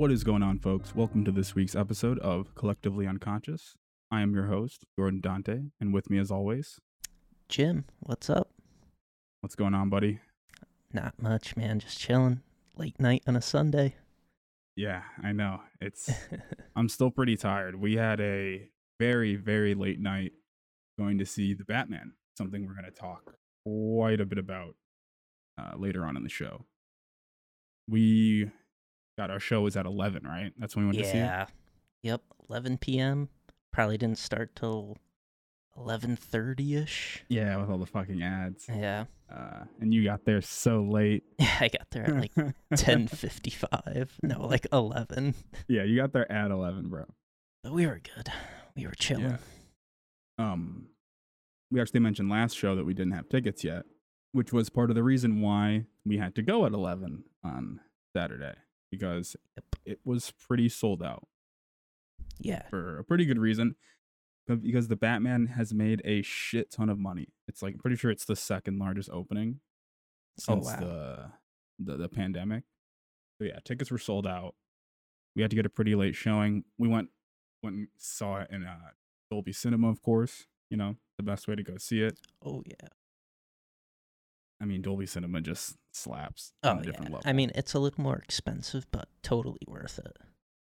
What is going on, folks? Welcome to this week's episode of Collectively Unconscious. I am your host, Jordan Dante, and with me, as always, Jim, what's up? what's going on, buddy? Not much, man. Just chilling. Late night on a Sunday. Yeah, I know. It's I'm still pretty tired. We had a very, very late night going to see the Batman, something we're going to talk quite a bit about uh, later on in the show. We got our show was at 11, right? That's when we went to see it. yeah. Yep. 11 p.m. Probably didn't start till 11:30 ish. Yeah, with all the fucking ads. Yeah. Uh, and you got there so late. Yeah, I got there at like 10:55. No, like 11. yeah, you got there at 11, bro. But we were good. We were chilling. um we actually mentioned last show that we didn't have tickets yet which was part of the reason why we had to go at 11 on saturday because Yep. it was pretty sold out Yeah. for a pretty good reason but because the batman has made a shit ton of money it's like I'm pretty sure it's the second largest opening Oh, since wow. the, the the pandemic so yeah tickets were sold out we had to get a pretty late showing we went went and saw it in uh dolby cinema of course you know the best way to go see it Oh yeah. I mean dolby cinema just slaps Oh on a yeah. different level I mean, it's a little more expensive, but totally worth it.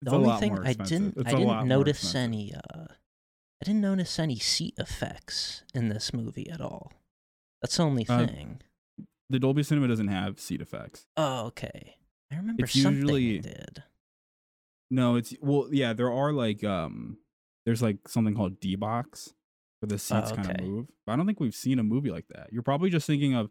It's The a only thing I didn't It's I didn't notice any uh I didn't notice any seat effects in this movie at all. That's the only Uh, thing. the dolby cinema doesn't have seat effects Oh, okay. I remember it's something usually- did. no it's well yeah there are like um there's like something called d-box where the seats kind of Oh, move but i don't think we've seen a movie like that you're probably just thinking of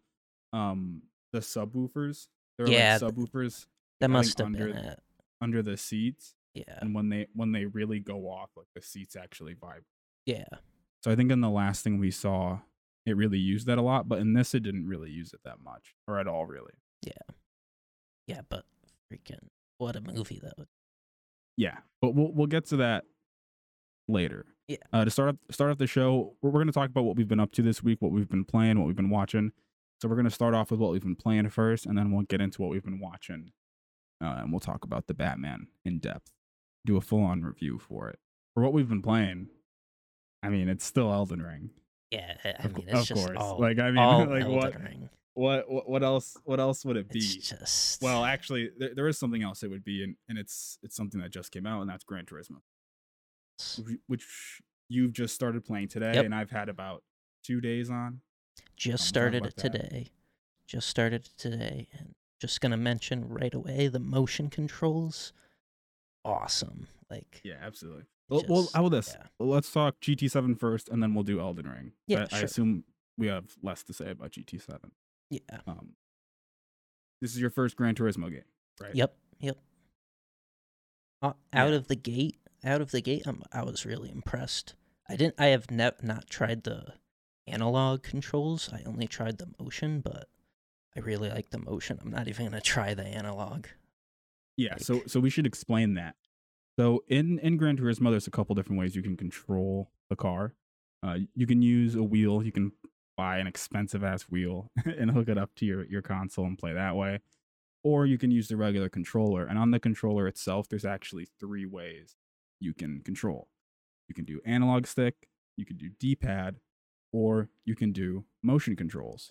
um the subwoofers there are Yeah, like subwoofers That must have under- been it. under the seats Yeah. and when they when they really go off like the seats actually vibrate Yeah. so i think in the last thing we saw it really used that a lot but in this it didn't really use it that much or at all really Yeah, Yeah, but freaking what a movie though. yeah but we'll we'll get to that later Yeah. uh, to start off start off the show we're, we're going to talk about what we've been up to this week what we've been playing what we've been watching so we're going to start off with what we've been playing first and then we'll get into what we've been watching uh, and we'll talk about the batman in depth do a full-on review for it for what we've been playing i mean it's still elden ring Yeah, I- mean it's of just course. all Like, I mean, like, what- what what, what else what else would it be It's just well actually there, there is something else it would be and, and it's it's something that just came out and that's gran turismo which you've just started playing today, Yep. and I've had about two days on. Just I'm started it that. today. Just started it today and just gonna mention right away the motion controls. Awesome. Like Yeah, absolutely. Well, well how about this? yeah. Let's talk GT7 first, and then we'll do Elden Ring. Yeah, I, I assume we have less to say about GT7. Yeah. Um, this is your first Gran Turismo game, right? Yep. Yep. Uh, out Yeah. of the gate, out of the gate, I'm, I was really impressed. I didn't. I have ne- not tried the analog controls. I only tried the motion, but I really like the motion. I'm not even gonna try the analog. Yeah. So so we should explain that. So in in Gran Turismo, there's a couple different ways you can control the car. Uh, you can use a wheel. You can buy an expensive ass wheel and hook it up to your your console and play that way. Or you can use the regular controller. And on the controller itself, there's actually three ways you can control. You can do analog stick, you can do D-pad, or you can do motion controls.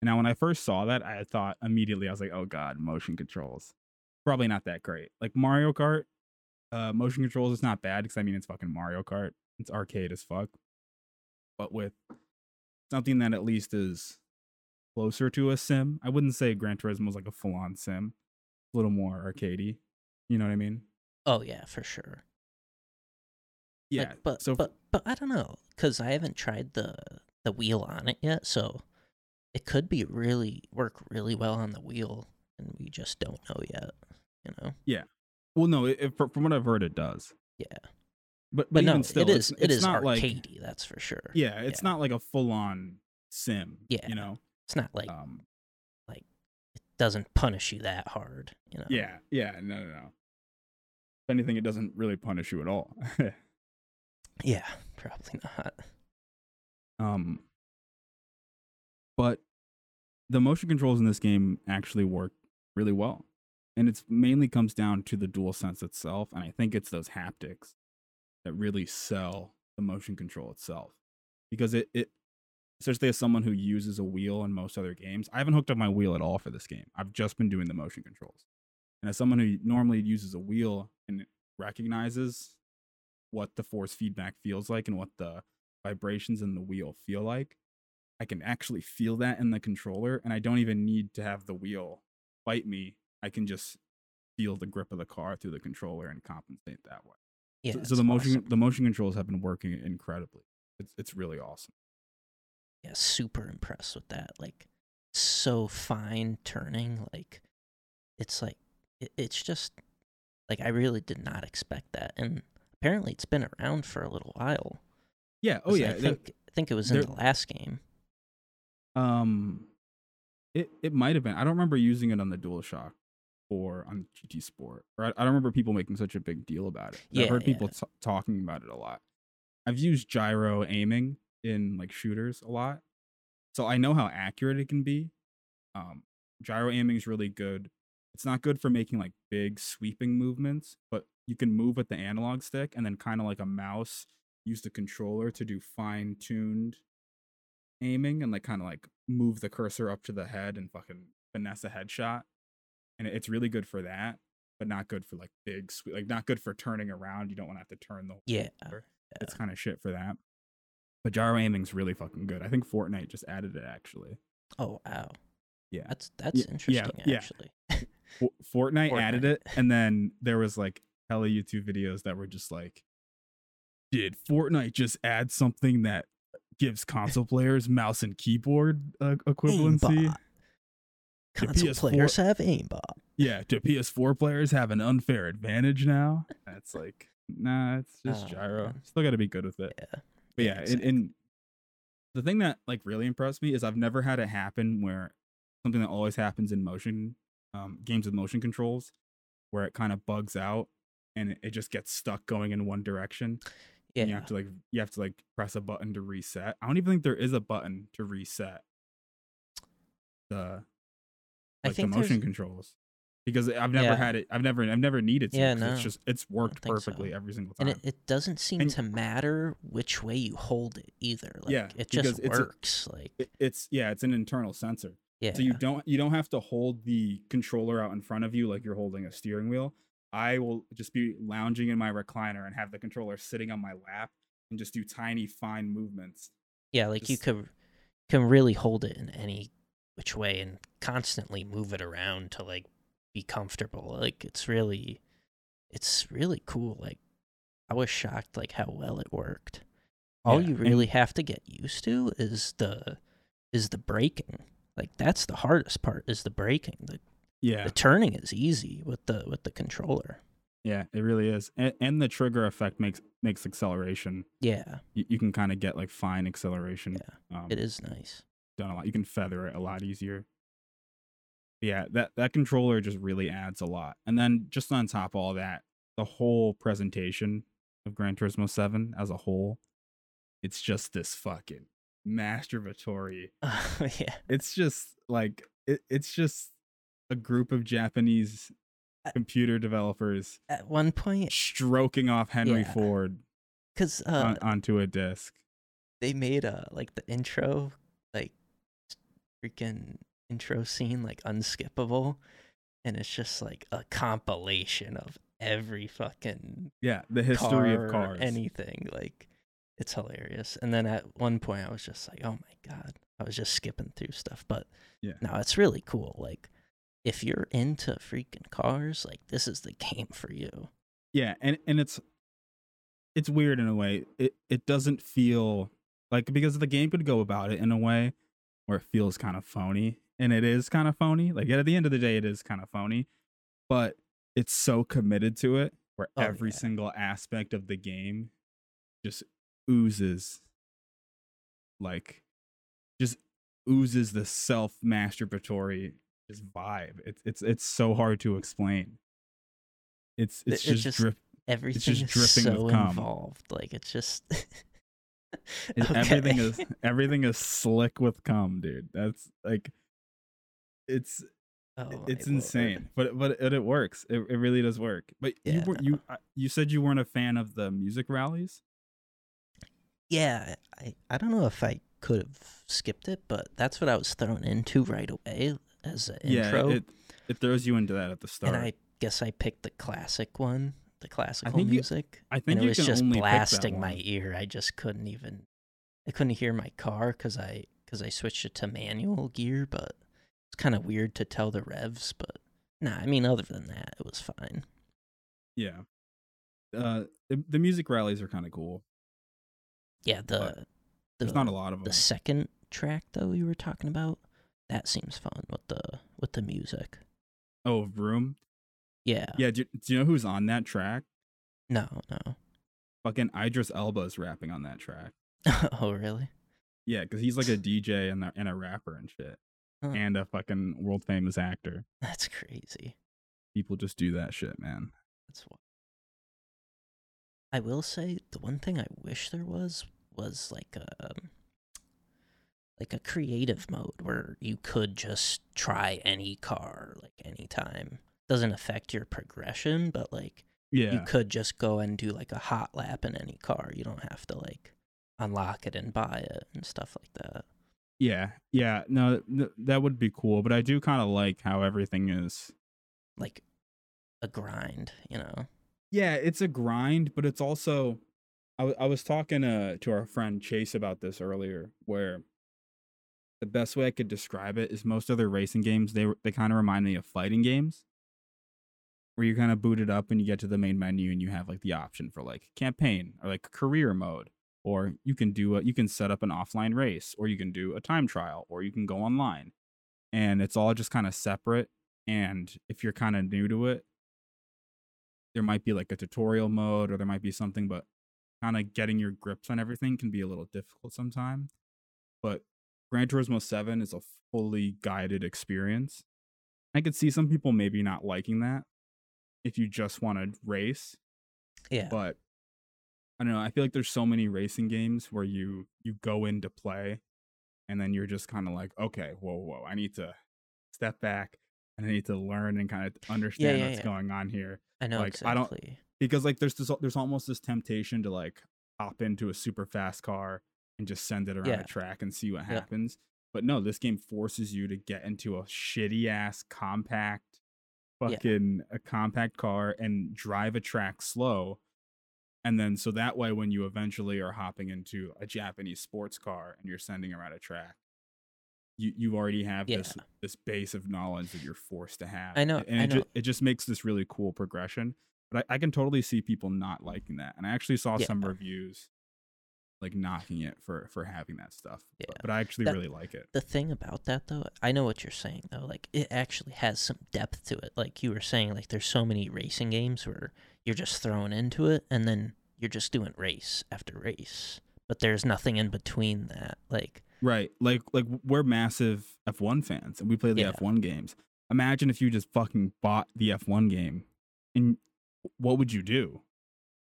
Now when I first saw that, I thought immediately I was like, "Oh god, motion controls." Probably not that great. Like Mario Kart, uh, motion controls is not bad because I mean it's fucking Mario Kart. It's arcade as fuck. But with something that at least is closer to a sim, I wouldn't say Gran Turismo is like a full on sim. A little more arcadey. You know what I mean? Oh yeah, for sure. Yeah. Like, but so but but I don't know because I haven't tried the the wheel on it yet, so it could be really work really well on the wheel, and we just don't know yet. You know? Yeah. Well, no, it, it, from what I've heard, it does. Yeah. but But, no, even still, it is it's, it it's is not like that's for sure. yeah, it's Yeah. not like a full on sim. Yeah. you know. It's not like Um, it doesn't punish you that hard, you know. yeah, yeah, no, no, no. If anything, it doesn't really punish you at all. Yeah, probably not. um, but the motion controls in this game actually work really well, and it's mainly comes down to the dual sense itself, and I think it's those haptics that really sell the motion control itself. Because it it especially as someone who uses a wheel in most other games i haven't hooked up my wheel at all for this game. I've just been doing the motion controls. And as someone who normally uses a wheel and recognizes what the force feedback feels like and what the vibrations in the wheel feel like i can actually feel that in the controller and i don't even need to have the wheel bite me i can just feel the grip of the car through the controller and compensate that way Yeah. so, so the motion awesome. the motion controls have been working incredibly. It's it's really awesome. yeah, super impressed with that. Like so fine turning, like it's like it, it's just like I really did not expect that. And apparently it's been around for a little while. Yeah. Oh yeah. I think I think it was in the last game. um, it it might have been. I don't remember using it on the DualShock or on GT Sport. Or I, I don't remember people making such a big deal about it. I've Yeah, heard people yeah. t- talking about it a lot. I've used gyro aiming in like shooters a lot, so I know how accurate it can be. Um, gyro aiming is really good. It's not good for making like big sweeping movements, but you can move with the analog stick and then kind of like a mouse, use the controller to do fine tuned aiming and like kind of like move the cursor up to the head and fucking finesse a headshot. And it's really good for that, but not good for like big sweep, like not good for turning around. You don't want to have to turn the whole Yeah. Uh, controller. It's kind of shit for that. But gyro aiming's really fucking good. I think Fortnite just added it actually. Oh wow. Yeah. That's that's yeah, interesting yeah. actually. Fo- Fortnite, added it, and then there was like hella YouTube videos that were just like, "Did Fortnite just add something that gives console players mouse and keyboard uh, equivalency?" Aimbot. Console PS4 players have aimbot. Yeah, do PS4 players have an unfair advantage now? That's like, nah, it's just Oh, gyro. Still got to be good with it. Yeah. But yeah, and, exactly. and the thing that like really impressed me is I've never had it happen where something that always happens in motion um, games with motion controls, where it kind of bugs out and it, it just gets stuck going in one direction. yeah. And you have to like you have to like press a button to reset. I don't even think there is a button to reset the I like the motion there's controls because I've never Yeah. had it. I've never I've never needed to. Yeah, no, It's just it's worked think so. perfectly every single and time. it, it doesn't seem And- to matter which way you hold it either. Like Yeah, it just it's a- works. like It- it's yeah, it's an internal sensor. Yeah. So you don't you don't have to hold the controller out in front of you like you're holding a steering wheel. I will just be lounging in my recliner and have the controller sitting on my lap and just do tiny fine movements. yeah, like you just- could can really hold it in any which way and constantly move it around to like be comfortable. Like it's really it's really cool. Like I was shocked like how well it worked. All Yeah, you and- really have to get used to is the is the braking. Like that's the hardest part is the braking. The Yeah. the turning is easy with the with the controller. Yeah, it really is. And, and the trigger effect makes makes acceleration. Yeah, You, you can kind of get like fine acceleration. Yeah, Um, it is nice. done a lot. You can feather it a lot easier. Yeah, that that controller just really adds a lot. And then just on top of all that, the whole presentation of Gran Turismo 7 as a whole, it's just this fucking masturbatory. yeah. It's just like it, it's just a group of Japanese Uh, computer developers At one point, stroking off Henry Yeah. Ford because uh, on, onto a disc. they made a like the intro, like freaking intro scene, like unskippable, and it's just like a compilation of every fucking Yeah, the history car of cars. anything. Like it's hilarious. And then at one point, I was just like, oh my god, I was just skipping through stuff. But Yeah. no, it's really cool. Like if you're into freaking cars, like this is the game for you. yeah and and it's it's weird in a way it it doesn't feel like because the game could go about it in a way where it feels kind of phony and it is kind of phony like at the end of the day it is kind of phony but it's so committed to it where Oh, every yeah. single aspect of the game just oozes like just oozes the self masturbatory just vibe. It's it's it's so hard to explain. It's it's, It- it just, just- drip, Everything just is dripping so with cum. involved. Like it's just it- everything is everything is slick with cum, dude. That's like it's Oh, it's lord. insane, but but it, it works. It, it really does work. But you were you uh, you said you weren't a fan of the music rallies. Yeah, I I don't know if I could have skipped it, but that's what I was thrown into right away as an intro. Yeah, it it throws you into that at the start. and I guess I picked the classic one, the classical you- music. I think and it you was can just only pick that blasting my ear. I just couldn't even I couldn't hear my car cuz I cuz I switched it to manual gear, but it's kind of weird to tell the revs, but nah, I mean other than that, it was fine. Yeah. Uh, the, the music rallies are kind of cool. Yeah, the the There's not a lot of them. the second track though you were talking about, that seems fun with the with the music. Oh, Vroom. Yeah. Yeah. Do, do you know who's on that track? No, no. Fucking Idris Elba's rapping on that track. oh, really? Yeah, because he's like a DJ and a, and a rapper and shit, Huh. and a fucking world famous actor. That's crazy. People just do that shit, man. That's why. I will say the one thing I wish there was was like a um, like a creative mode where you could just try any car like anytime. Doesn't affect your progression, but like Yeah. you could just go and do like a hot lap in any car. You don't have to like unlock it and buy it and stuff like that. Yeah. Yeah. No, th- that would be cool. But I do kind of like how everything is. Like a grind, you know. Yeah, it's a grind, but it's also. I, w- I was talking uh, to our friend Chase about this earlier, where the best way I could describe it is most other racing games they they kind of remind me of fighting games, where you kind of boot it up and you get to the main menu and you have like the option for like campaign or like career mode, or you can do a you can set up an offline race, or you can do a time trial, or you can go online, and it's all just kind of separate. And if you're kind of new to it, there might be like a tutorial mode or there might be something, but kind of getting your grips on everything can be a little difficult sometimes. But Gran Turismo 7 is a fully guided experience. I could see some people maybe not liking that if you just want to race, Yeah. but I don't know. I feel like there's so many racing games where you you go into play and then you're just kind of like, okay, whoa, whoa, I need to step back and I need to learn and kind of understand yeah, what's yeah. going on here I know like, I don't- exactly. Because like there's this there's almost this temptation to like hop into a super fast car and just send it around Yeah. a track and see what Yeah. happens. But no, this game forces you to get into a shitty ass compact Yeah. fucking a compact car and drive a track slow. And then so that way when you eventually are hopping into a Japanese sports car and you're sending around a track, you you already have this Yeah. this base of knowledge that you're forced to have. I know- and I it, ju- know. it just makes this really cool progression. But I, I can totally see people not liking that. And I actually saw some reviews like knocking it for for having that stuff. But, but I actually That- really like it. The thing about that though, I know what you're saying though. Like it actually has some depth to it. Like you were saying, like there's so many racing games where you're just thrown into it and then you're just doing race after race. But there's nothing in between that. Like Right. Like like we're massive F1 fans and we play the Yeah. F1 games. Imagine if you just fucking bought the F1 game and what would you do?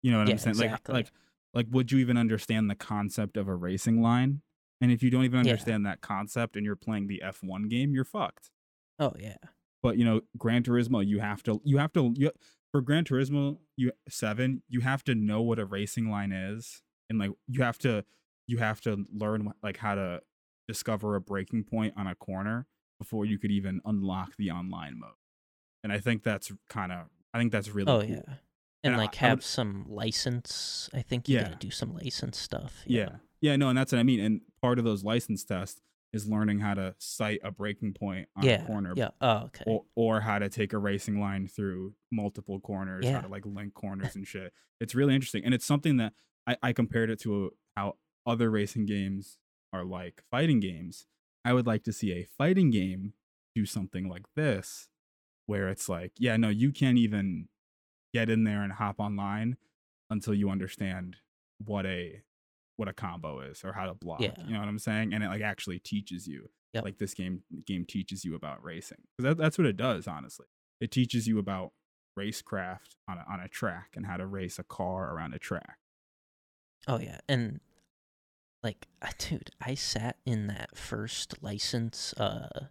You know what Yeah, I'm saying? exactly. Like like like would you even understand the concept of a racing line? And if you don't even Yeah. understand that concept and you're playing the F1 game, you're fucked. oh yeah. But you know, Gran Turismo, you have to you have to you, for Gran Turismo you 7, you have to know what a racing line is and like you have to you have to learn like how to discover a braking point on a corner before you could even unlock the online mode. And I think that's kind of I think that's really Oh cool. yeah. And, And I- like I would- have some license. I think you Yeah. gotta do some license stuff. Yeah. Yeah, no, and that's what I mean. And part of those license tests is learning how to cite a braking point on Yeah. a corner Yeah. Oh, okay. or, or how to take a racing line through multiple corners, yeah. how to like link corners and shit. It's really interesting. And it's something that I, I compared it to how other racing games are like fighting games. I would like to see a fighting game do something like this, where it's like, yeah, no, you can't even get in there and hop online until you understand what a what a combo is or how to block. Yeah. You know what I'm saying? And it like actually teaches you. Yep. Like this game game teaches you about racing. that, that's what it does, honestly. It teaches you about racecraft on a, on a track and how to race a car around a track. Oh yeah, and like, dude, I sat in that first license uh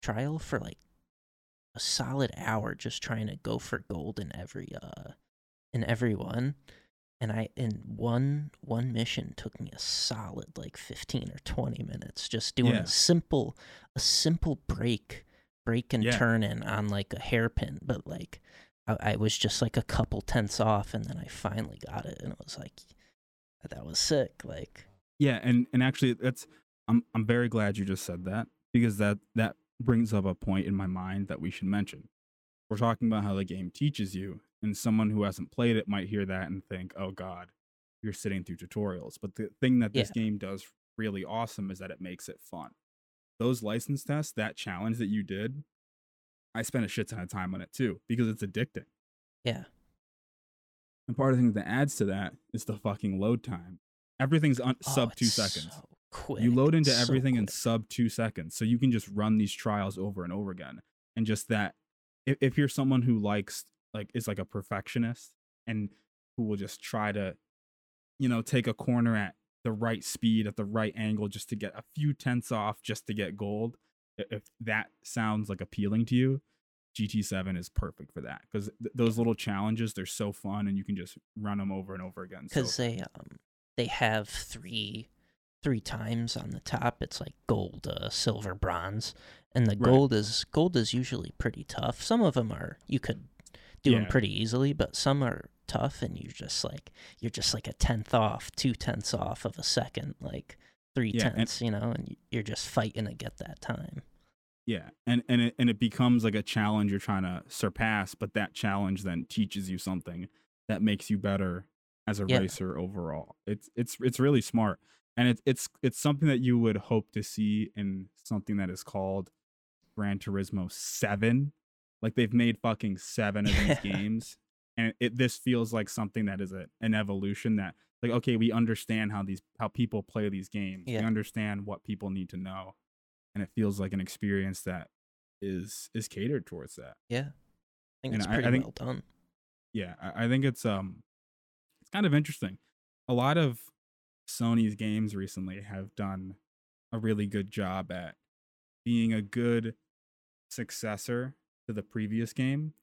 trial for like a solid hour just trying to go for gold in every uh in every one. And I in one one mission took me a solid like 15 or 20 minutes just doing Yeah. a simple a simple break break and Yeah. turn in on like a hairpin but like I, I was just like a couple tenths off and then I finally got it and it was like that was sick like Yeah, and and actually that's I'm I'm very glad you just said that because that that brings up a point in my mind that we should mention. We're talking about how the game teaches you, and someone who hasn't played it might hear that and think, "Oh God, you're sitting through tutorials." But the thing that this game does really awesome is that it makes it fun. Those license tests, that challenge that you did, I spent a shit ton of time on it too because it's addicting. yeah And part of the thing that adds to that is the fucking load time. Everything's un- Oh, sub two seconds. so quick you load into so everything in sub two seconds so you can just run these trials over and over again and just that if, if you're someone who likes like is like a perfectionist and who will just try to you know take a corner at the right speed at the right angle just to get a few tenths off just to get gold if that sounds like appealing to you gt7 is perfect for that because th- those little challenges they're so fun and you can just run them over and over again so because they um they have three three times on the top it's like gold uh, silver bronze and the Right. gold is gold is usually pretty tough some of them are you could do them pretty easily but some are tough and you're just like you're just like a tenth off two tenths off of a second like three Yeah, and- tenths you know and you're just fighting to get that time Yeah, and and it and it becomes like a challenge you're trying to surpass, but that challenge then teaches you something that makes you better as a Yeah. racer overall. It's it's it's really smart, and it's it's it's something that you would hope to see in something that is called Gran Turismo Seven. Like they've made fucking seven of these games, and it this feels like something that is a, an evolution that like okay, we understand how these how people play these games. We understand what people need to know and it feels like an experience that is is catered towards that. yeah i think And it's I- I pretty think- well done Yeah, I, I think it's um it's kind of interesting. A lot of Sony's games recently have done a really good job at being a good successor to the previous game,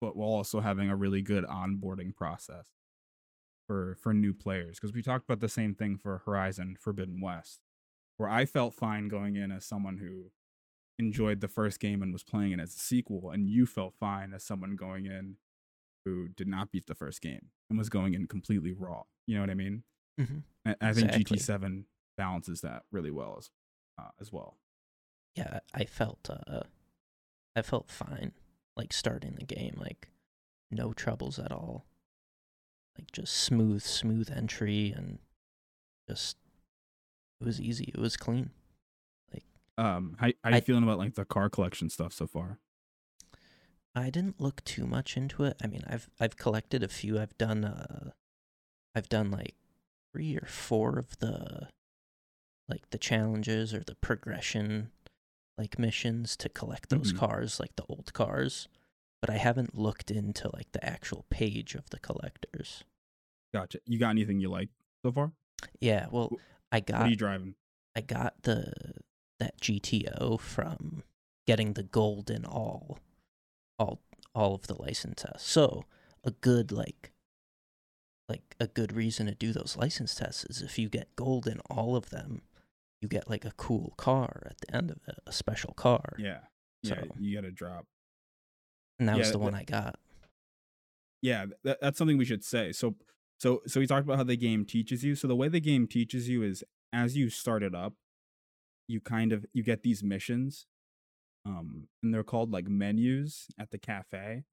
but while also having a really good onboarding process for for new players. Because we talked about the same thing for Horizon Forbidden West, where I felt fine going in as someone who enjoyed the first game and was playing it as a sequel, and you felt fine as someone going in who did not beat the first game and was going in completely raw. You know what I mean? Mhm. I, I think Exactly. GT7 balances that really well as uh, as well. yeah i felt uh i felt fine like starting the game like no troubles at all like just smooth smooth entry and just it was easy it was clean Like, Um, how how you I- feeling about like the car collection stuff so far? i didn't look too much into it i mean i've i've collected a few i've done uh i've done like three or four of the like the challenges or the progression like missions to collect those Mhm. cars like the old cars but i haven't looked into like the actual page of the collectors Gotcha. You got anything you like so far? yeah well i what got are you driving? i got the that gto from getting the gold in all all all of the license tests so a good like like a good reason to do those license tests is if you get gold in all of them you get like a cool car at the end of it a special car Yeah, yeah. So- You got to drop. and that was the that- one i got Yeah, that, that's something we should say. So, so, so we talked about how the game teaches you. So the way the game teaches you is as you start it up, you kind of you get these missions, um, and they're called like menus at the cafe,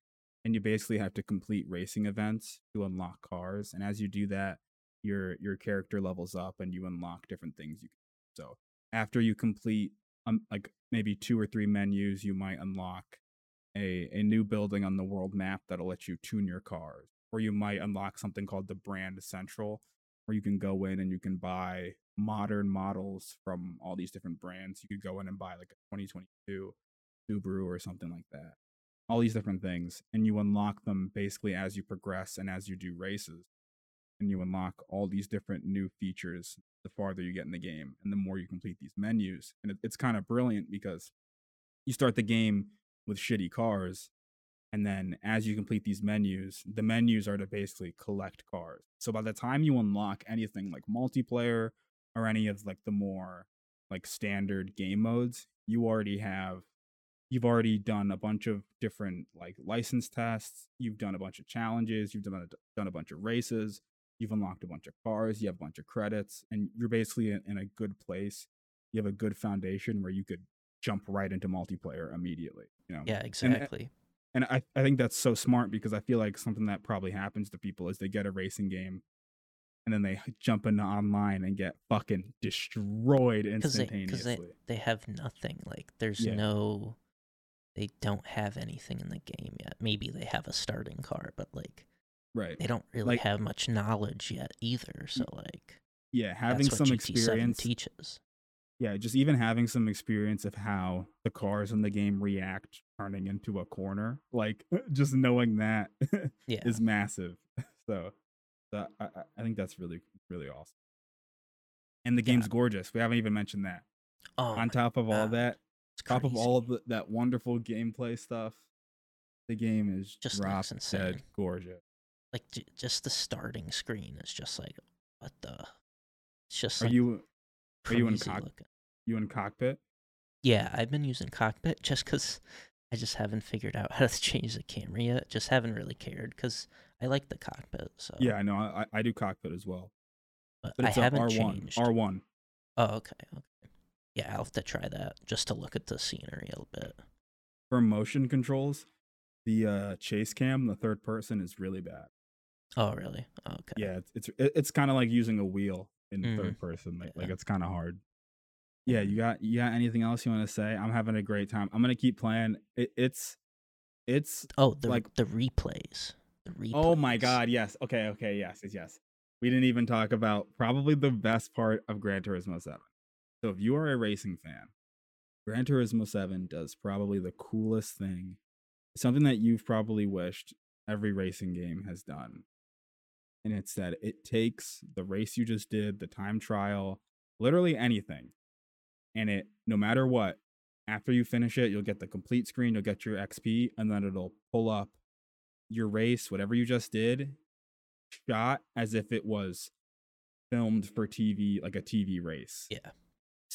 and you basically have to complete racing events to unlock cars. And as you do that, your your character levels up, and you unlock different things. You so after you complete um like maybe two or three menus, you might unlock a, a new building on the world map that'll let you tune your cars. Or you might unlock something called the brand central, where you can go in and you can buy modern models from all these different brands. You could go in and buy like a 2022 Subaru or something like that. All these different things, and you unlock them basically as you progress and as you do races. And you unlock all these different new features the farther you get in the game and the more you complete these menus. And it, it's kind of brilliant because you start the game with shitty cars and then as you complete these menus the menus are to basically collect cars so by the time you unlock anything like multiplayer or any of like the more like standard game modes you already have you've already done a bunch of different like license tests you've done a bunch of challenges you've done a, done a bunch of races you've unlocked a bunch of cars you have a bunch of credits and you're basically in, in a good place you have a good foundation where you could jump right into multiplayer immediately you know Yeah, exactly. and I, I think that's so smart because I feel like something that probably happens to people is they get a racing game and then they jump into online and get fucking destroyed Because they, instantaneously. they, they have nothing. Like, there's Yeah. no. They don't have anything in the game yet. Maybe they have a starting car, but like right. they don't really Like- have much knowledge yet either. So like Yeah, having some GT7 experience. teaches. yeah, just even having some experience of how the cars in the game react turning into a corner, like just knowing that is Yeah, is massive. So, so I, I- think that's really really awesome. And the Yeah. game's gorgeous. We haven't even mentioned that. oh, On top of all God, that, it's top of all of the, that wonderful gameplay stuff, the game is Just drop dead gorgeous. like j- just the starting screen is just like what the. It's just Are like you are you in cock- looking. you in cockpit? Yeah, I've been using cockpit just because I just haven't figured out how to change the camera yet. Just haven't really cared because I like the cockpit. So Yeah, I know. I, I do cockpit as well, but, but I haven't R1. changed. R1. Oh, okay, okay. Yeah, I'll have to try that just to look at the scenery a little bit. For motion controls, the uh, chase cam, the third person, is really bad. Oh, really? Okay. Yeah, it's it's it's kind of like using a wheel in Mm, third person. Like, like it's kind of hard. Yeah, you got you got anything else you want to say? I'm having a great time. I'm gonna keep playing. It, it's it's Oh, the like- the replays. The replays. Oh my god, yes. Okay, okay, yes, yes, yes. We didn't even talk about probably the best part of Gran Turismo 7. So if you are a racing fan, Gran Turismo 7 does probably the coolest thing. Something that you've probably wished every racing game has done. And it's that it takes the race you just did, the time trial, literally anything. And it no matter what, after you finish it, you'll get the complete screen, you'll get your XP, and then it'll pull up your race, whatever you just did, shot as if it was filmed for TV, like a TV race. Yeah.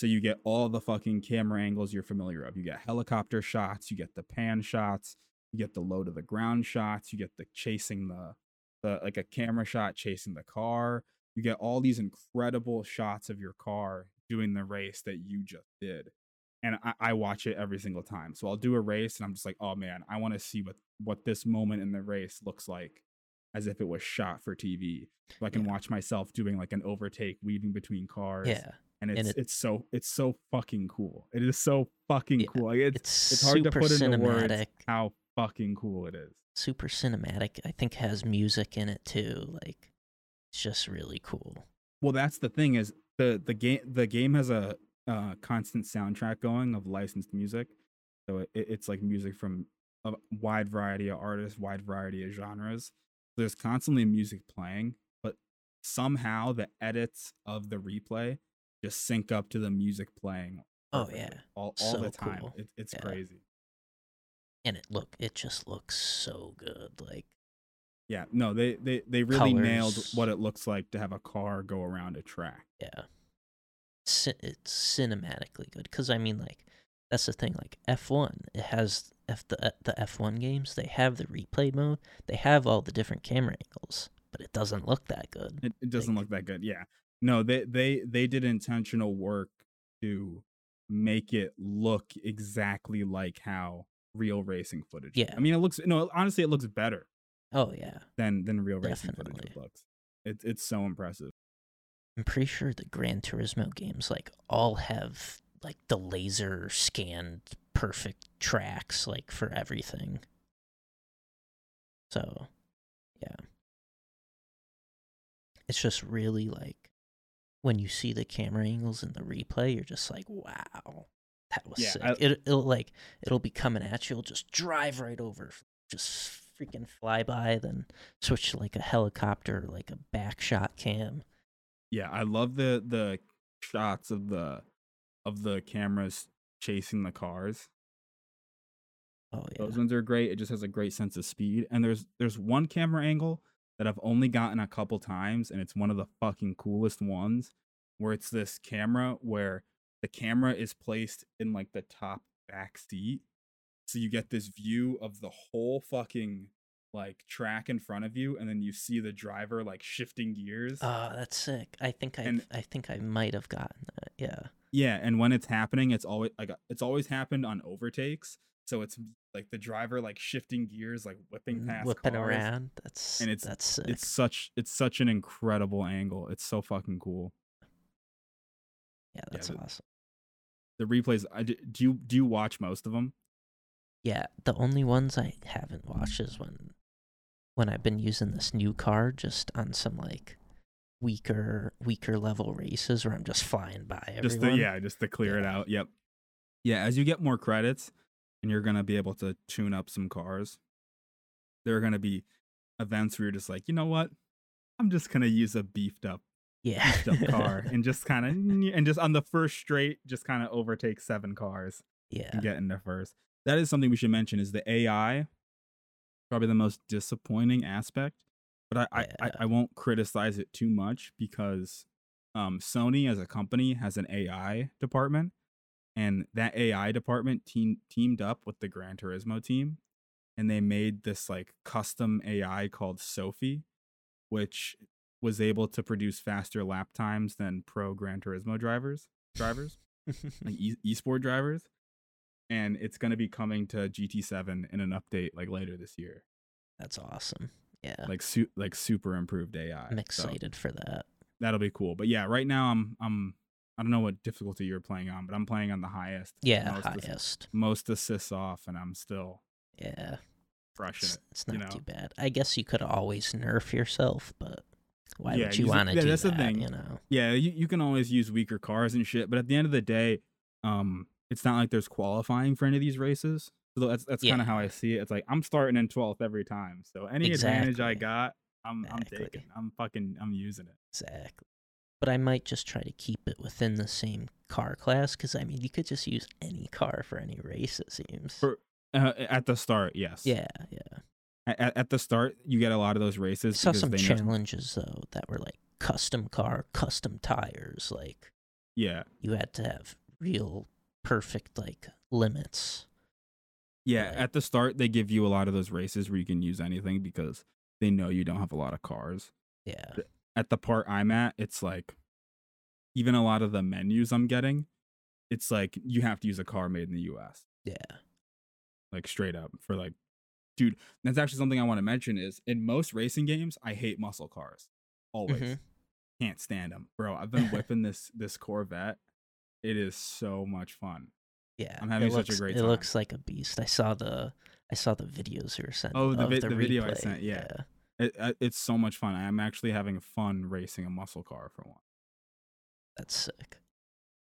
So you get all the fucking camera angles you're familiar of. You get helicopter shots, you get the pan shots, you get the low to the ground shots, you get the chasing the, the like a camera shot chasing the car. You get all these incredible shots of your car doing the race that you just did. And I, I watch it every single time. So I'll do a race and I'm just like, oh man, I want to see what what this moment in the race looks like as if it was shot for TV. So I can Yeah. watch myself doing like an overtake weaving between cars Yeah, and it's And it- it's so it's so fucking cool. It is so fucking Yeah, cool. Like it's it's, it's hard to super put into words cinematic. how fucking cool it is. Super cinematic. I think has music in it too. Like, it's just really cool. Well, that's the thing is the the game the game has a uh, constant soundtrack going of licensed music, so it, it's like music from a wide variety of artists, wide variety of genres. There's constantly music playing, but somehow the edits of the replay just sync up to the music playing. Oh, yeah. all all the time. cool. It, it's Yeah. crazy. And it look, it just looks so good. Like, Yeah, no, they they they really nailed what it looks like to have a car go around a track. yeah, Ci- it's cinematically good. Because I mean, like, that's the thing. Like F one, it has F the uh, the F one games. They have the replay mode. They have all the different camera angles, but it doesn't look that good. It, it doesn't Like- look that good. Yeah, no, they they they did intentional work to make it look exactly like how real racing footage. Yeah. I mean, it looks no, honestly, it looks better Oh yeah, than than real racing footage looks. It's it's so impressive. I'm pretty sure the Gran Turismo games like all have like the laser scanned perfect tracks like for everything. So, yeah. it's just really like when you see the camera angles in the replay, you're just like, wow, that was Yeah, sick. I- it, it'll like it'll be coming at you. It'll just drive right over, just freaking fly by, then switch to like a helicopter, like a back shot cam. Yeah, I love the the shots of the of the cameras chasing the cars. Oh yeah, Those ones are great. It just has a great sense of speed. And there's there's one camera angle that I've only gotten a couple times, and it's one of the fucking coolest ones, where it's this camera where the camera is placed in like the top back seat, so you get this view of the whole fucking like track in front of you, and then you see the driver like shifting gears. oh that's sick. I think I And- I think I might have gotten that. Yeah, Yeah, and when it's happening, it's always like it's always happened on overtakes. So it's like the driver like shifting gears, like whipping Mm, past whipping cars. around. That's and it's- that's sick. It's such it's such an incredible angle. It's so fucking cool. yeah, that's the- awesome. The replays. I do you do you watch most of them? Yeah, the only ones I haven't watched is when when I've been using this new car just on some like weaker weaker level races where I'm just flying by everyone. Just to, yeah, just to clear it out. Yep. Yeah, as you get more credits and you're gonna be able to tune up some cars, there are gonna be events where you're just like, you know what? I'm just gonna use a beefed up yeah. beefed up car and just kind of and just on the first straight, just kind of overtake seven cars. yeah. and get into first. That is something we should mention is the AI, probably the most disappointing aspect. But I, I, I, I won't criticize it too much because um, Sony as a company has an AI department, and that AI department team, teamed up with the Gran Turismo team, and they made this like custom AI called Sophy, which was able to produce faster lap times than pro Gran Turismo drivers drivers like e- esport drivers and it's going to be coming to GT7 in an update like later this year That's awesome. Yeah. like su- like super improved AI I'm So excited for that. that'll be cool but yeah right now I'm I'm I don't know what difficulty you're playing on but I'm playing on the highest Yeah, most, ass- highest. most assists off and I'm still Yeah. crushing It's, it it's not you know? too bad. I guess you could always nerf yourself, but why Yeah, would you want to yeah, do that's the thing. You know. yeah you, you can always use weaker cars and shit but at the end of the day um it's not like there's qualifying for any of these races so that's that's kind of how i see it it's like i'm starting in 12th every time so any advantage i got i'm i'm taking i'm fucking i'm using it Exactly. But I might just try to keep it within the same car class because I mean you could just use any car for any race. It seems. For- uh, at the start yes yeah, yeah. At, at the start you get a lot of those I races saw some they know- challenges though that were like custom car, custom tires. Like yeah you had to have real perfect like limits. yeah Right. at the start they give you a lot of those races where you can use anything because they know you don't have a lot of cars Yeah. At the part I'm at, it's like even a lot of the menus I'm getting, it's like you have to use a car made in the US. Yeah. Like straight up for like dude, that's actually something I want to mention is in most racing games, I hate muscle cars. Always. Mhm. Can't stand them. Bro, I've been whipping this this Corvette. It is so much fun. Yeah. I'm having such a looks, great It looks like a beast. I saw the I saw the videos you were sending. Oh, the vid- the, the video I sent, yeah. It, uh, it's so much fun. I'm actually having fun racing a muscle car for one. That's sick.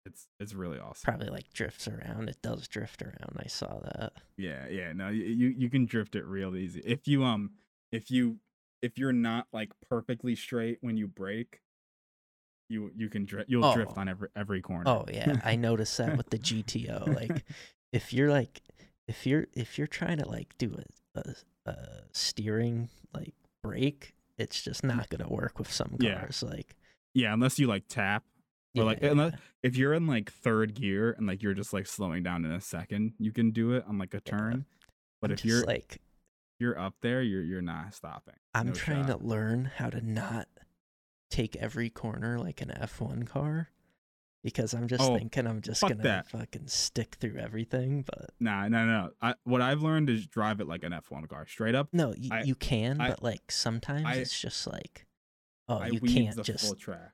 It's it's really awesome. Probably like drifts around. It does drift around. I saw that. Yeah, yeah. No, you you can drift it real easy. If you um if you if you're not like perfectly straight when you brake, you you can drift you'll drift Oh. on every every corner. Oh yeah, I noticed that with the GTO. Like, if you're like, if you're if you're trying to like do a, a, a steering like brake, it's just not gonna work with some Yeah. cars. Like, yeah, unless you like tap or like yeah, unless, if you're in like third gear and like you're just like slowing down in a second, you can do it on like a turn. But I'm if you're like, you're up there, you're you're not stopping. I'm No trying shot. to learn how to not take every corner like an F1 car. Because I'm just Oh, thinking I'm just gonna that. fucking stick through everything, but Nah, no, no. I, what I've learned is drive it like an F1 car, straight up. no, you, I- you can, I- but like sometimes it's just like, oh, I you weave can't the just full track.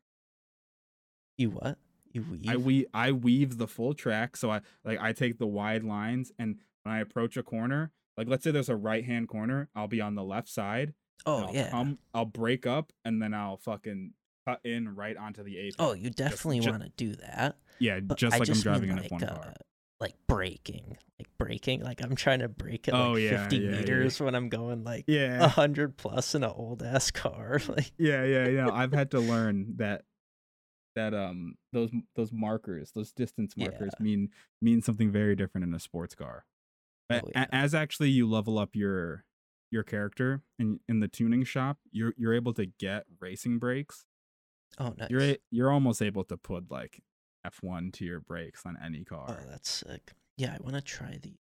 you what you weave. I we I weave the full track, so I like I take the wide lines, and when I approach a corner, like let's say there's a right hand corner, I'll be on the left side, Oh I'll yeah. come, I'll break up, and then I'll fucking cut in right onto the apex. oh, you definitely want to do that. yeah, But just I like just I'm driving mean in a like, F1 uh, car. like braking, like braking. Like I'm trying to brake at Oh, like yeah, 50 yeah, yeah. meters when I'm going like Yeah, hundred plus in an old ass car. Like yeah, yeah, yeah. I've had to learn that that um those those markers, those distance Yeah. markers mean mean something very different in a sports car. A- Oh, yeah. As actually you level up your your character in in the tuning shop, you're you're able to get racing brakes. Oh nice. You're a, you're almost able to put like F1 to your brakes on any oh, car. Oh, that's sick. Yeah, I want to try the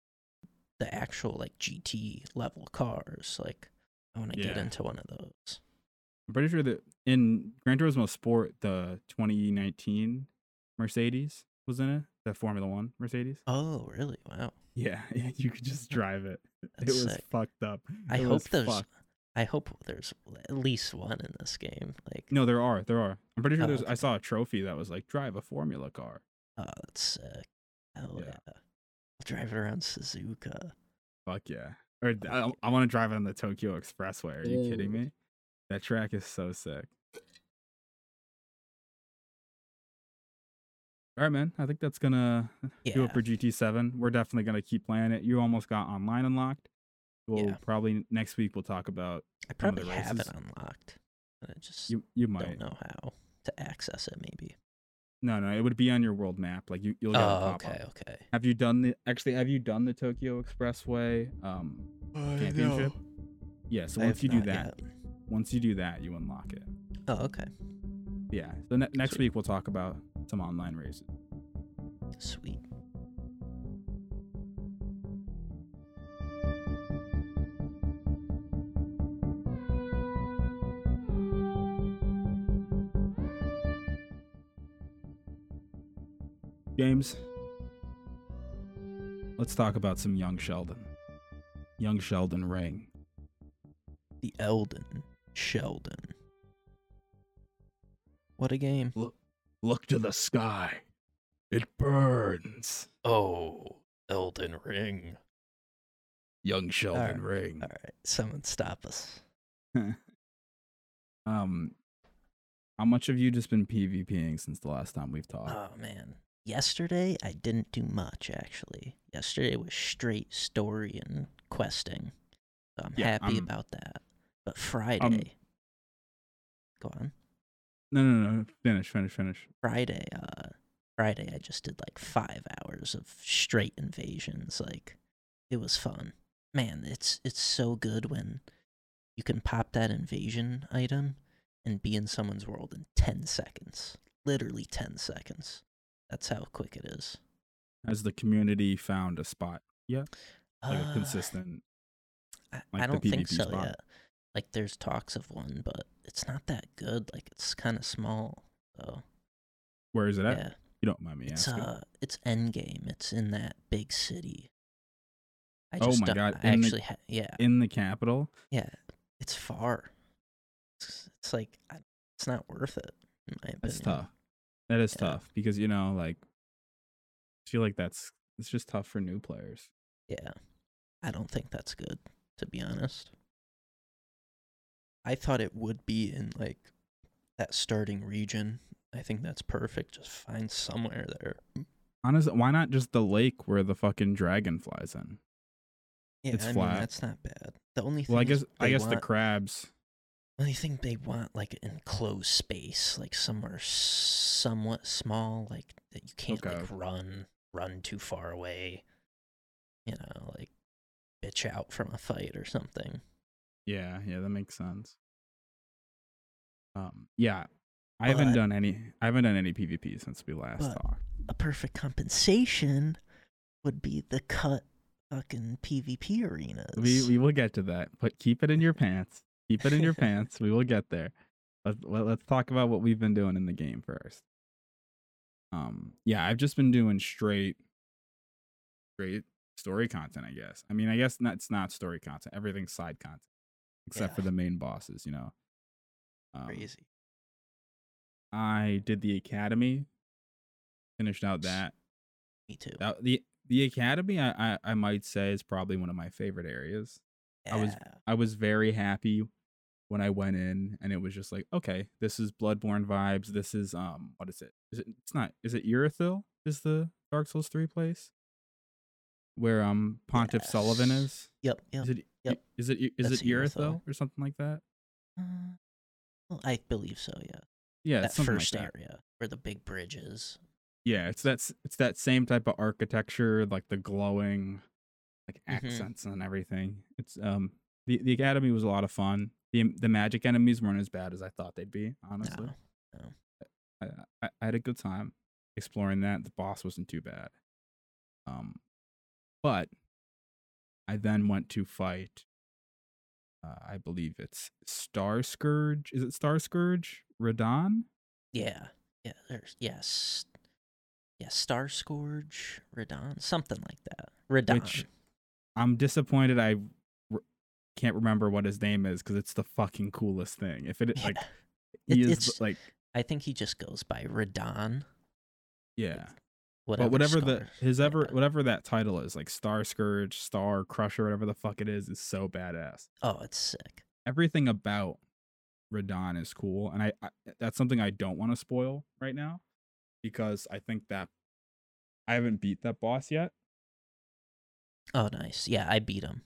the actual like GT level cars. Like I want to get into one of those. I'm pretty sure that in Gran Turismo Sport, the 2019 Mercedes was in it, the Formula One Mercedes. Oh, really? Wow. Yeah, you could just drive it. it was sick. fucked up. I hope there's fucked. I hope there's at least one in this game. Like No, there are. There are. I'm pretty sure Oh, there's. I saw a trophy that was like drive a Formula car. oh, that's sick. Hell Yeah. yeah. I'll drive it around Suzuka. Fuck yeah. Or I, I want to drive it on the Tokyo Expressway. Are you kidding me? That track is so sick. All right, man. I think that's gonna do it for GT7. We're definitely gonna keep playing it. You almost got online unlocked. We'll Yeah. probably next week we'll talk about I some of the probably have it races. unlocked. I just you. You might. don't know how to access it maybe. No, no, it would be on your world map. Like you, you'll get a Oh, pop-up. okay, okay. Have you done the actually? Have you done the Tokyo Expressway um championship? Yeah. So I once you do that, yet. once you do that, you unlock it. Oh, okay. Yeah. So ne- next Sweet. week we'll talk about some online races. Sweet. Let's talk about some young Sheldon. Young Sheldon Ring. The Elden Sheldon. What a game. Look to the sky. It burns. Oh, Elden Ring. Young Sheldon Alright, Ring. All right, someone stop us. um, how much have you just been PvPing since the last time we've talked? Oh man. Yesterday I didn't do much actually. Yesterday was straight story and questing. So I'm Yeah, happy I'm- about that. But Friday Go on. no, no, no. Finish, finish, finish. Friday, uh Friday I just did like 5 hours of straight invasions like it was fun. Man, it's it's so good when you can pop that invasion item and be in someone's world in 10 seconds. Literally 10 seconds. That's how quick it is. Has the community found a spot? Yeah, like a Uh, consistent. I, like I don't think so spot? yet. Like there's talks of one, but it's not that good. Like it's kind of small. So Where is it at? yeah, You don't mind me it's asking. uh, it's Endgame. It's in that big city. I Oh just my God, in the- actually, ha- yeah, In the capital. yeah. It's far. It's, it's like it's not worth it. In my opinion. That's tough. That is Yeah. tough because you know, like, I feel like that's it's just tough for new players. Yeah, I don't think that's good. To be honest, I thought it would be in like that starting region. I think that's perfect. Just find somewhere there. Honestly, why not just the lake where the fucking dragon flies in? Yeah, It's I flat. mean that's not bad. The only thing Well, I guess I guess the crabs. Only think they want like an enclosed space, like somewhere somewhat small, like that you can't Okay. like run run too far away. You know, like bitch out from a fight or something. Yeah, yeah, that makes sense. Um, yeah, I haven't done any. I haven't done any PvP since we last talked. A perfect compensation would be the cut fucking PvP arenas. We we will get to that, but keep it in your pants. Keep it in your pants. We will get there. Let's let, let's talk about what we've been doing in the game first. Um, yeah, I've just been doing straight, straight story content. I guess. I mean, I guess not. It's not story content. Everything's side content, except Yeah. for the main bosses. You know. Um, crazy. I did the academy. Finished out that. Me too. That the the academy. I, I I might say is probably one of my favorite areas. I was- I was very happy when I went in, and it was just like, okay, this is Bloodborne vibes. This is um, what is it? Is it? It's not. Is it Irithyll? Is the Dark Souls three place where um Pontiff Sulyvahn is? Yep, yep. Is it? Yep. Is it? Is That's it Irithyll. or something like that? Uh, well, I believe so. Yeah, Yeah, that first like that. area where the big bridge is. Yeah, it's that s- it's that same type of architecture, like the glowing, like Mhm. accents and everything. It's um the the academy was a lot of fun. The the magic enemies weren't as bad as I thought they'd be. Honestly, No, I, I I had a good time exploring that. The boss wasn't too bad. Um, but I then went to fight. Uh, I believe it's Star Scourge. Is it Star Scourge? Radahn? yeah, yeah. There's yes, yeah. Star Scourge, Radahn, something like that. Radahn. Which I'm disappointed I can't remember what his name is because it's the fucking coolest thing. If it Yeah. like he is it's- like I think he just goes by Radahn. yeah, Whatever. but whatever the his ever yeah. whatever that title is like Star Scourge, Star Crusher, whatever the fuck it is, is so badass. Oh, it's sick. Everything about Radahn is cool, and I, I that's something I don't want to spoil right now because I think that I haven't beat that boss yet. Oh, nice. Yeah, I beat him.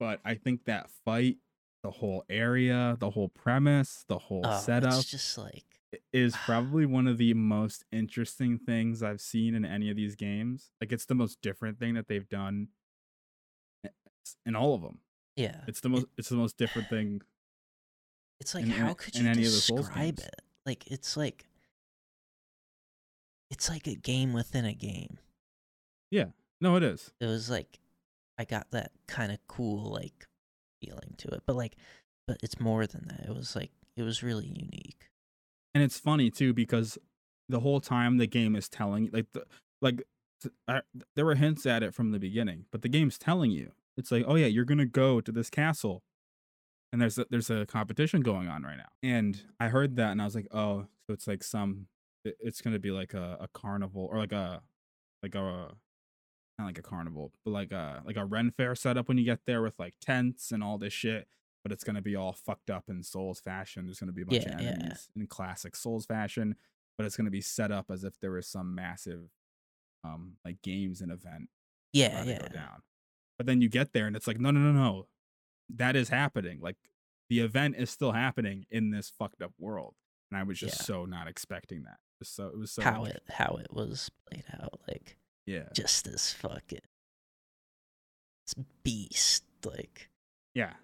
But I think that fight, the whole area, the whole premise, the whole Oh, setup, it's just like is probably one of the most interesting things I've seen in any of these games. Like it's the most different thing that they've done in all of them. yeah. It's the most it's the most different thing. It's like in- how could in you any of the Souls describe it? Like it's like it's like a game within a game. Yeah. No, it is. It was like I got that kind of cool like feeling to it, but like but it's more than that. It was like it was really unique. And it's funny too because the whole time the game is telling like the like I, there were hints at it from the beginning, but the game's telling you. It's like, "Oh yeah, you're to go to this castle." And there's a, there's a competition going on right now. And I heard that and I was like, "Oh, so it's like some it's to be like a, a carnival or like a like a not like a carnival, but like a like a Ren fair setup when you get there with like tents and all this shit. But it's gonna be all fucked up in Souls fashion. There's gonna be a bunch Yeah, of yeah. enemies in classic Souls fashion, but it's gonna be set up as if there was some massive, um, like games and event Yeah, yeah. down. But then you get there and it's like, no, no, no, no, that is happening. Like the event is still happening in this fucked up world, and I was just Yeah. so not expecting that. Just So it was so how it how it was played out like yeah, just this fucking this beast like yeah,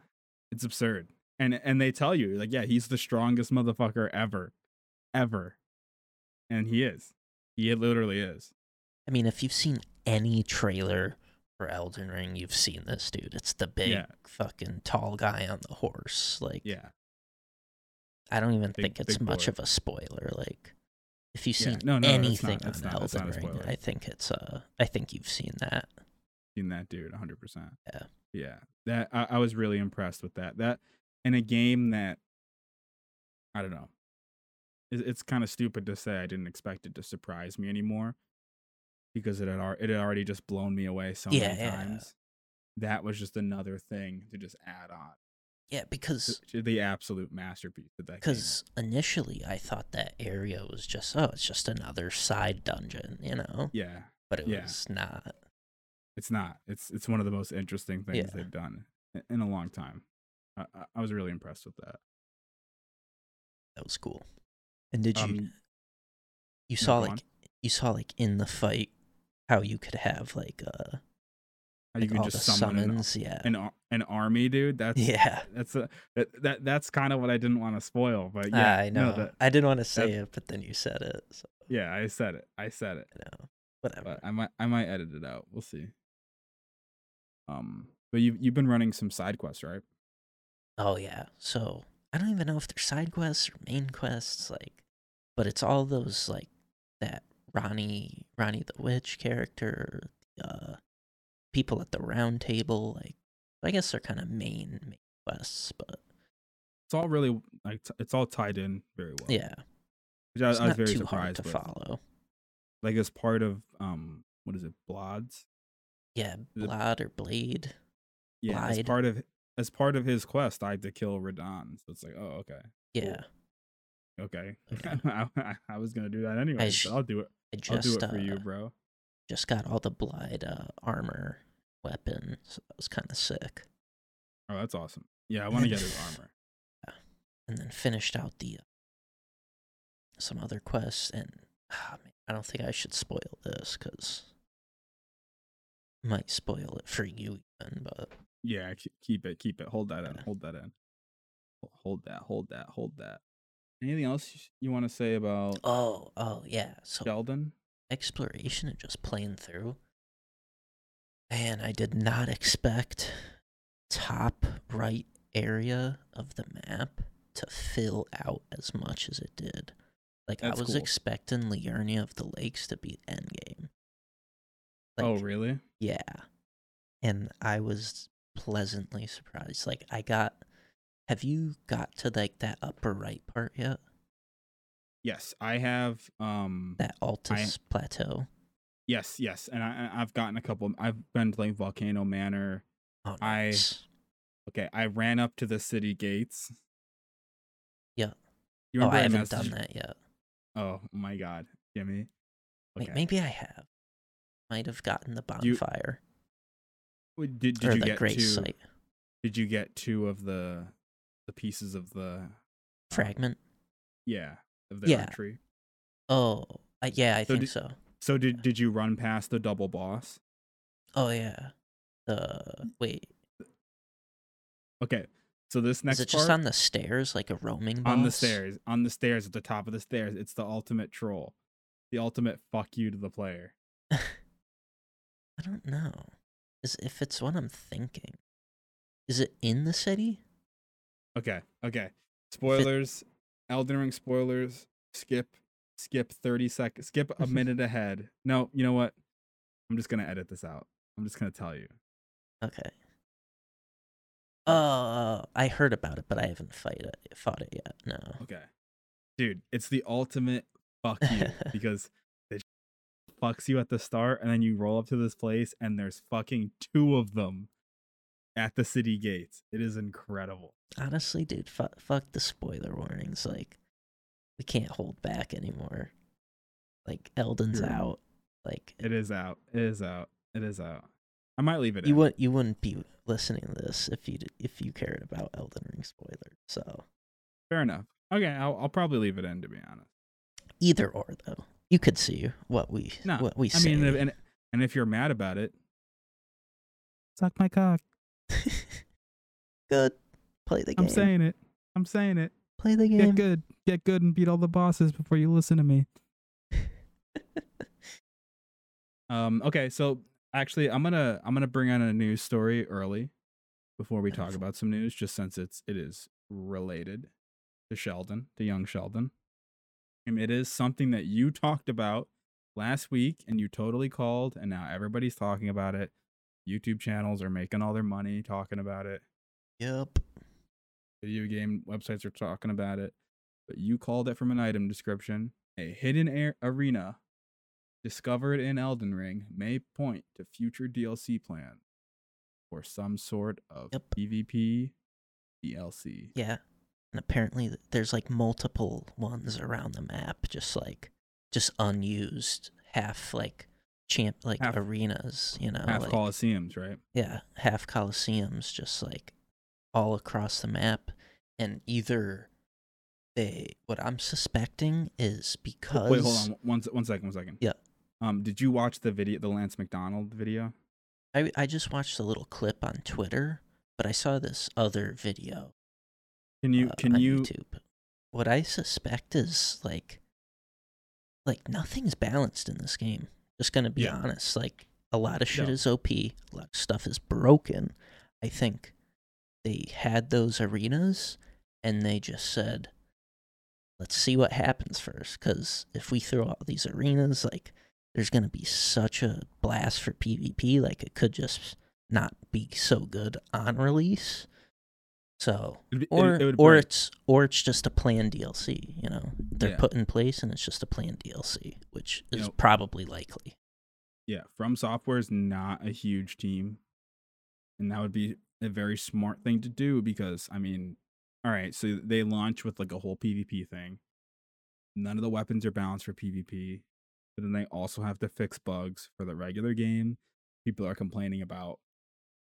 it's absurd. And and they tell you like, yeah, he's the strongest motherfucker ever, ever, and he is. He literally is. I mean, if you've seen any trailer for Elden Ring, you've seen this dude. It's the big Yeah. fucking tall guy on the horse. Like, Yeah, I don't even Big- think it's much boy. of a spoiler. Like, if you've Yeah, seen no, no, not- anything on not- it's Elden not a Ring. I think it's uh, I think you've seen that. seen that dude 100%. Yeah. Yeah. That I, I was really impressed with that. That in a game that I don't know. It, it's kind of stupid to say I didn't expect it to surprise me anymore because it had it had already just blown me away so Yeah, many yeah. times. That was just another thing to just add on Yeah, because the absolute masterpiece of that because initially I thought that area was just oh, it's just another side dungeon, you know, Yeah, but it Yeah. was not. it's not. It's it's one of the most interesting things Yeah. they've done in a long time. I, I- was really impressed with that. That was cool. And did you Um, you saw go like you saw like in the fight how you could have like uh How like you can just summon an, summons, yeah. an an army, dude. That's yeah. That's a that, that that's kind of what I didn't want to spoil, but yeah, I no, know. that- I didn't want to say it, but then you said it. So yeah, I said it. I said it, know. Whatever. but I might I might edit it out. We'll see. Um, but you you've been running some side quests, right? Oh yeah. So I don't even know if they're side quests or main quests, like but it's all those like that Ranni Ranni the Witch character, uh people at the round table, like I guess they're kind of main main quests, but It's all really like t- it's all tied in very well. yeah. which I, It's I was not very too hard surprised to with. follow. Like as part of um, what is it, Blods? Yeah, Blood or Blade. Yeah, as part of as part of his quest, I had to kill Radahn. So it's like, oh, okay, Yeah. okay. Okay. I, I- I was gonna do that anyway. sh- I'll do it. I I'll do just it for you, uh, bro. just got all the blind uh, armor weapon, so that was kind of sick. Oh, that's awesome. Yeah, I want to get his armor. And then finished out the uh, some other quests, and ah, man, I don't think I should spoil this because might spoil it for you even. But Yeah, keep it, keep it. Hold that in. Hold that in. Hold that. Hold that. Hold that. Anything else you want to say about oh, oh yeah. So Sheldon? exploration and just playing through. Man, I did not expect top right area of the map to fill out as much as it did. Like That's I was cool. expecting Liurnia of the Lakes to be endgame. oh, really? Yeah. And I was pleasantly surprised. Like I got have you got to like that upper right part yet? Yes, I have. Um. That Altus plateau? Yes, yes, and I, I've gotten a couple. I've been like Volcano Manor. Oh I- Okay, I ran up to the city gates. Yeah. You oh, I haven't messaged- done that yet. Oh my god, Jimmy. Wait, maybe I have. Might have gotten the bonfire Wait, Did, did or you the get two? site Did you get two of the the pieces of the fragment. yeah of the Yeah. archery? Oh, I, yeah, I So think did- so. So did did you run past the double boss? Oh yeah. The wait, Okay, so this next is it part just on the stairs like a roaming boss? on the stairs, on the stairs at the top of the stairs, it's the ultimate troll, the ultimate fuck you to the player. I don't know. Is if it's what I'm thinking. Is it in the city? Okay, okay. Spoilers, Elden Ring spoilers. Skip, skip thirty seconds. Skip a minute ahead. No, you know what? I'm just gonna edit this out. I'm just gonna tell you. Okay. Oh, oh, I heard about it, but I haven't fight it, fought it yet. No. Okay, dude, it's the ultimate fuck you because it fucks you at the start, and then you roll up to this place, and there's fucking two of them at the city gates. It is incredible. Honestly, dude, fu- fuck the spoiler warnings. Like, we can't hold back anymore. Like, Elden's out. Like, It is out. It is out. It is out. I might leave it. you in. would you wouldn't be listening to this if you if you cared about Elden Ring spoilers. So Fair enough. Okay, I'll, I'll probably leave it in to be honest. either or though, you could see what we No, what we I say. mean, and and if you're mad about it, suck my cock. good. Play the game. I'm saying it. I'm saying it. Play the game. Get good. Get good and beat all the bosses before you listen to me. Um. Okay. So actually, I'm gonna I'm gonna bring on a news story early before we talk about some news, just since it's it is related to Sheldon, to young Sheldon. And it is something that you talked about last week, and you totally called, and now everybody's talking about it. YouTube channels are making all their money talking about it. Yep. Video game websites are talking about it. But you called it from an item description. A hidden air arena discovered in Elden Ring may point to future DLC plans or some sort of Yep. PvP DLC. Yeah. And apparently there's like multiple ones around the map, just like just unused half like champ like Half- arenas, you know, Half like Colosseums, right? yeah, half coliseums just like all across the map and either they what I'm suspecting is because Wait, hold on. One, one second, one second. Yeah. Um, did you watch the video, the Lance McDonald video? I I just watched a little clip on Twitter, but I saw this other video Can you, uh, can you, YouTube. What I suspect is like, like nothing's balanced in this game. Just gonna be Yeah. honest. Like a lot of shit No. is OP. A lot of stuff is broken. I think they had those arenas and they just said, "Let's see what happens first. Because if we throw out these arenas, like there's gonna be such a blast for PvP. Like it could just not be so good on release. So it- or it would or it's or it's just a planned DLC. You know, they're Yeah. put in place and it's just a planned DLC, which You is know- probably likely. yeah, From Software is not a huge team, and that would be a very smart thing to do because I mean, all right, so they launch with like a whole PvP thing. None of the weapons are balanced for PvP, but then they also have to fix bugs for the regular game. People are complaining about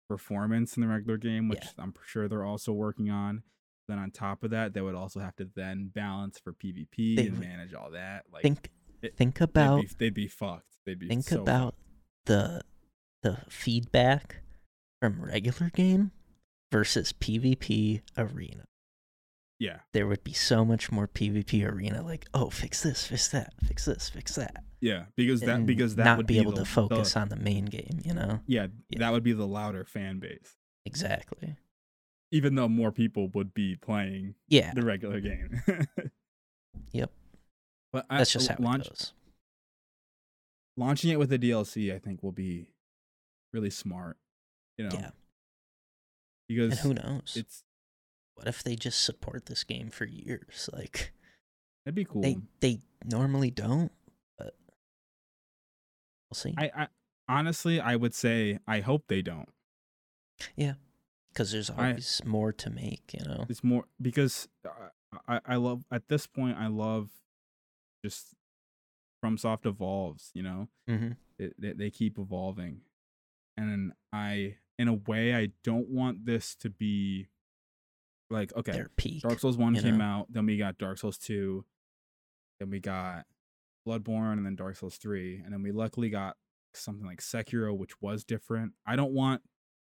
performance in the regular game, which Yeah. I'm sure they're also working on. Then on top of that, they would also have to then balance for PvP They and manage all that. Like think it- think they'd about be, they'd be fucked. They'd be think so about fucked. the the feedback from regular game versus PvP arena. Yeah. There would be so much more PvP arena like, oh, fix this, fix that, fix this, fix that. Yeah, because that and because that not would be able the, to focus the, on the main game, you know? yeah, Yeah. that would be the louder fan base. Exactly. Even though more people would be playing Yeah. the regular game. Yep. But I, That's just how launch, it goes. launching it with a DLC, I think, will be really smart. You know, Yeah. because And who knows? it's what if they just support this game for years? Like that'd be cool. they they normally don't, but we'll see. I, I honestly, I would say I hope they don't. Yeah, because there's I- always more to make, you know. It's more because I, I, I love at this point. I love just FromSoft evolves. You know, Mm-hmm. it, they, they keep evolving and i in a way i don't want this to be like okay peak. dark souls 1 came know? out then we got dark souls 2 then we got bloodborne and then dark souls 3 and then we luckily got something like sekiro which was different i don't want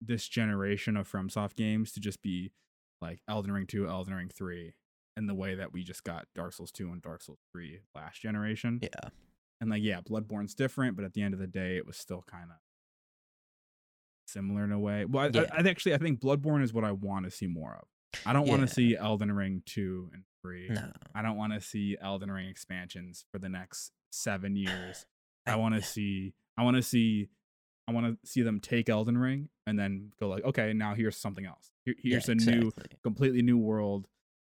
this generation of FromSoft games to just be like elden ring 2 elden ring 3 in the way that we just got dark souls 2 and dark souls 3 last generation Yeah. and like, yeah, Bloodborne's different, but at the end of the day, it was still kind of similar in a way. Well, I, Yeah. I, I actually I think Bloodborne is what I want to see more of. I don't want to see Elden Ring two and three. No. I don't want to see Elden Ring expansions for the next seven years. I, want to see. I want to see. I want to see them take Elden Ring and then go like, okay, now here's something else. Here, Yeah, here's a new, completely new world,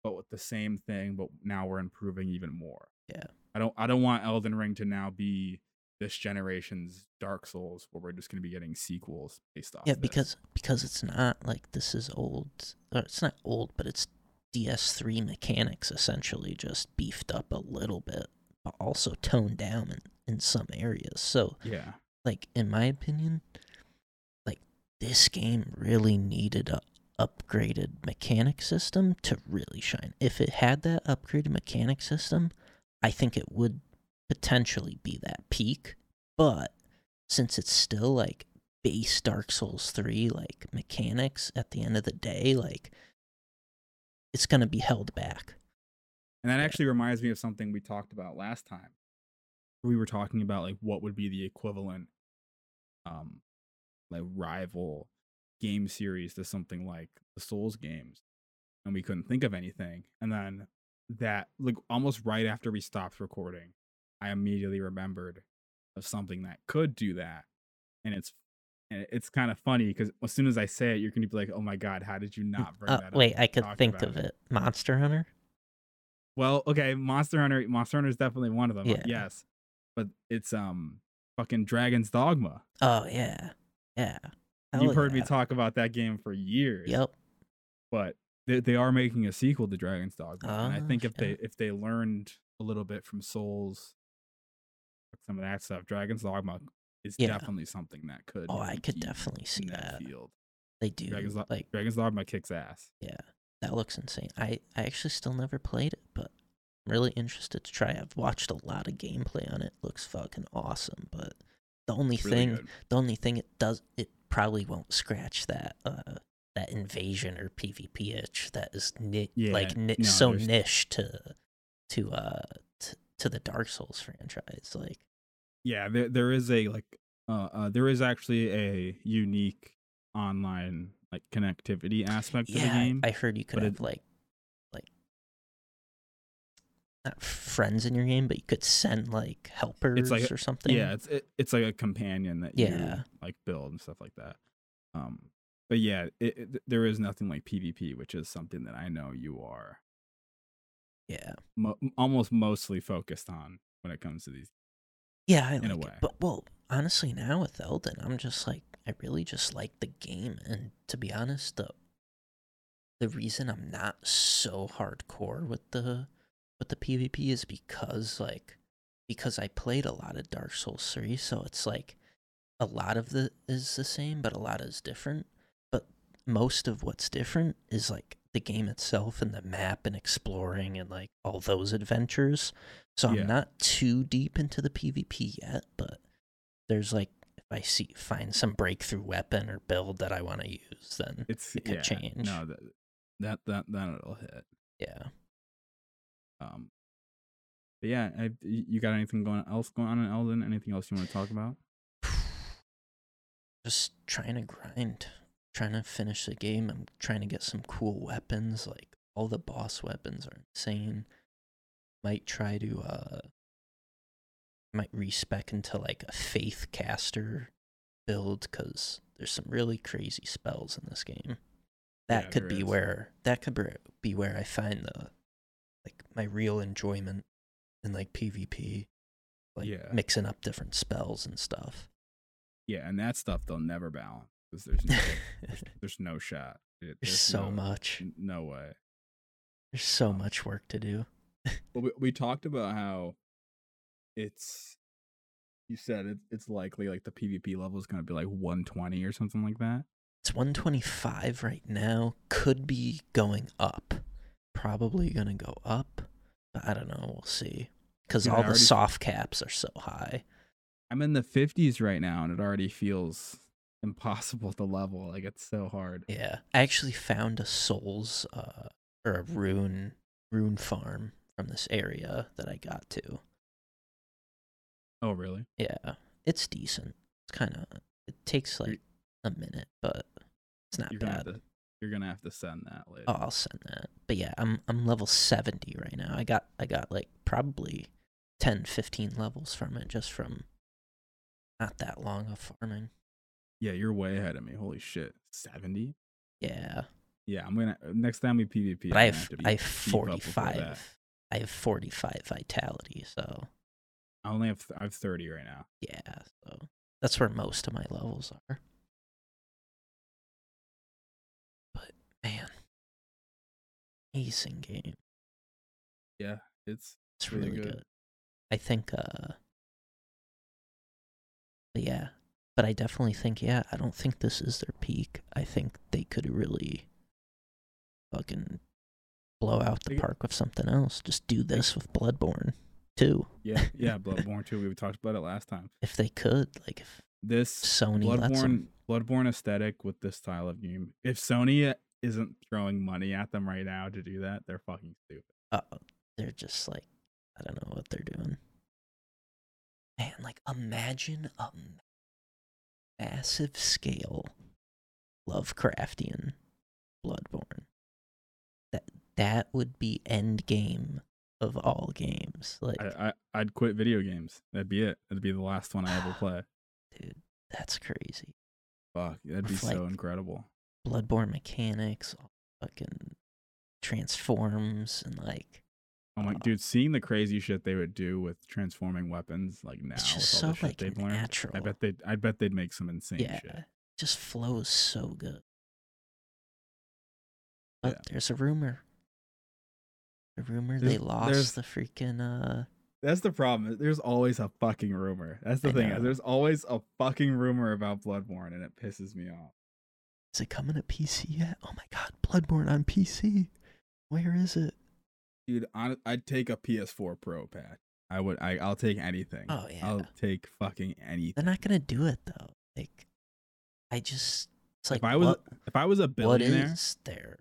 but with the same thing. But now we're improving even more. Yeah. I don't I don't want Elden Ring to now be this generation's Dark Souls where we're just going to be getting sequels based off. Yeah, because because it's not like this is old. Or it's not old, but it's DS3 mechanics essentially just beefed up a little bit, but also toned down in, in some areas. So, yeah, like in my opinion, like this game really needed a upgraded mechanic system to really shine. If it had that upgraded mechanic system, I think it would potentially be that peak. But since it's still like base Dark Souls 3 like mechanics at the end of the day, like it's going to be held back. and that actually reminds me of something we talked about last time. We were talking about like what would be the equivalent, um, like rival game series to something like the Souls games, and we couldn't think of anything. And then that like almost right after we stopped recording, I immediately remembered of something that could do that, and it's and it's kind of funny because as soon as I say it, you're gonna be like, "Oh my god, how did you not bring Uh, that up?" wait, I could think of it. Monster Hunter? Well, okay, Monster Hunter, Monster Hunter is definitely one of them. Yeah. Yes, but it's um fucking Dragon's Dogma. Oh, yeah. Yeah. Hell You've heard me talk about that game for years. Yep. But they, they are making a sequel to Dragon's Dogma, and I Oh, think if they if they learned a little bit from Souls, some of that stuff, Dragon's Dogma is Yeah. definitely something that could. Oh, I could definitely see in that. field. They do. Dragon's, like, Dragon's Dogma kicks ass. yeah, that looks insane. I, I actually still never played it, but I'm really interested to try. I've watched a lot of gameplay on it. Looks fucking awesome, but the only really thing good. the only thing it does it probably won't scratch that uh that invasion or PvP itch that is ni- Yeah, like ni- no, so niche to to uh t- to the Dark Souls franchise. Like yeah there there is a like uh, uh there is actually a unique online like connectivity aspect to the game I, I heard you could have it- like like not friends in your game, but you could send like helpers like- or something. yeah it's it, it's like a companion that you Yeah. like build and stuff like that um but yeah it, it, there is nothing like pvp which is something that i know you are yeah, mo- almost mostly focused on when it comes to these yeah. I In a like it. But well, honestly, now with Elden, I'm just like I really just like the game, and to be honest, the the reason I'm not so hardcore with the with the PvP is because like because I played a lot of Dark Souls 3, so it's like a lot of the is the same, but a lot is different. But most of what's different is like the game itself and the map and exploring and like all those adventures. So Yeah. I'm not too deep into the PvP yet, but there's like if I see find some breakthrough weapon or build that I want to use, then It's It could yeah, change. No, that that that it'll hit. yeah. Um, but yeah, I, you got anything going else going on in Elden? Anything else you want to talk about? Just trying to grind, trying to finish the game. I'm trying to get some cool weapons. Like all the boss weapons are insane. Might try to uh might respec into like a faith caster build because there's some really crazy spells in this game. That Yeah, could be where that could be- be where I find the like my real enjoyment in like PvP. Like Yeah. mixing up different spells and stuff. Yeah, and that stuff they'll never balance because there's no there's, there's no shot. It- There's so no, much. No way. There's so um, much work to do. Well, we, we talked about how it's. You said it, it's likely like the PvP level is going to be like 120 or something like that. It's 125 right now. Could be going up. Probably gonna go up. But I don't know. We'll see. Because all the soft caps are so high. I'm in the 50s right now, and it already feels impossible to level. Like it's so hard. Yeah. I actually found a souls uh or a rune rune farm from this area that I got to. Oh, really? Yeah. It's decent. It's kind of it takes You're- like a minute, but it's not You're gonna bad. to. You're gonna have to send that later. Oh, I'll send that. But yeah, I'm I'm level 70 right now. I got I got like probably 10 15 levels from it just from not that long of farming. Yeah, you're way ahead of me. Holy shit, 70. Yeah. Yeah, I'm gonna next time we PvP. But I have to be I have deep up before that. 45. I have 45 vitality, so I only have th- I have 30 right now. yeah, so that's where most of my levels are. But man, amazing game. Yeah, it's It's Really really, good. good. I think uh yeah. But I definitely think yeah, I don't think this is their peak. I think they could really fucking blow out the park with something else. Just do this with Bloodborne too. yeah yeah Bloodborne 2. We talked about it last time. If they could, like if This Sony Bloodborne. Bloodborne aesthetic with this style of game. If Sony isn't throwing money at them right now to do that, they're fucking stupid. uh, they're just like I don't know what they're doing. Man, like imagine a massive scale Lovecraftian Bloodborne. That that would be end game of all games. Like, I, I I'd quit video games. That'd be it. That'd be the last one I ever play. dude, that's crazy. Fuck, that'd be With, so like, incredible. Bloodborne mechanics, fucking transforms and like My uh, dude, seeing the crazy shit they would do with transforming weapons like now It's with just all the so, shit like, they've learned. I natural. bet they I bet they'd make some insane shit. yeah, shit. just flows so good. But Yeah. there's a rumor. A rumor they lost there's- the freaking uh That's the problem. There's always a fucking rumor. That's the I thing. know. There's always a fucking rumor about Bloodborne and it pisses me off. is it coming to PC yet? Oh my god, Bloodborne on PC. Where is it? Dude, hon- I'd take a PS4 Pro patch. I would I I'll take anything. Oh yeah. I'll take fucking anything. They're not gonna do it though. Like I just it's like if I was what, if I was a billionaire, is there?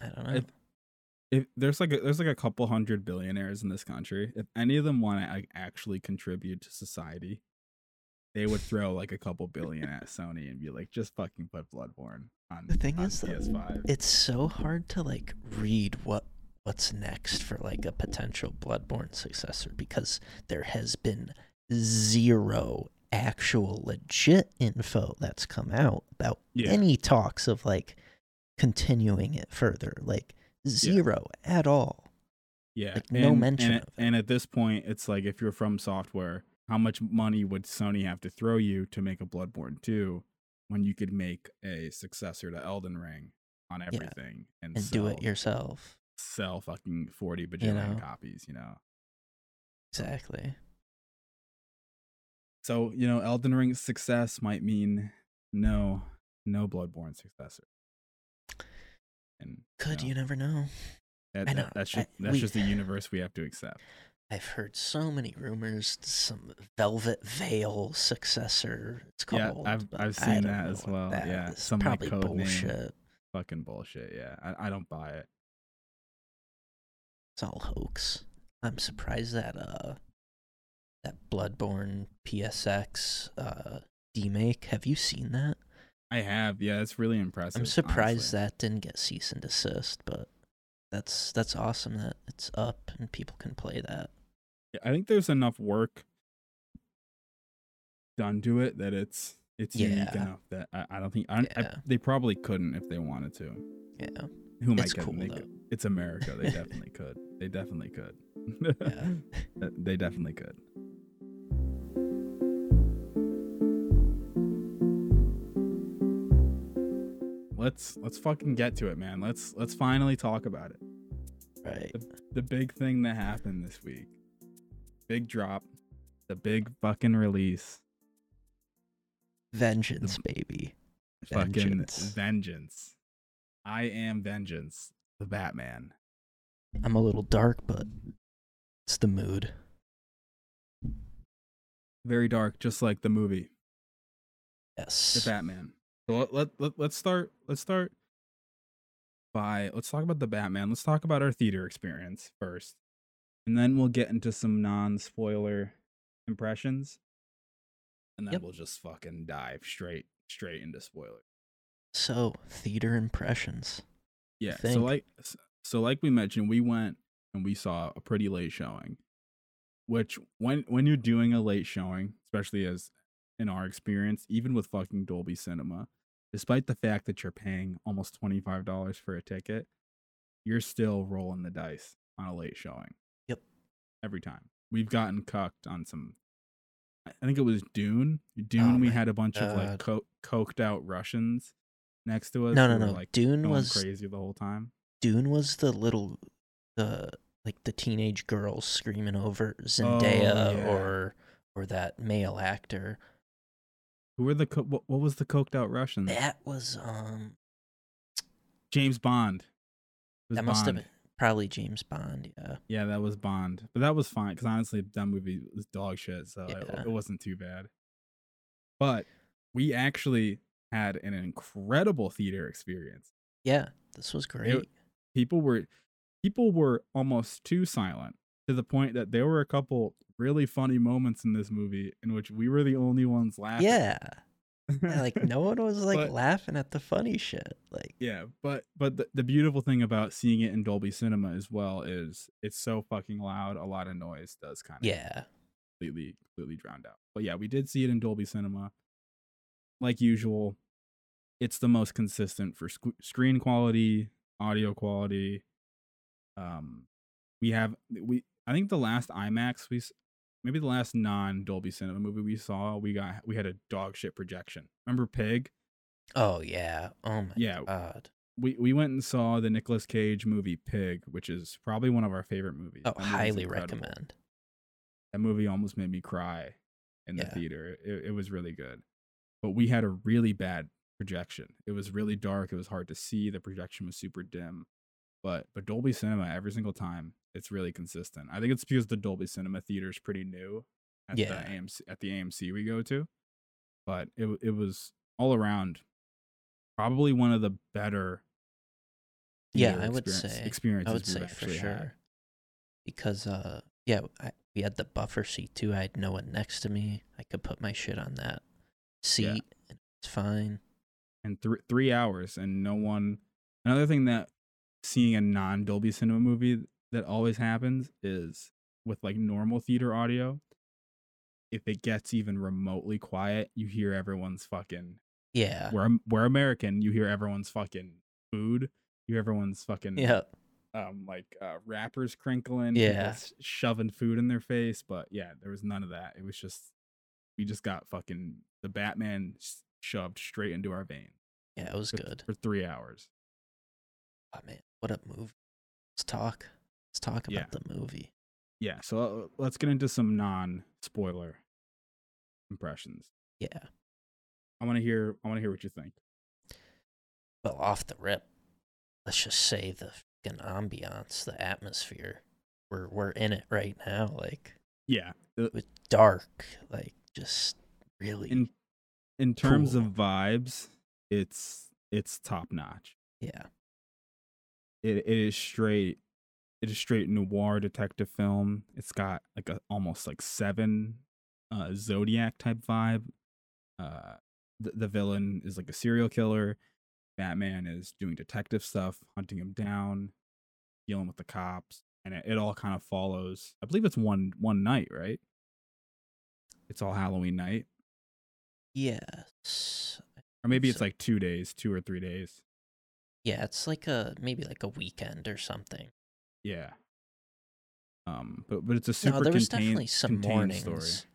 I don't know. if if there's like a, there's like a couple hundred billionaires in this country, if any of them want to like actually contribute to society, they would throw like a couple billion at Sony and be like, just fucking put Bloodborne on. The thing is, though, PS5. it's so hard to like read what what's next for like a potential bloodborne successor because there has been zero actual legit info that's come out about Yeah. any talks of like continuing it further like zero at all yeah, like, no mention and, and at this point, it's like if you're from software, how much money would Sony have to throw you to make a Bloodborne 2 when you could make a successor to Elden Ring on everything and, and sell, do it yourself. sell fucking 40 bajillion know? copies, you know? Exactly. So, you know, Elden Ring's success might mean no, no Bloodborne successor. And Could know, you never know? that, I that- that's I- just that's we- just the universe we have to accept. I've heard so many rumors. Some Velvet Veil successor. It's Yeah, called. I've- I've seen that as well, that yeah, is. some, probably code name. bullshit. Fucking bullshit. Yeah, I, I don't buy it. It's all hoax. I'm surprised that uh that Bloodborne PSX uh demake. Have you seen that? I have. Yeah, it's really impressive. I'm surprised honestly. that didn't get cease and desist, but that's that's awesome that it's up and people can play that. Yeah, I think there's enough work done to it that it's it's unique enough that I, I don't think I, I, they probably couldn't if they wanted to. Yeah. Who might It's cool, they could. It's America. They definitely could. They definitely could. Yeah. They definitely could. Let's let's fucking get to it, man. Let's let's finally talk about it. Right. The big thing that happened this week. Big drop. The big fucking release. Vengeance, baby. Fucking Vengeance. vengeance. I am vengeance. The Batman. I'm a little dark, but it's the mood. Very dark, just like the movie. Yes. The Batman. So let, let, let let's start let's start by let's talk about the Batman. Let's talk about our theater experience first. And then we'll get into some non-spoiler impressions. And then Yep. we'll just fucking dive straight straight into spoilers. So, theater impressions. Yeah. So like so like we mentioned, we went and we saw a pretty late showing. Which when when you're doing a late showing, especially as in our experience, even with fucking Dolby Cinema, despite the fact that you're paying almost twenty five dollars for a ticket, you're still rolling the dice on a late showing. Every time. We've gotten cucked on some I think it was Dune. Dune, we Oh my had a bunch of like co- coked out Russians next to us. No, no, no. Like Dune was crazy the whole time. Dune was the little the like the teenage girls screaming over Zendaya Oh, yeah. or or that male actor. Who were the co- what, what was the coked out Russians? That was um James Bond. Was that must have been probably James Bond, yeah. Yeah, that was Bond, but that was fine because honestly, that movie was dog shit, so Yeah. it wasn't too bad. But we actually had an incredible theater experience. Yeah, this was great. People were people were almost too silent to the point that there were a couple really funny moments in this movie in which we were the only ones laughing. yeah. Yeah, like no one was like But- laughing at the funny shit. Like Yeah, but but the, the beautiful thing about seeing it in Dolby Cinema as well is it's so fucking loud. A lot of noise does kind of yeah. completely completely drowned out. But yeah, we did see it in Dolby Cinema. Like usual, it's the most consistent for sc- screen quality, audio quality. Um, we have we I think the last IMAX we maybe the last non Dolby Cinema movie we saw we got we had a dog shit projection. Remember Pig? Oh yeah. Oh my Yeah, god. we we went and saw the Nicolas Cage movie Pig, which is probably one of our favorite movies. Oh, highly recommend. That movie almost made me cry in the Yeah. theater. It, it was really good, but we had a really bad projection. It was really dark. It was hard to see. The projection was super dim. But but Dolby Cinema every single time it's really consistent. I think it's because the Dolby Cinema theater is pretty new at Yeah. the AMC at the AMC we go to. But it it was all around probably one of the better Yeah, I would say. experiences I would say for sure. had. Because uh yeah, I, we had the buffer seat too. I had no one next to me. I could put my shit on that seat and it's fine. and th- three hours and no one another thing that seeing a non dolby cinema movie that always happens is with like normal theater audio if it gets even remotely quiet you hear everyone's fucking Yeah. we're, we're american you hear everyone's fucking food you hear everyone's fucking Yeah. um like uh rappers crinkling, Yeah. shoving food in their face, but yeah, there was none of that. It was just we just got fucking the Batman shoved straight into our vein Yeah, it was for, good. for three hours. Oh man, what a movie. Let's talk. Let's talk Yeah. about the movie. Yeah, so uh, let's get into some non-spoiler impressions. Yeah. I want to hear. I want to hear what you think. Well, off the rip, let's just say the fucking ambiance, the atmosphere. We're we're in it right now, like Yeah, with dark, like just really in in terms Cool. of vibes, it's it's top notch. yeah. it, it is straight it is straight noir detective film. It's got like a almost like seven uh zodiac type vibe. Uh the, the villain is like a serial killer. Batman is doing detective stuff hunting him down dealing with the cops and it, it all kind of follows i believe it's one one night right? It's all halloween night. Yes. or maybe it's So- like two days two or three days. Yeah, it's like a maybe like a weekend or something. Yeah um but but it's a super no, there was contained, definitely some contained mornings. story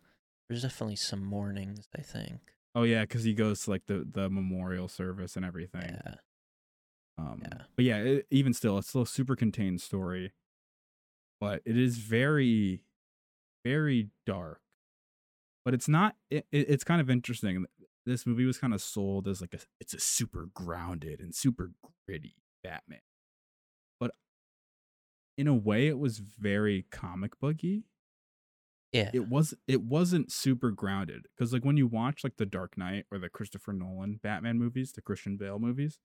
There's definitely some mornings, I think. Oh yeah, because he goes to like the the memorial service and everything. Yeah. Um, yeah. But yeah, it, even still, it's still a super contained story, but it is very, very dark. But it's not. It, it, it's kind of interesting. This movie was kind of sold as like a. It's a super grounded and super gritty Batman, in a way, it was very comic booky Yeah. it was it wasn't super grounded because like when you watch like the Dark Knight or the Christopher Nolan Batman movies, the Christian Bale movies,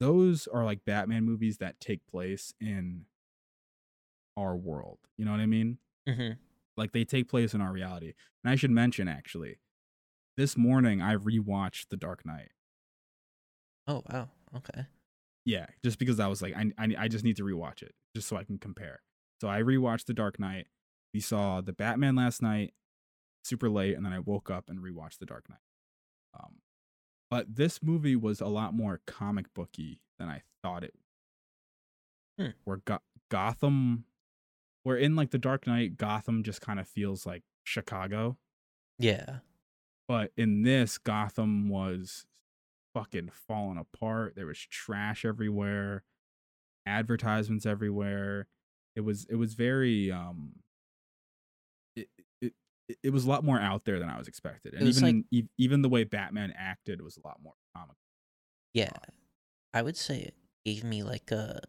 those are like Batman movies that take place in our world. You know what I mean? hmm Like they take place in our reality. And I should mention actually, this morning I rewatched The Dark Knight. Oh wow. Okay. Yeah, just because I was like, I, I I just need to rewatch it just so I can compare. So I rewatched The Dark Knight. We saw the Batman last night, super late, and then I woke up and rewatched The Dark Knight. Um, but this movie was a lot more comic booky than I thought it. Hmm. Where Go- Gotham, where in like The Dark Knight, Gotham just kind of feels like Chicago, Yeah. but in this, Gotham was fucking falling apart. There was trash everywhere, advertisements everywhere. It was it was very um it it, it- was a lot more out there than I was expected. And even e- even the way Batman acted was a lot more comic. Yeah. I would say it gave me like a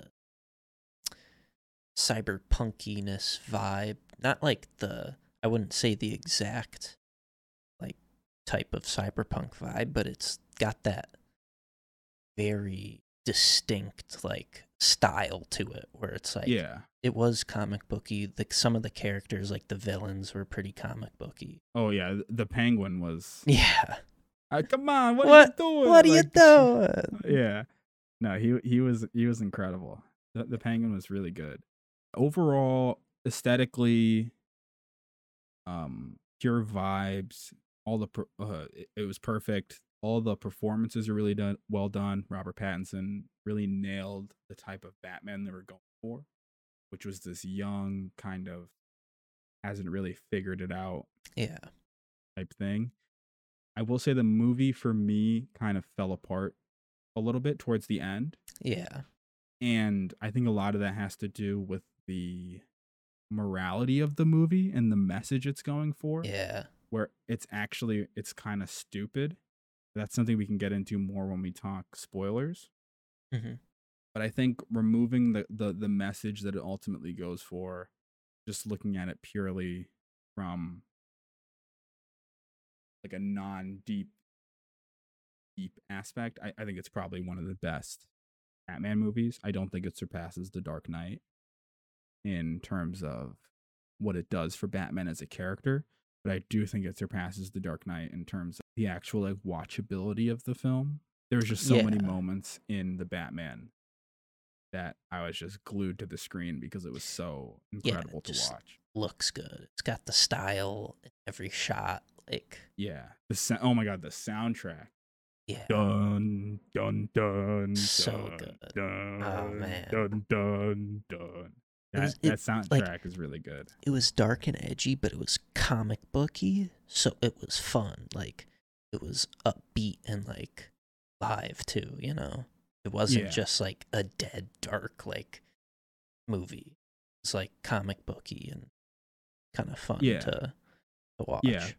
cyberpunkiness vibe. Not like the I wouldn't say the exact like type of cyberpunk vibe, but it's got that very distinct like style to it where it's like yeah. it was comic booky. like some of the characters like the villains were pretty comic booky. Oh yeah, the penguin was Yeah. uh, come on, what, What- are you doing? What are you doing? yeah no he he was he was incredible the, the penguin was really good overall aesthetically um pure vibes all the uh, it, it was perfect all the performances are really done well done robert pattinson really nailed the type of batman they were going for which was this young kind of hasn't really figured it out Yeah. type thing. I will say the movie for me kind of fell apart a little bit towards the end. Yeah. And I think a lot of that has to do with the morality of the movie and the message it's going for, Yeah. where it's actually it's kind of stupid. That's something we can get into more when we talk spoilers. hmm But I think removing the the the message that it ultimately goes for, just looking at it purely from like a non deep deep aspect, I, I think it's probably one of the best Batman movies. I don't think it surpasses The Dark Knight in terms of what it does for Batman as a character, but I do think it surpasses The Dark Knight in terms of the actual like watchability of the film. There was just so many moments in the Batman that I was just glued to the screen because it was so incredible to just- watch. Looks good. It's got the style in every shot. Like Yeah. The sa- oh my god, the soundtrack. Yeah. Dun dun dun. So dun, good. Oh, man. Dun dun dun. It was- That, that it- soundtrack like- is really good. It was dark and edgy, but it was comic booky, so it was fun. Like it was upbeat and like live too, you know. It wasn't Yeah. just like a dead dark like movie. It's like comic booky and kind of fun Yeah. to to watch. Yeah.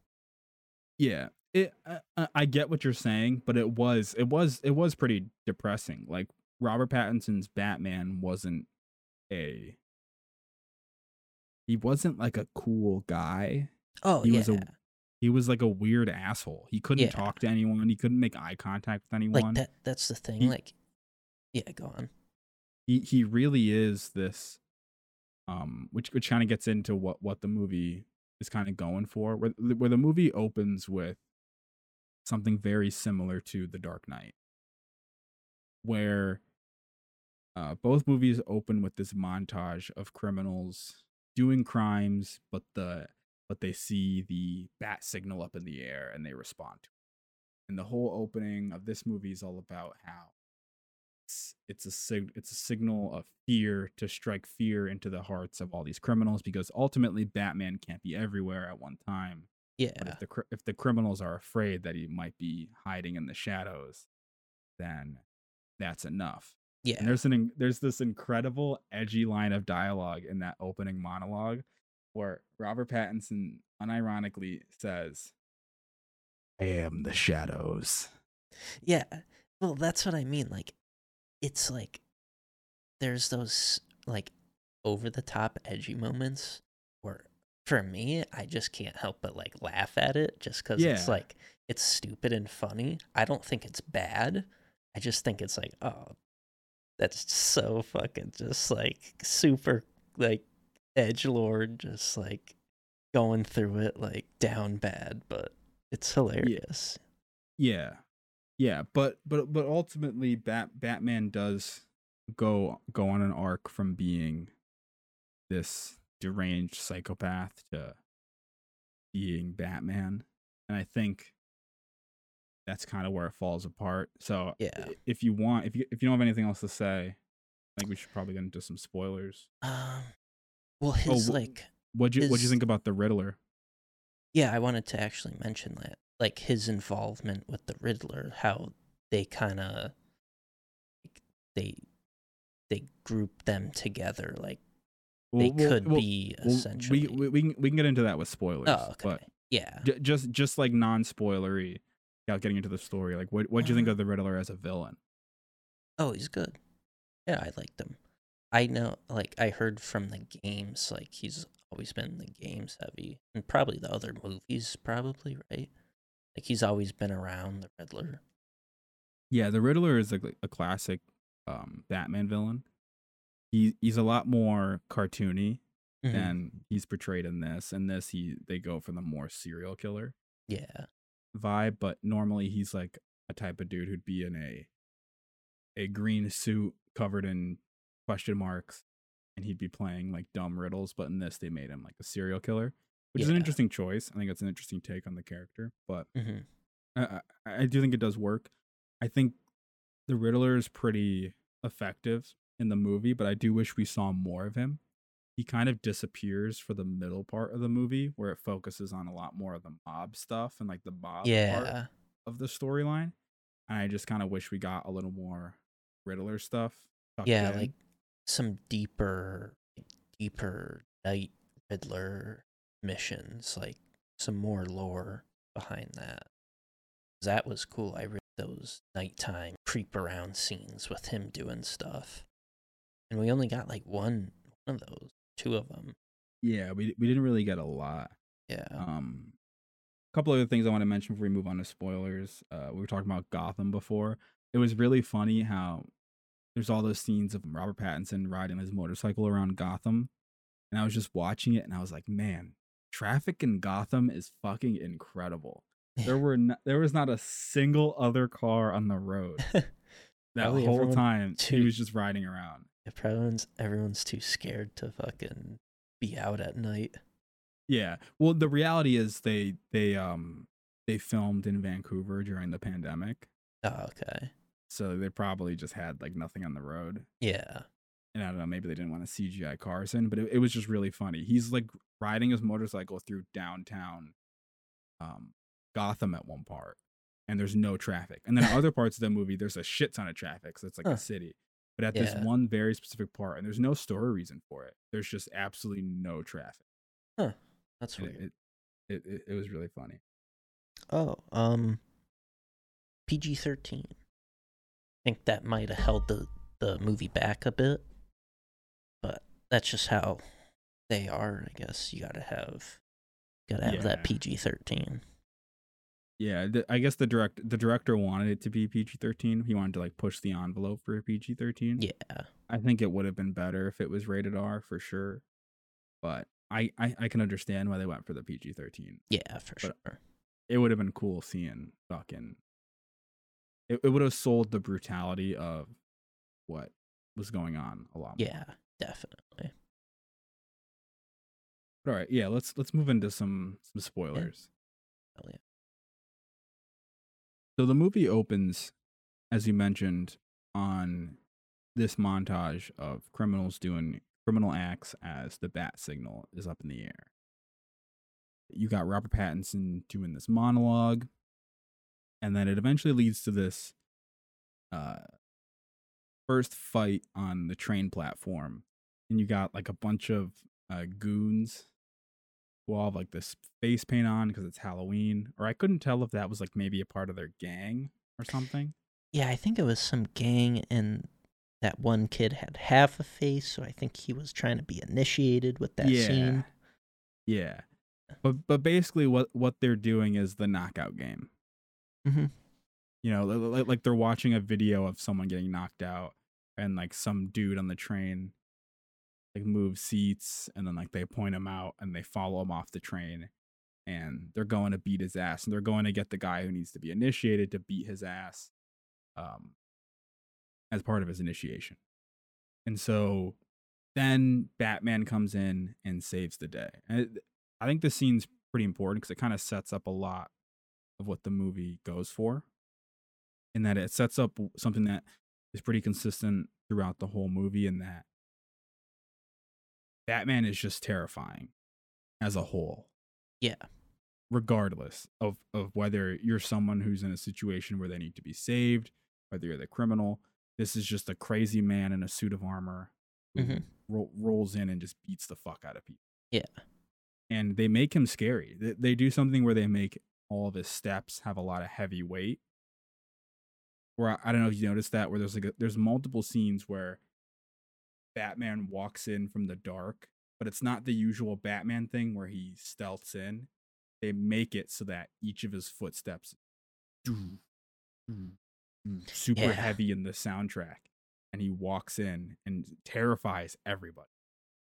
Yeah. It I, I get what you're saying, but it was it was it was pretty depressing. Like Robert Pattinson's Batman wasn't a he wasn't like a cool guy. Oh He yeah. was a He was like a weird asshole. He couldn't Yeah. talk to anyone. He couldn't make eye contact with like anyone. that that's the thing He- like yeah, go on. he he really is this um which which kind of gets into what what the movie is kind of going for where where the movie opens with something very similar to The Dark Knight where uh both movies open with this montage of criminals doing crimes but the but they see the bat signal up in the air and they respond to it. and the whole opening of this movie is all about how it's it's a sig- it's a signal of fear to strike fear into the hearts of all these criminals because ultimately Batman can't be everywhere at one time. But Yeah. if the cr- if the criminals are afraid that he might be hiding in the shadows, then that's enough. Yeah. And there's an there's this incredible edgy line of dialogue in that opening monologue where Robert Pattinson unironically says, "I am the shadows." Yeah. Well, that's what I mean. Like, it's like there's those like over the top edgy moments where for me, I just can't help but like laugh at it just because it's like it's stupid and funny. I don't think it's bad. I just think it's like, oh, that's so fucking just like super like edge lord, just like going through it like down bad, but it's hilarious. Yeah. Yeah, but but but ultimately Bat Batman does go go on an arc from being this deranged psychopath to being Batman. And I think that's kind of where it falls apart. So Yeah. if you want if you if you don't have anything else to say, I think we should probably get into some spoilers. Um, well, his wh- like What'd you what'd you think about the Riddler? Yeah, I wanted to actually mention that, like his involvement with the Riddler, how they kind of they they group them together, like they Well, could well, be well, essentially. we, we we can we can get into that with spoilers. oh, okay, But yeah. J- just just like non-spoilery without getting into the story like what what do you think Uh, of the riddler as a villain Oh, he's good. Yeah, I liked him. I know, like I heard from the games, like he's always been the games heavy, and probably the other movies, probably right. Like he's always been around the Riddler. yeah the riddler is like a classic um batman villain he he's a lot more cartoony Mhm. than he's portrayed in this in this he they go for the more serial killer Yeah, vibe but normally he's like a type of dude who'd be in a a green suit covered in question marks and he'd be playing like dumb riddles but in this they made him like a serial killer which is an interesting choice i think it's an interesting take on the character but hmm I, I I do think it does work. I think the Riddler is pretty effective in the movie, but I do wish we saw more of him. He kind of disappears for the middle part of the movie, where it focuses on a lot more of the mob stuff and like the mob part yeah. of the storyline. And I just kind of wish we got a little more Riddler stuff. yeah in. like some deeper deeper night riddler missions like some more lore behind that. that was cool i read those nighttime creep around scenes with him doing stuff and we only got like one one of those two of them yeah, we we didn't really get a lot. yeah Um, a couple other things I want to mention before we move on to spoilers. Uh, we were talking about Gotham before. It was really funny how there's all those scenes of Robert Pattinson riding his motorcycle around Gotham, and I was just watching it, and I was like, man, traffic in Gotham is fucking incredible. There were no, there was not a single other car on the road that Probably whole time. He was just riding around. If everyone's everyone's too scared to fucking be out at night Yeah. Well, the reality is they they um they filmed in Vancouver during the pandemic. Oh, okay. So they probably just had like nothing on the road. Yeah. And I don't know, maybe they didn't want to CGI cars in, but it, it was just really funny. He's like riding his motorcycle through downtown um, Gotham at one part, and there's no traffic. And then other parts of the movie, there's a shit ton of traffic, so it's like Huh. a city. But at this one very specific part, and there's no story reason for it. There's just absolutely no traffic. That's And weird. it, it, it, it was really funny. Oh, um, PG thirteen. I think that might have held the the movie back a bit, but that's just how they are. I guess you gotta have gotta have Yeah. that PG thirteen. Yeah, the, I guess the direct the director wanted it to be PG thirteen. He wanted to like push the envelope for PG thirteen. Yeah, I think it would have been better if it was rated R for sure. But I, I, I can understand why they went for the PG thirteen. yeah, for But- sure. It would have been cool seeing fucking. It, it would have sold the brutality of what was going on a lot. more. Yeah, definitely. But all right, yeah. Let's let's move into some some spoilers. Hell yeah. So the movie opens, as you mentioned, on this montage of criminals doing criminal acts as the bat signal is up in the air. You got Robert Pattinson doing this monologue, and then it eventually leads to this uh, first fight on the train platform. And you got like a bunch of uh, goons who all have like this face paint on because it's Halloween. Or I couldn't tell if that was like maybe a part of their gang or something. Yeah, I think it was some gang, and that one kid had half a face, so I think he was trying to be initiated with that yeah. scene. Yeah. But but basically what what they're doing is the knockout game. Mhm. You know, li- li- like they're watching a video of someone getting knocked out and like some dude on the train like move seats and then like they point him out and they follow him off the train and they're going to beat his ass and they're going to get the guy who needs to be initiated to beat his ass um as part of his initiation. And so then Batman comes in and saves the day. And I think this scene's pretty important because it kind of sets up a lot of what the movie goes for. In that it sets up something that is pretty consistent throughout the whole movie, in that Batman is just terrifying as a whole. Yeah. Regardless of, of whether you're someone who's in a situation where they need to be saved, whether you're the criminal, this is just a crazy man in a suit of armor who Mhm. ro- rolls in and just beats the fuck out of people Yeah. and they make him scary. They, they do something where they make all of his steps have a lot of heavy weight. Where I, I don't know if you noticed that, where there's like a, there's multiple scenes where Batman walks in from the dark, but it's not the usual Batman thing where he stealths in. They make it so that each of his footsteps doo, doo, doo, super Yeah. heavy in the soundtrack, and he walks in and terrifies everybody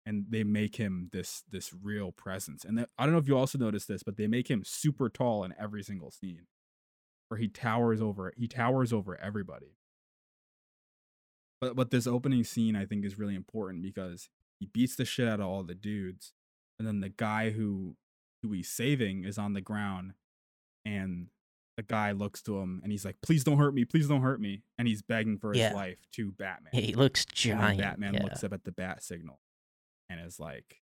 and they make him this this real presence. And that, I don't know if you also noticed this, but they make him super tall in every single scene, where he towers over he towers over everybody. But but this opening scene I think is really important because he beats the shit out of all the dudes, and then the guy who who he's saving is on the ground, and the guy looks to him and he's like, "Please don't hurt me! Please don't hurt me!" And he's begging for his Yeah. life to Batman. Yeah, he looks And giant. Batman yeah. looks up at the bat signal and is like,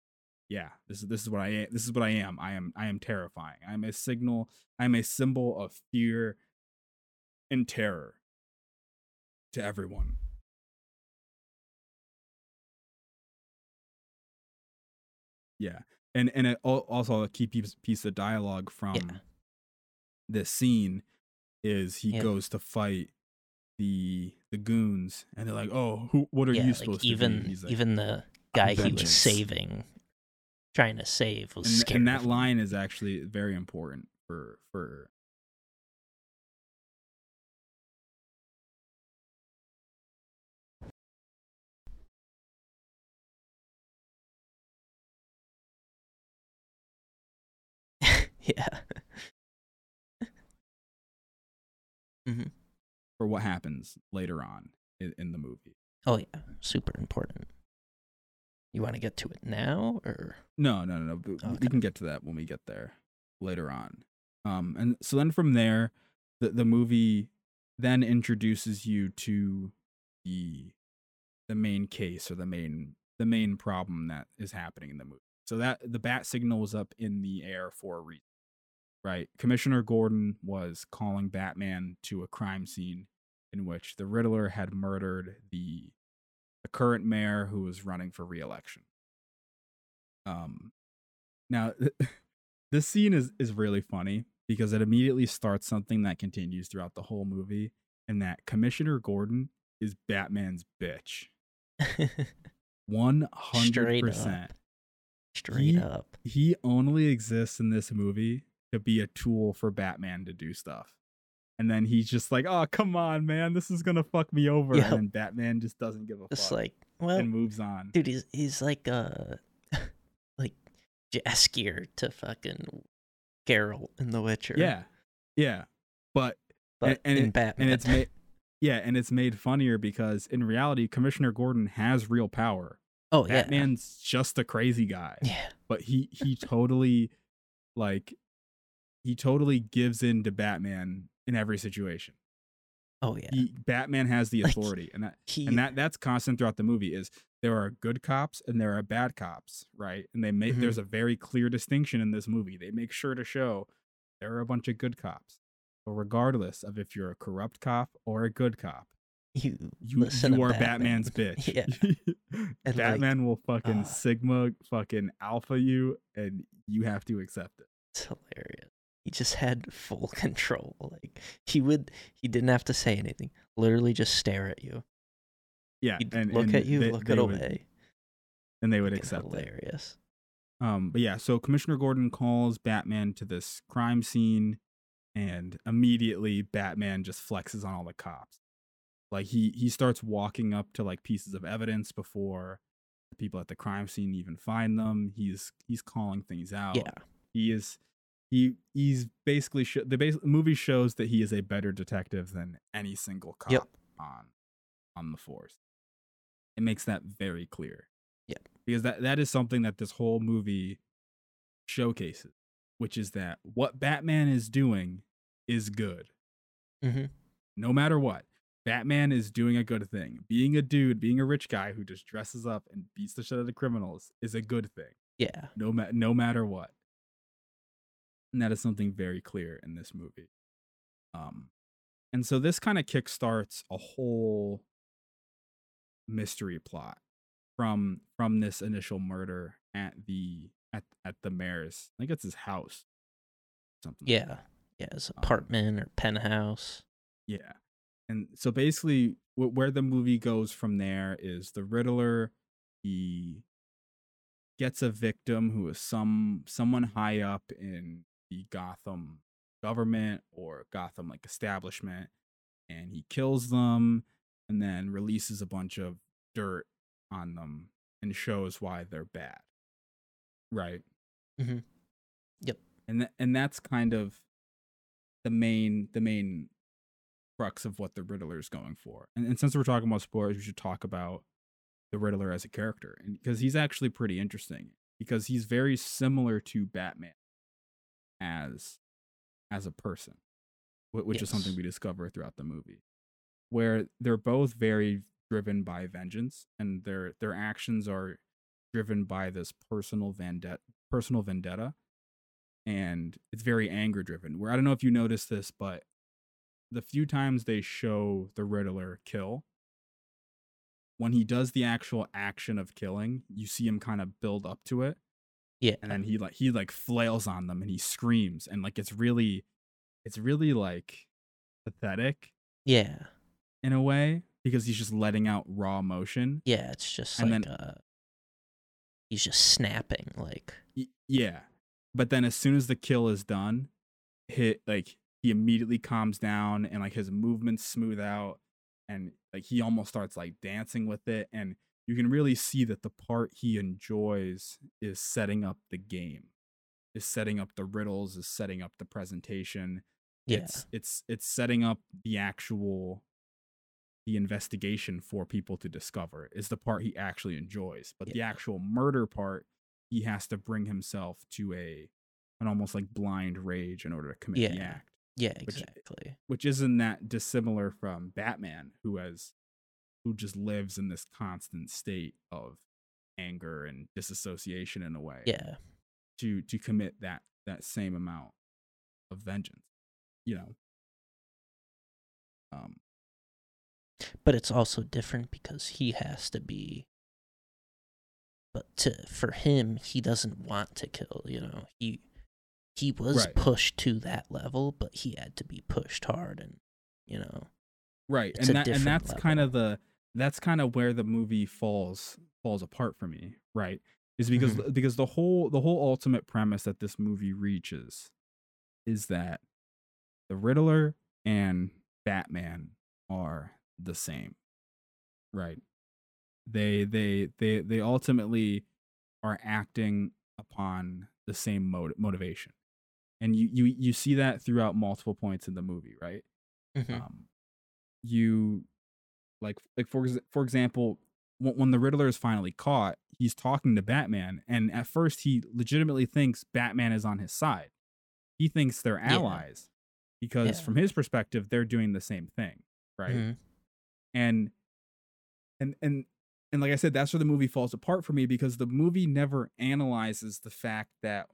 "Yeah, this is this is what I am. This is what I am. I am I am terrifying. I'm a signal. I'm a symbol of fear and terror to everyone." Yeah, and and it, also a key piece piece of dialogue from this scene is he Yeah. goes to fight the the goons and they're like oh who what are yeah, you like supposed even to be He's like, even the guy he was saving, trying to save, was and, scared. and that line is actually very important for for yeah. hmm for what happens later on in, in the movie Oh yeah, super important. You want to get to it now, or no no no no we- Okay. we can get to that when we get there later on um and so then from there the the movie then introduces you to the the main case or the main the main problem that is happening in the movie. So that the bat signal was up in the air for a reason. Right. Commissioner Gordon was calling Batman to a crime scene in which the Riddler had murdered the the current mayor who was running for reelection. Um now this scene is is really funny because it immediately starts something that continues throughout the whole movie and that Commissioner Gordon is Batman's bitch. 100%. up. Straight He- up. He only exists in this movie be a tool for Batman to do stuff. And then he's just like, "Oh, come on, man, this is gonna fuck me over." Yep. And Batman just doesn't give a Just fuck like, well, and moves on. dude, he's he's like uh like Jaskier to fucking Geralt in The Witcher. Yeah, yeah, but but and in it- Batman, and it's made, yeah, and it's made funnier because in reality, Commissioner Gordon has real power. oh yeah, Batman's just a crazy guy. yeah, but he he totally like he totally gives in to Batman in every situation. oh yeah. He Batman has the Like, authority, and that He, and that that's constant throughout the movie. Is there are good cops and there are bad cops, right? And they make Mhm. there's a very clear distinction in this movie. They make sure to show there are a bunch of good cops. But regardless of if you're a corrupt cop or a good cop, you you you are Batman. Batman's bitch. Yeah. like, Batman will fucking uh, sigma fucking alpha you and you have to accept it. It's hilarious. He just had full control. Like he would, he didn't have to say anything. Literally, just stare at you. Yeah, He'd and look and at you, they- look they it would- away. and they would Fucking accept it. hilarious. Um, but yeah, so Commissioner Gordon calls Batman to this crime scene, and immediately Batman just flexes on all the cops. Like he he starts walking up to like pieces of evidence before the people at the crime scene even find them. He's he's calling things out. Yeah, he is he he's basically sh- the base movie shows that he is a better detective than any single cop Yep. on on the force. It makes that very clear. Yeah. Because that that is something that this whole movie showcases, which is that what Batman is doing is good. hmm No matter what. Batman is doing a good thing. Being a dude, being a rich guy who just dresses up and beats the shit out of criminals is a good thing yeah, no ma- no matter what. And that is something very clear in this movie. Um and so this kind of kickstarts a whole mystery plot from from this initial murder at the at at the mayor's I think it's his house. Something like yeah, that. yeah. His Um, apartment or penthouse. Yeah. And so basically, wh- where the movie goes from there is the Riddler. He gets a victim who is some someone high up in the Gotham government or Gotham like establishment, and he kills them, and then releases a bunch of dirt on them and shows why they're bad. Right. Mhm. Yep. And th- and that's kind of the main the main crux of what the Riddler is going for. And, and since we're talking about spoilers, we should talk about the Riddler as a character, and because he's actually pretty interesting. Because he's very similar to Batman as as a person, wh- which is something we discover throughout the movie, where they're both very driven by vengeance, and their their actions are driven by this personal vendetta, personal vendetta, and it's very anger driven. Where I don't know if you noticed this, but the few times they show the Riddler kill, when he does the actual action of killing, you see him kind of build up to it, Yeah, and then he like he like flails on them and he screams, and like it's really, it's really like pathetic yeah, in a way because he's just letting out raw emotion. yeah. It's just And like then- uh, he's just snapping. Like Y- yeah but then as soon as the kill is done hit like he immediately calms down and like his movements smooth out and like he almost starts like dancing with it and you can really see that the part he enjoys is setting up the game is setting up the riddles is setting up the presentation. Yeah, it's it's it's setting up the actual the investigation for people to discover is the part he actually enjoys but the actual murder part he has to bring himself to a an almost like blind rage in order to commit the act Yeah, Which- exactly. which isn't that dissimilar from Batman, who has who just lives in this constant state of anger and disassociation in a way Yeah. to to commit that that same amount of vengeance you know um But it's also different because he has to be but to for him he doesn't want to kill, you know. He he was Right. pushed to that level, but he had to be pushed hard and you know. right and that and that's kind of the that's kind of where the movie falls falls apart for me right is because Mhm. because the whole the whole ultimate premise that this movie reaches is that the riddler and batman are the same right they they they they ultimately are acting upon the same mot- motivation and you you you see that throughout multiple points in the movie right Mhm. um, you like like for for example when, when the riddler is finally caught he's talking to batman and at first he legitimately thinks batman is on his side he thinks they're Yeah. allies because Yeah. from his perspective they're doing the same thing right Mhm. and and and and like i said that's where the movie falls apart for me because the movie never analyzes the fact that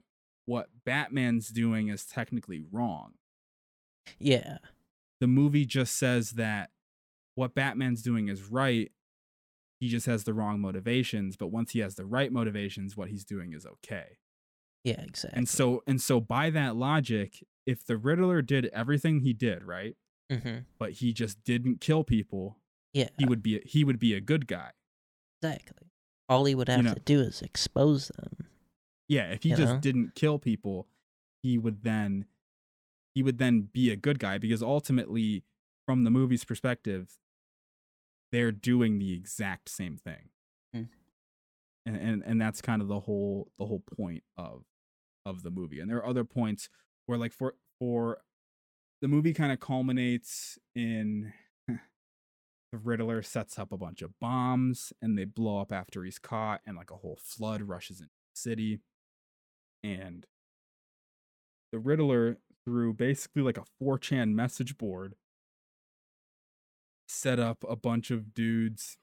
what batman's doing is technically wrong Yeah. the movie just says that what Batman's doing is right. He just has the wrong motivations, but once he has the right motivations, what he's doing is okay. Yeah, exactly. And so and so by that logic, if the Riddler did everything he did, right? Mhm. But he just didn't kill people, Yeah. he would be he would be a good guy. Exactly. All he would have know- to do is expose them. Yeah, if he You just know? didn't kill people, he would then he would then be a good guy because ultimately from the movie's perspective they're doing the exact same thing. Mm. And, and and that's kind of the whole the whole point of of the movie. And there are other points where like for for the movie kind of culminates in the Riddler sets up a bunch of bombs and they blow up after he's caught and like a whole flood rushes into the city and the Riddler through basically like a 4chan message board set up a bunch of dudes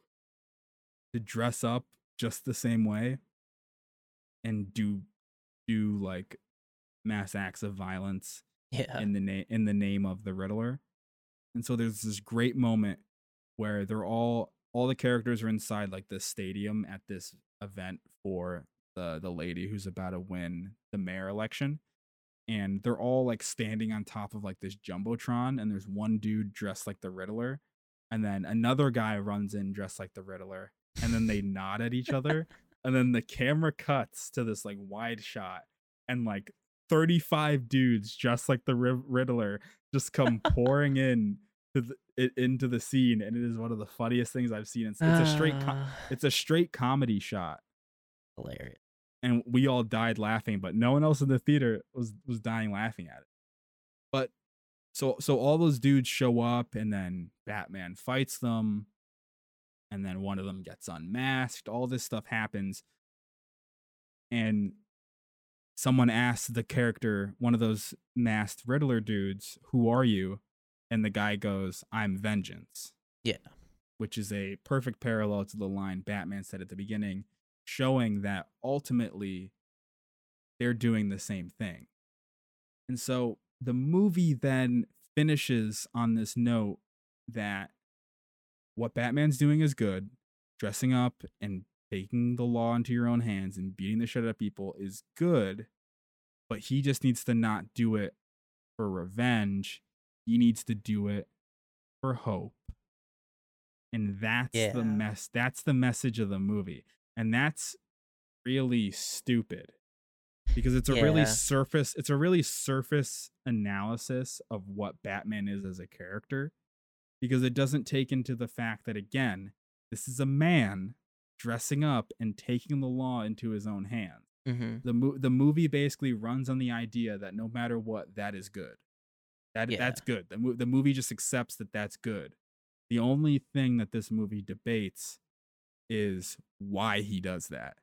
to dress up just the same way and do do like mass acts of violence Yeah. in the name in the name of the Riddler. And so there's this great moment where they're all all the characters are inside like this stadium at this event for the the lady who's about to win the mayor election. And they're all like standing on top of like this jumbotron, and there's one dude dressed like the Riddler, and then another guy runs in dressed like the Riddler, and then they nod at each other, and then the camera cuts to this like wide shot, and like 35 dudes dressed like the Riddler just come pouring in to the, it, into the scene, and it is one of the funniest things I've seen. It's, it's a straight, co- Ah, it's a straight comedy shot, hilarious. and we all died laughing, but no one else in the theater was was dying laughing at it. So so all those dudes show up, and then Batman fights them, and then one of them gets unmasked. All this stuff happens, and someone asks the character, one of those masked Riddler dudes, "Who are you?" And the guy goes, "I'm Vengeance." Yeah. which is a perfect parallel to the line Batman said at the beginning, showing that ultimately they're doing the same thing. And so the movie then finishes on this note that what Batman's doing is good, dressing up and taking the law into your own hands and beating the shit out of people is good, but he just needs to not do it for revenge. He needs to do it for hope and that's Yeah. the mess that's the message of the movie and that's really stupid because it's a really surface it's a really surface analysis of what batman is as a character because it doesn't take into the fact that again this is a man dressing up and taking the law into his own hands. Hmm the mo- the movie basically runs on the idea that no matter what that is good. That Yeah. that's good. The, mo- the movie just accepts that that's good. The only thing that this movie debates is why he does that.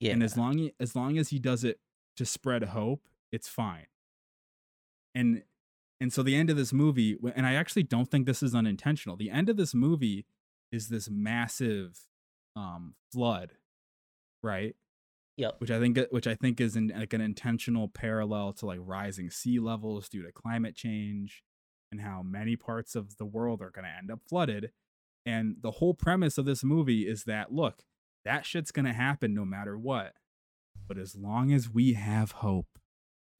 Yeah. and as long as long as he does it to spread hope it's fine and And so the end of this movie, and I actually don't think this is unintentional. The end of this movie is this massive um flood, right? Yep. Which I think which I think is in, like an intentional parallel to like rising sea levels due to climate change and how many parts of the world are going to end up flooded. And the whole premise of this movie is that look, that shit's going to happen no matter what. But as long as we have hope,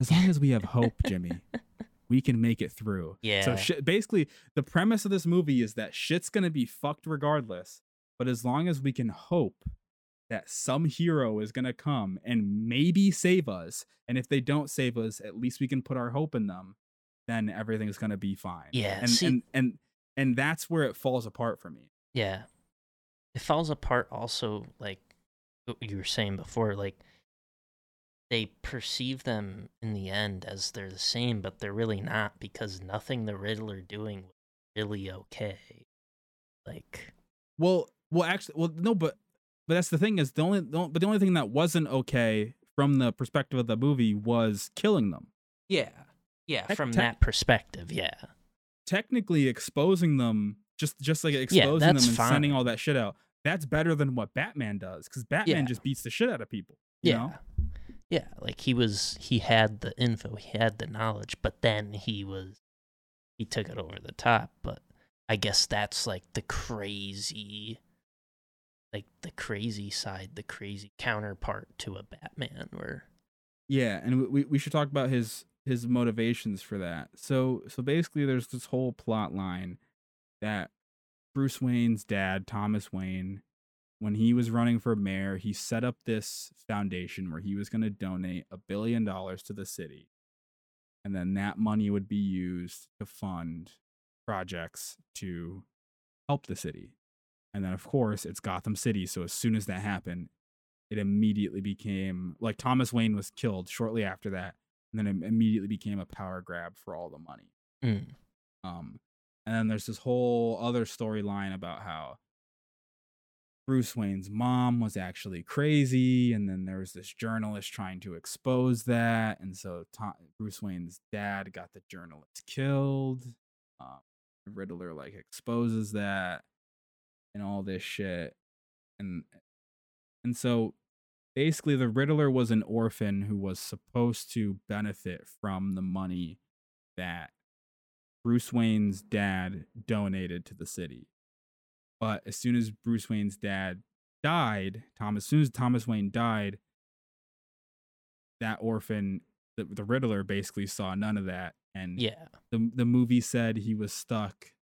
as long as we have hope, Jimmy, we can make it through. Yeah. So shit, basically, the premise of this movie is that shit's gonna be fucked regardless. But as long as we can hope that some hero is gonna come and maybe save us, and if they don't save us, at least we can put our hope in them. Then everything's gonna be fine. Yeah, And see- and and and that's where it falls apart for me. Yeah. It falls apart also like what you were saying before, like they perceive them in the end as they're the same, but they're really not because nothing the Riddler doing was really okay. Like Well, well, actually, well, no, but but that's the thing is the only, the only but the only thing that wasn't okay from the perspective of the movie was killing them. Yeah. Yeah, Tec- from tec- that perspective, yeah. technically exposing them just just like exposing them and that's sending all that shit out that's better than what batman does because batman Yeah. just beats the shit out of people you Yeah. know? Yeah, like he was he had the info, he had the knowledge, but then he was he took it over the top, but I guess that's like the crazy like the crazy side, the crazy counterpart to a Batman where yeah and we, we should talk about his his motivations for that. So so basically there's this whole plot line that bruce wayne's dad thomas wayne when he was running for mayor he set up this foundation where he was going to donate a billion dollars to the city and then that money would be used to fund projects to help the city. And then, of course, it's Gotham City. So as soon as that happened, it immediately became like Thomas Wayne was killed shortly after that, and then it immediately became a power grab for all the money. mm, Um, and then there's this whole other storyline about how Bruce Wayne's mom was actually crazy, and then there was this journalist trying to expose that, and so Tom, Bruce Wayne's dad got the journalist killed. Um, Riddler like exposes that, and all this shit, and and so basically the Riddler was an orphan who was supposed to benefit from the money that Bruce Wayne's dad donated to the city. But as soon as Bruce Wayne's dad died, Thomas, as soon as Thomas Wayne died, that orphan, the, the Riddler, basically saw none of that. And yeah. the the movie said he was stuck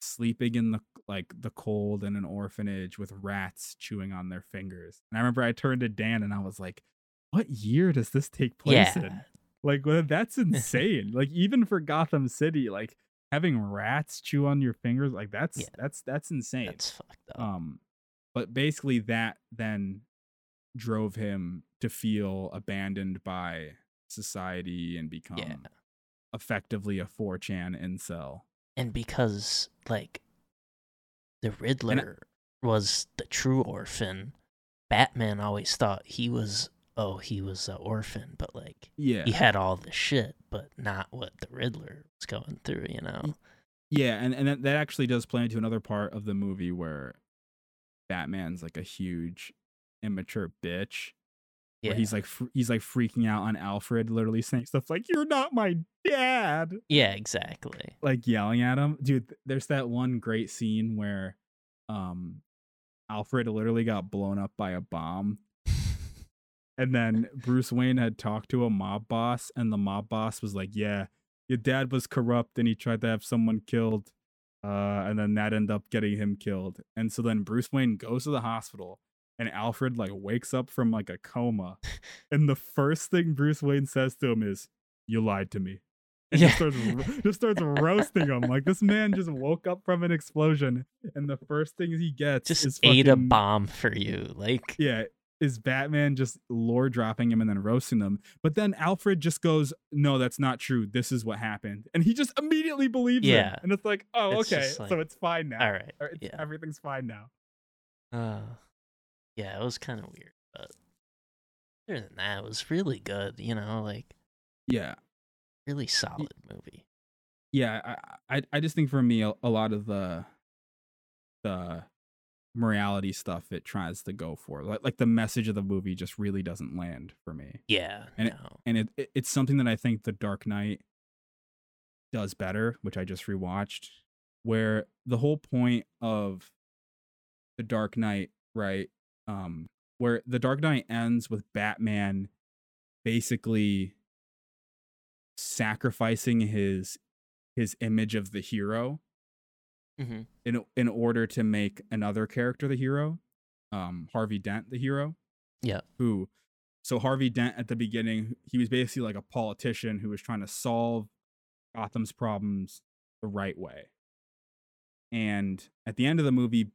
sleeping in the like the cold in an orphanage with rats chewing on their fingers. And I remember I turned to Dan and I was like, "What year does this take place in?" Like, well, that's insane. like, even for Gotham City, like having rats chew on your fingers, like that's Yeah. that's that's insane. That's fucked up. um, but basically, that then drove him to feel abandoned by society and become yeah. effectively a 4chan incel. And because like the Riddler was the true orphan, Batman always thought he was oh, he was an orphan, but like Yeah, he had all the shit, but not what the Riddler was going through, you know? yeah, and and that, that actually does play into another part of the movie where Batman's like a huge immature bitch. Yeah. Where he's like fr- he's like freaking out on Alfred, literally saying stuff like "You're not my dad," yeah, exactly. like yelling at him. Dude, th- there's that one great scene where um Alfred literally got blown up by a bomb. And then Bruce Wayne had talked to a mob boss, and the mob boss was like, Yeah, your dad was corrupt and he tried to have someone killed. Uh, and then that ended up getting him killed. And so then Bruce Wayne goes to the hospital and Alfred like wakes up from like a coma. and the first thing Bruce Wayne says to him is, You lied to me. And Yeah. just starts just starts roasting him. Like this man just woke up from an explosion, and the first thing he gets Just is ate a bomb for you. Like yeah, is Batman just lore dropping him and then roasting them. But then Alfred just goes, "No, that's not true. This is what happened," and he just immediately believes Yeah. him. And it's like, oh, It's okay, just so it's fine now. all right. Yeah. everything's fine now. Uh yeah, it was kind of weird, but other than that, it was really good, you know, like Yeah, really solid movie. yeah, I I, I just think for me a, a lot of the the morality stuff it tries to go for like like the message of the movie just really doesn't land for me Yeah, And it- and it, it it's something that I think The Dark Knight does better, which I just rewatched, where the whole point of The Dark Knight, right? Um, where The Dark Knight ends with Batman basically sacrificing his his image of the hero hmm in in order to make another character the hero, um, Harvey Dent the hero. Yeah. Who, so Harvey Dent at the beginning, he was basically like a politician who was trying to solve Gotham's problems the right way. And at the end of the movie,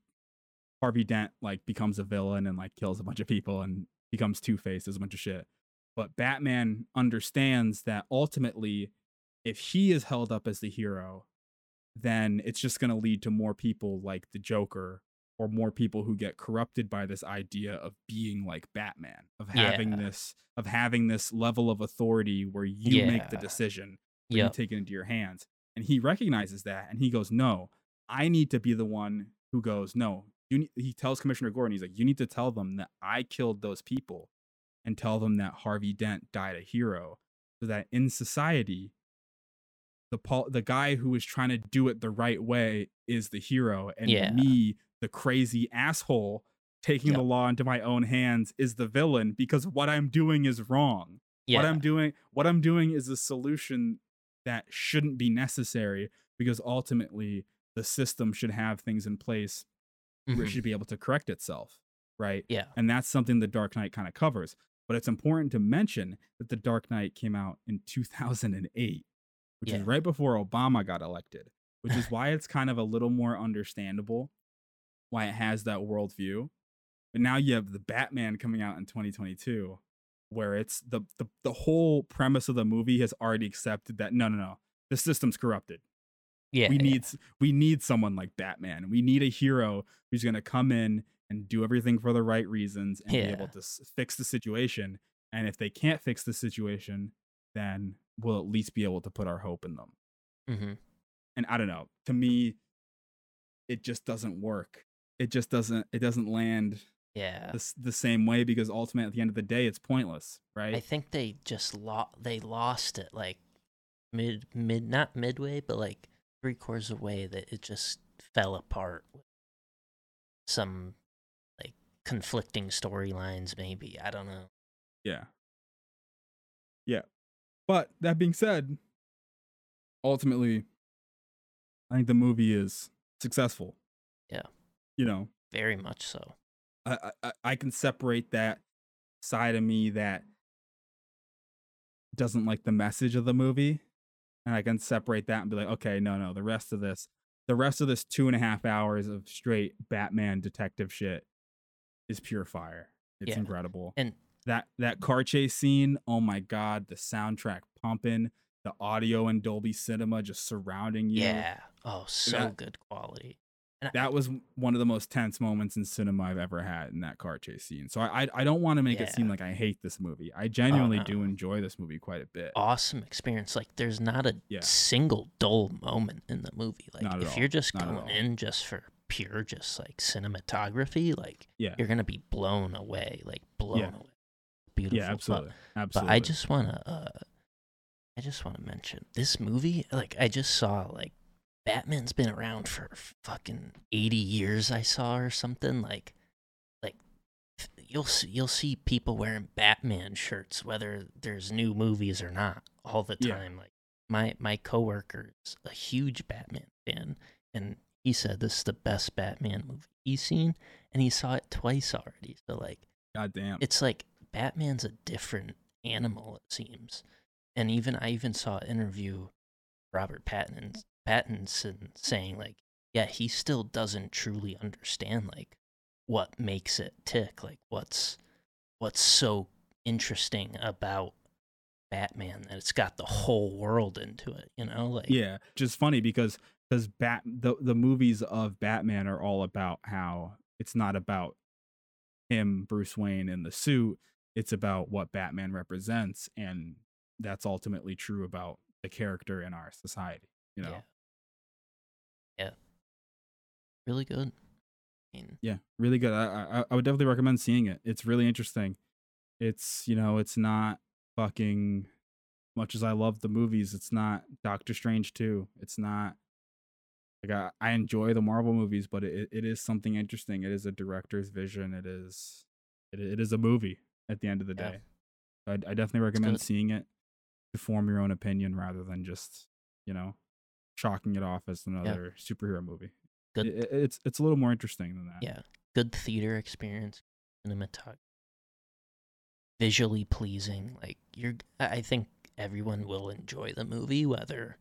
Harvey Dent like becomes a villain and like kills a bunch of people and becomes Two Face, does a bunch of shit. But Batman understands that ultimately, if he is held up as the hero, then it's just going to lead to more people like the Joker or more people who get corrupted by this idea of being like Batman, of having Yeah. this of having this level of authority where you make the decision, Yeah. you take it into your hands. And he recognizes that and he goes, "No, I need to be the one who goes, no, you need, he tells Commissioner Gordon, he's like, you need to tell them that I killed those people and tell them that Harvey Dent died a hero so that in society the pol- the guy who is trying to do it the right way is the hero and Yeah. me the crazy asshole taking the law into my own hands is the villain because what I'm doing is wrong Yeah. what i'm doing what i'm doing is a solution that shouldn't be necessary because ultimately the system should have things in place where it Mhm. should be able to correct itself right Yeah. and that's something the dark knight kind of covers but it's important to mention that the dark knight came out in 2008 which Yeah. is right before obama got elected which is why it's kind of a little more understandable why it has that worldview but now you have the batman coming out in 2022 where it's the, the the whole premise of the movie has already accepted that no no no the system's corrupted Yeah. we yeah. need s- we need someone like batman we need a hero who's going to come in and do everything for the right reasons and be able to s- fix the situation and if they can't fix the situation then we'll at least be able to put our hope in them Mhm. and i don't know to me it just doesn't work it just doesn't it doesn't land Yeah. the, the same way because ultimately at the end of the day it's pointless right I think they just lost. they lost it like mid mid not midway, but like three quarters away. that it just fell apart. with Some like conflicting storylines, maybe I don't know. Yeah. But that being said, ultimately, I think the movie is successful. Yeah. You know, Very much so. I, I- I, can separate that side of me that doesn't like the message of the movie. And I can separate that and be like, okay, no, no, the rest of this, the rest of this two and a half hours of straight Batman detective shit is pure fire. It's Yeah. incredible. And that that car chase scene oh my god the soundtrack pumping the audio in dolby cinema just surrounding you yeah, oh, so that- good quality. And I- that was one of the most tense moments in cinema i've ever had in that car chase scene so i i, I don't want to make it seem like i hate this movie i genuinely uh-huh. do no. enjoy this movie quite a bit awesome experience. Like there's not a Yeah. single dull moment in the movie. Like if all. you're just Not going in just for pure just like cinematography, like yeah you're gonna be blown away. Like blown Yeah. away. Beautiful. yeah But- absolutely But, I just wanna uh I just wanna mention this movie, like I just saw like Batman's been around for fucking eighty years I saw or something. Like like you'll see, you'll see people wearing Batman shirts whether there's new movies or not all the Yeah. time. Like my my coworker's a huge Batman fan, and he said this is the best Batman movie he's seen, and he saw it twice already. So like god damn it's like Batman's a different animal it seems, and even I even saw an interview Robert Pattinson Pattinson saying like yeah he still doesn't truly understand like what makes it tick like what's what's so interesting about Batman that it's got the whole world into it you know like yeah just funny because because bat the, the movies of batman are all about how it's not about him bruce wayne in the suit it's about what batman represents and that's ultimately true about the character in our society You know. Yeah. Yeah. Really good. I mean, Yeah, really good. I, I I would definitely recommend seeing it. It's really interesting. It's you know, it's not fucking much as I love the movies. It's not Doctor Strange too. It's not like I, I enjoy the Marvel movies, but it, it is something interesting. It is a director's vision. It is it, it is a movie at the end of the Yeah. day. I, I definitely recommend seeing it to form your own opinion rather than just you know chalking it off as another superhero movie. good. It- it- it's it's a little more interesting than that. yeah. Good theater experience. Cinematography. Visually pleasing. Like you're. I I think everyone will enjoy the movie whether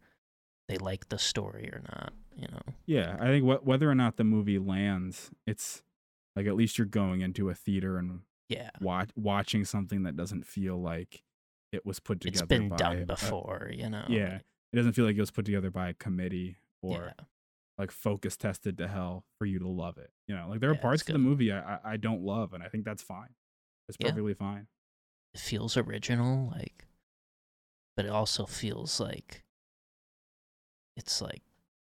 they like the story or not. You know. Yeah, I think wh- whether or not the movie lands, it's like at least you're going into a theater and Yeah. watch watching something that doesn't feel like it was put together. It's been by done before. you know. yeah, it doesn't feel like it was put together by a committee or yeah. like focus tested to hell for you to love it. You know, like there are Yeah, parts of the movie I, I don't love, and I think that's fine. It's Yeah. perfectly fine. it feels original like but it also feels like it's like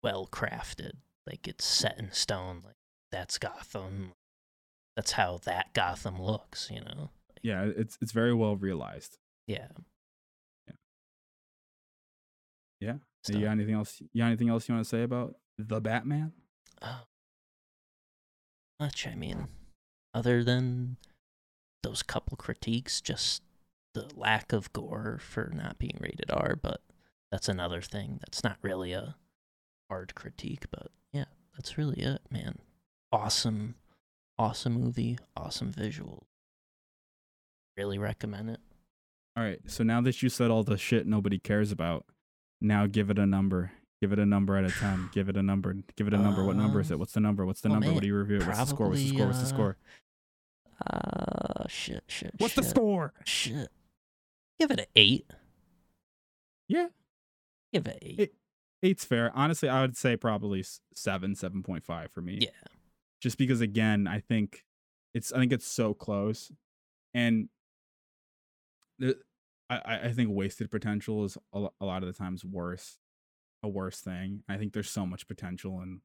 well crafted like it's set in stone like that's gotham that's how that gotham looks you know Like, Yeah, it's it's very well realized. yeah Yeah. Yeah. Stuff. You got anything else? You got anything else you want to say about the Batman? Oh. much i mean other than those couple critiques just the lack of gore for not being rated r but that's another thing that's not really a hard critique but yeah that's really it man awesome awesome movie awesome visuals. really recommend it All right. So now that you said all the shit nobody cares about, now give it a number. Give it a number out of 10. Give it a number. Give it a number. What number is it? What's the number? What's the oh, number? man, what do you review? it? What's the score? What's the score? What's the score? uh shit shit What's the score? shit give it an eight Yeah. give it eight It- Eight's fair. Honestly, I would say probably seven, 7.5 for me. yeah Just because, again, I think it's, I think it's so close. And the, I, I- think wasted potential is a, a lot of the times worse, a worse thing. I think there's so much potential in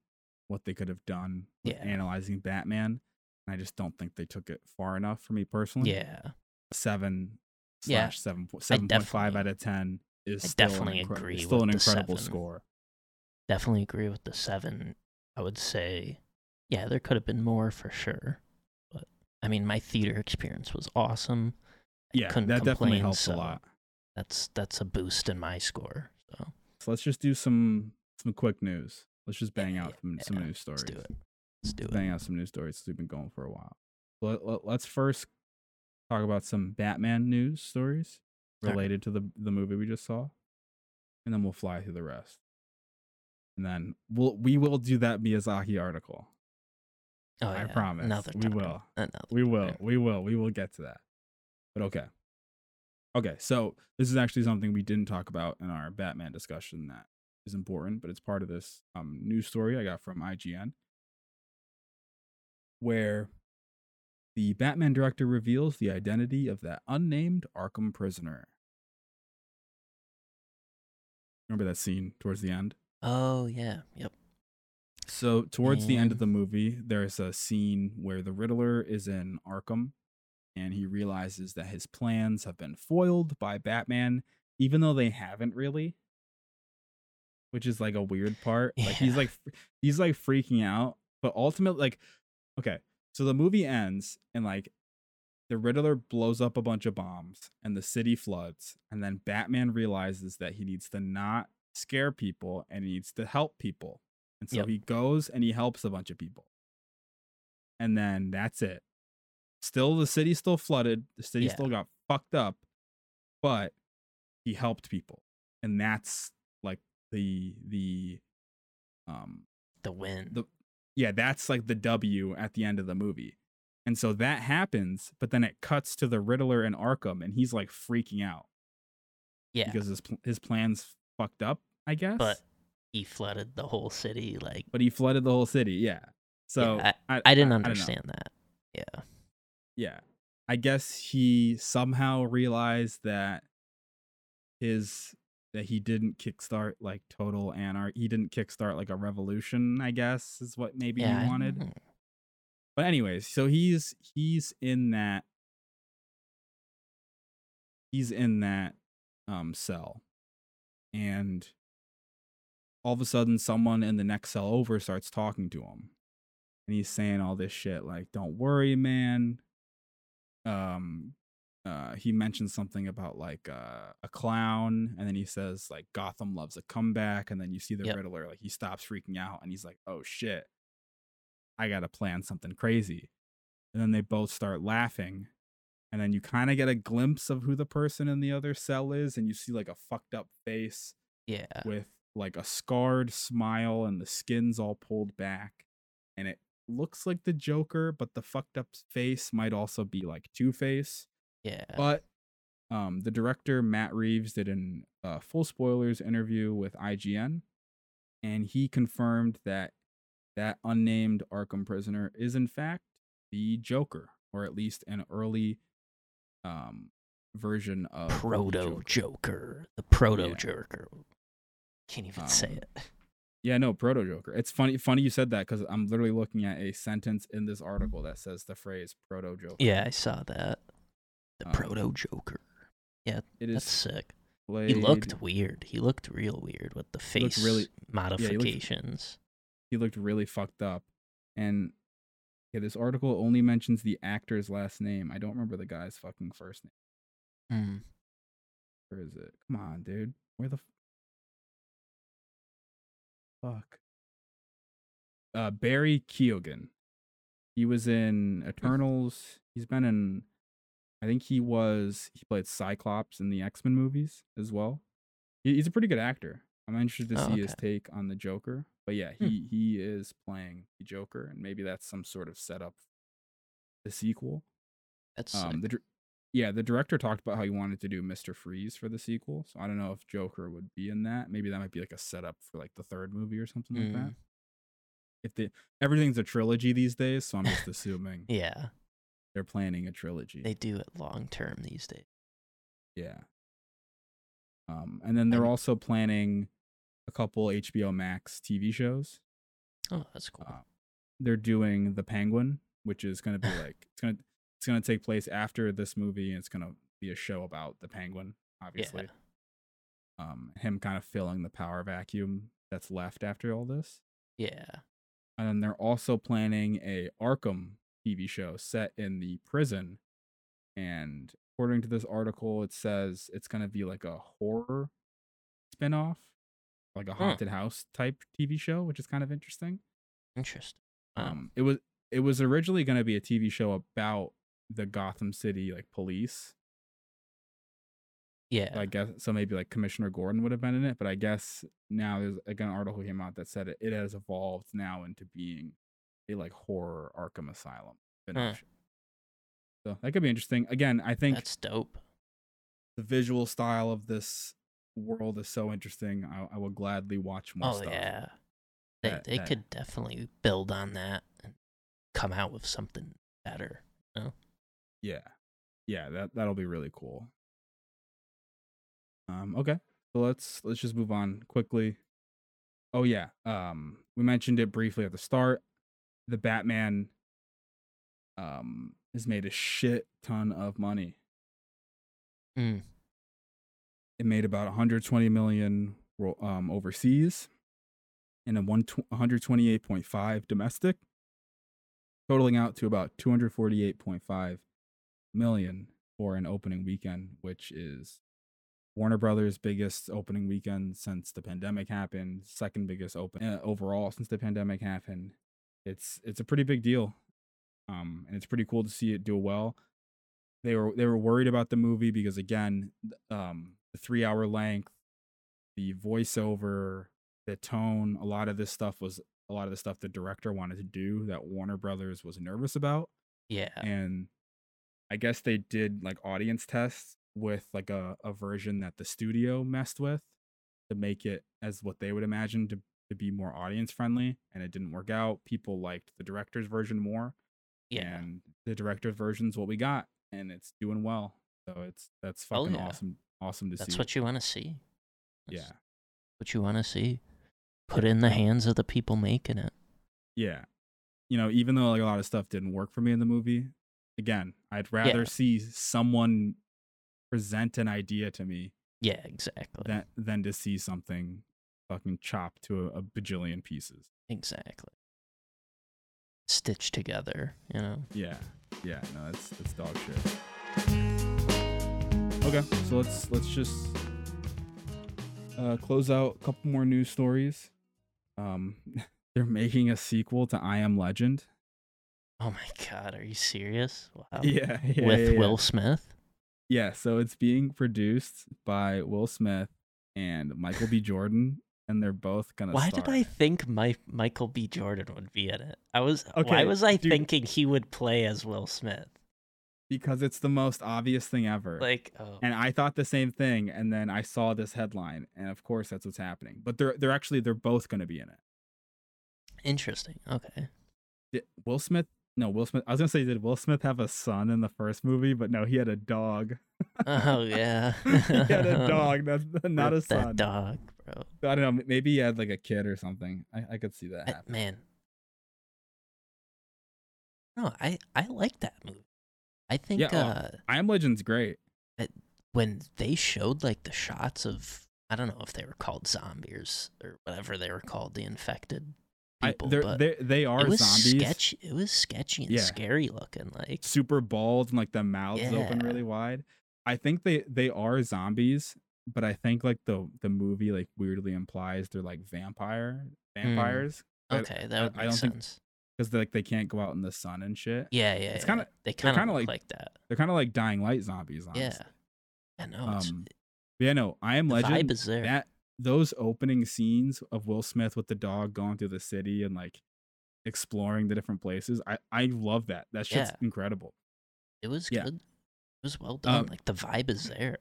what they could have done Yeah. analyzing Batman. And I just don't think they took it far enough for me personally. yeah Seven Yeah, slash seven seven point five out of ten is I still definitely an incre- agree still an incredible score. definitely agree with the seven. I would say, yeah, there could have been more for sure. But I mean, my theater experience was awesome. I Yeah, couldn't that definitely helps so a lot. That's that's a boost in my score. So So let's just do some some quick news. Let's just bang Yeah, out some, some news stories. let's do it. Let's do it. Bang out some news stories. We've been going for a while. Let, let, let's first talk about some Batman news stories related to the the movie we just saw, and then we'll fly through the rest. And then we'll we will do that Miyazaki article. Oh, I yeah, promise. Another We will. Another We will. time. We will. We will get to that. But okay. Okay, so this is actually something we didn't talk about in our Batman discussion that is important, but it's part of this um, news story I got from IGN where the Batman director reveals the identity of that unnamed Arkham prisoner. Remember that scene towards the end? Oh yeah. Yep. So towards the end of the movie, there's a scene where the Riddler is in Arkham and he realizes that his plans have been foiled by Batman, even though they haven't really. Which is like a weird part. Like he's like he's like freaking out, but ultimately like okay, so the movie ends and like the Riddler blows up a bunch of bombs and the city floods and then Batman realizes that he needs to not scare people and he needs to help people. And so Yep. he goes and he helps a bunch of people. And then that's it. Still the city's still flooded, the city Yeah. still got fucked up, but he helped people. And that's like the the um The win. the yeah, that's like the W at the end of the movie. And so that happens, but then it cuts to the Riddler and Arkham and he's like freaking out yeah. because his his plans fucked up, I guess. but he flooded the whole city. Like but he flooded the whole city, yeah. So yeah, I, I didn't don't know. understand that. Yeah. Yeah. I guess he somehow realized that his that he didn't kickstart like total anarchy. He didn't kickstart like a revolution. I guess is what maybe yeah, he wanted. But anyways, so he's he's in that he's in that um cell. And all of a sudden someone in the next cell over starts talking to him. And he's saying all this shit like don't worry, man. Um uh he mentions something about like uh, a clown and then he says like Gotham loves a comeback and then you see the Yep. Riddler like he stops freaking out and he's like, "Oh shit. I got to plan something crazy." And then they both start laughing and then you kind of get a glimpse of who the person in the other cell is and you see like a fucked up face Yeah. with like a scarred smile and the skin's all pulled back and it looks like the joker but the fucked up face might also be like two-face Yeah. but um the director matt reeves did an uh, full spoilers interview with ign and he confirmed that that unnamed arkham prisoner is in fact the joker or at least an early um version of Proto Joker. Joker. The Proto Yeah. Joker. Can't even say Um, it. Yeah, no, proto Joker. It's funny. Funny you said that because I'm literally looking at a sentence in this article that says the phrase proto Joker. Yeah, I saw that. The Um, Proto Joker. it That's sick. Played, He looked weird. He looked real weird with the face really- modifications. He looked really fucked up, and yeah, this article only mentions the actor's last name. I don't remember the guy's fucking first name. Mm. Where is it? Come on, dude. Where the fuck? Uh, Barry Keoghan. He was in Eternals. He's been in. I think he was. He played Cyclops in the X Men movies as well. He, he's a pretty good actor. I'm interested to Oh, see his take on the Joker. But yeah, he he is playing the Joker, and maybe that's some sort of setup. The sequel. That's Um, the yeah, the director talked about how he wanted to do Mister Freeze for the sequel. So I don't know if Joker would be in that. Maybe that might be like a setup for like the third movie or something like that. Mm. If the everything's a trilogy these days, so I'm just assuming yeah, they're planning a trilogy. they do it long term these days. yeah. Um, and then they're And- also planning a couple HBO Max TV shows. Oh, that's cool. Uh, they're doing The Penguin, which is going to be like it's going to it's going to take place after this movie and it's going to be a show about the penguin, obviously. yeah. Um him kind of filling the power vacuum that's left after all this. Yeah. And then they're also planning a Arkham TV show set in the prison. And according to this article, it says it's going to be like a horror spin-off, like a Hmm. haunted house type TV show, which is kind of interesting. Interesting. Wow. Um, it was it was originally going to be a TV show about the Gotham City like police. yeah. I guess so. Maybe like Commissioner Gordon would have been in it, but I guess now there's like an article came out that said it, it has evolved now into being a like horror Arkham Asylum spin-off. So that could be interesting. Again, I think That's dope. the visual style of this world is so interesting. I, I will gladly watch more Oh stuff. yeah. They that- they that- could definitely build on that and come out with something better. Yeah. Yeah, that that'll be really cool. Um okay. So let's let's just move on quickly. Oh yeah. Um we mentioned it briefly at the start. The Batman um has made a shit ton of money. Mm. It made about 120 million um overseas and a one 128.5 domestic totaling out to about 248.5 million for an opening weekend, which is Warner Brothers' biggest opening weekend since the pandemic happened, second biggest open uh, overall since the pandemic happened. It's it's a pretty big deal, um, and it's pretty cool to see it do well. They were they were worried about the movie because again, um, the three hour length, the voiceover, the tone, a lot of this stuff was a lot of the stuff the director wanted to do that Warner Brothers was nervous about Yeah. and I guess they did like audience tests with like a, a version that the studio messed with to make it as what they would imagine to, to be more audience friendly and it didn't work out. People liked the director's version more Yeah. and the director's version's what we got and it's doing well. So it's that's fucking yeah. awesome awesome to That's see. That's what you want to see. Yeah. What you want to see? Put in the hands of the people making it. Yeah. You know, even though like a lot of stuff didn't work for me in the movie, again, I'd rather Yeah. see someone present an idea to me Yeah, exactly. than than to see something fucking chopped to a, a bajillion pieces. Exactly. Stitched together, you know. Yeah. Yeah, no, it's it's dog shit. Okay, so let's let's just uh close out a couple more news stories. Um they're making a sequel to I Am Legend. Oh my god, are you serious? Wow. Yeah, yeah With yeah. Will Smith? Yeah, so it's being produced by Will Smith and Michael B. Jordan, and they're both gonna. Why did. I think my Michael B. Jordan would be in it? I was Okay, why was I dude. thinking he would play as Will Smith? Because it's the most obvious thing ever. Like, oh, and I thought the same thing, and then I saw this headline, and of course that's what's happening. But they're they're actually they're both gonna be in it. interesting. Okay. Will Smith? No, Will Smith. I was gonna say, did Will Smith have a son in the first movie? But no, he had a dog. Oh yeah. he had a dog. That's not a Rip that son. dog, bro. I don't know. Maybe he had like a kid or something. I, I could see that I- man. No, I I like that movie. I think Yeah, oh, uh I Am Legend's great. when they showed like the shots of I don't know if they were called zombies or whatever they were called, the infected I, they're, but they they are it was zombies. sketchy. It was sketchy and Yeah. scary looking. Like, super bald and like the mouths open really wide. I think they they are zombies, but I think like the the movie like weirdly implies they're like vampire vampires I- okay, that would I make don't think- sense. because like they can't go out in the sun and shit. Yeah, yeah. it's kinda- they kind of like- like, that. They're kind of like dying light zombies. Honestly. Yeah. I know. Um, Yeah, no, I am the Legend. vibe is there. That those opening scenes of Will Smith with the dog going through the city and like exploring the different places. I I love that. That shit's Yeah. incredible. it was yeah. good. It was well done. Um, like the vibe is there.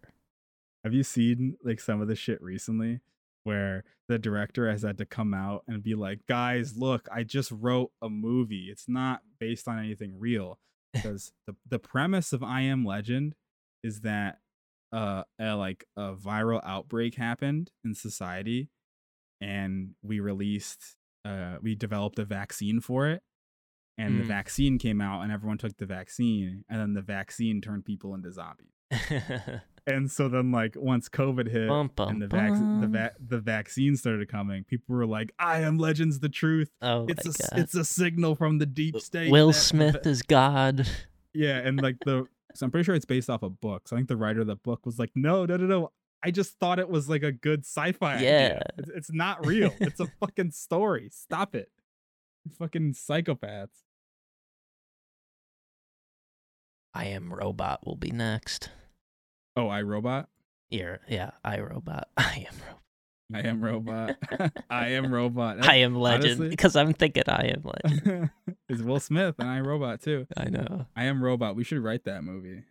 Have you seen like some of the shit recently where the director has had to come out and be like, "Guys, look, I just wrote a movie. It's not based on anything real." Because the the premise of I Am Legend is that uh a, like a viral outbreak happened in society and we released uh we developed a vaccine for it and the Mm. vaccine came out and everyone took the vaccine and then the vaccine turned people into zombies. And so then, like, once COVID hit Bum, bum, and the vac- the va- the vaccine started coming, people were like, "I am Legend's the truth. oh It's a god. it's a signal from the deep state." Will that- Smith is God. yeah, and like the so I'm pretty sure it's based off a book. So I think the writer of the book was like, "No, no, no, no. I just thought it was like a good sci-fi Yeah. idea. It's, it's not real. it's a fucking story. Stop it, You fucking psychopaths." I am robot will be next. Oh, I robot. Yeah, yeah, I robot. I am robot. I am robot. I am robot. I am legend honestly- because I'm thinking I am legend. is Will Smith and I Robot too. I know. I am Robot. We should write that movie.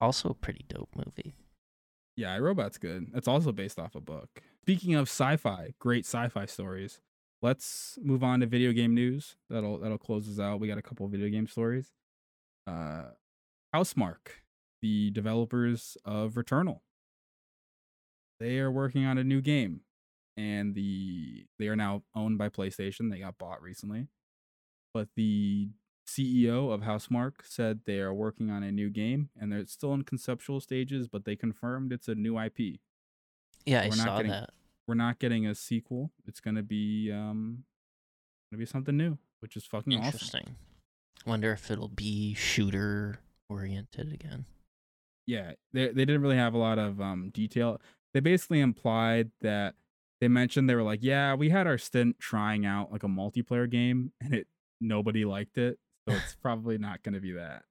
Also a pretty dope movie. Yeah, I Robot's good. It's also based off a book. Speaking of sci-fi, great sci-fi stories. Let's move on to video game news. That'll that'll close us out. We got a couple video game stories. Uh Housemarque, the developers of Returnal. They are working on a new game and the they are now owned by PlayStation. They got bought recently. But the CEO of Housemarque said they are working on a new game and they're still in conceptual stages, but they confirmed it's a new IP. Yeah, I We're not saw getting- that. We're not getting a sequel. It's gonna be um gonna be something new, which is fucking awesome. Interesting. Wonder if it'll be shooter oriented again. Yeah, they they didn't really have a lot of um detail. They basically implied that they mentioned they were like, yeah, we had our stint trying out like a multiplayer game and it nobody liked it, so it's probably not gonna be that.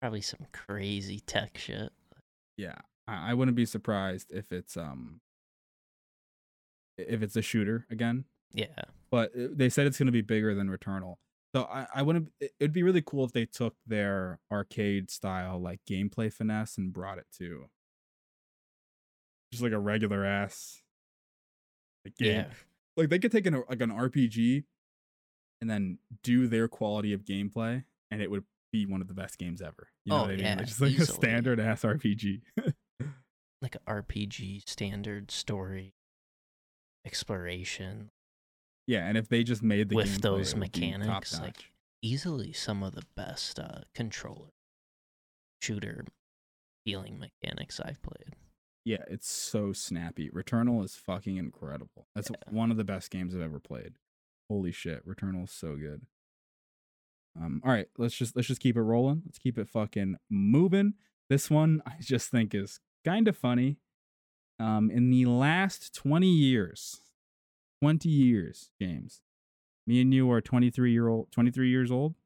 Probably some crazy tech shit. Yeah, I, I wouldn't be surprised if it's um if it's a shooter again. Yeah. But uh, they said it's gonna be bigger than Returnal. So I, I wouldn't. It'd be really cool if they took their arcade style like gameplay finesse and brought it to just like a regular ass like, game. Yeah. Like they could take an like an RPG and then do their quality of gameplay, and it would be one of the best games ever. You know Oh, what I mean? yeah, Like, just like a standard ass RPG. like an RPG standard story exploration Yeah, and if they just made the With those mechanics, like, easily some of the best uh, controller shooter feeling mechanics I've played. Yeah, it's so snappy. Returnal is fucking incredible. That's Yeah. one of the best games I've ever played. Holy shit, Returnal is so good. Um, all right, let's just let's just keep it rolling. Let's keep it fucking moving. This one I just think is kind of funny. Um, in the last 20 years, 20 years, James, me and you are 23 year old, 23 years old.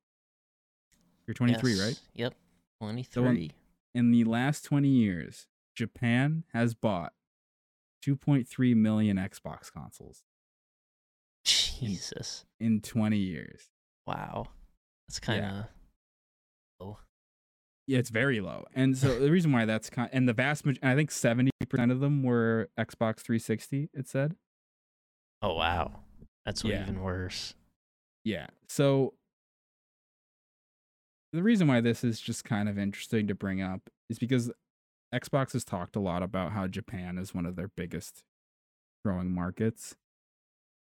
You're 23, right? Yep. 23. in the last 20 years, Japan has bought 2.3 million Xbox consoles Jesus. in 20 years. Wow. That's kind of. Yeah. Yeah, it's very low. And so the reason why that's kind and the vast majority, I think 70% of them were Xbox 360, it said. Oh, wow. That's Yeah. even worse. Yeah. So the reason why this is just kind of interesting to bring up is because Xbox has talked a lot about how Japan is one of their biggest growing markets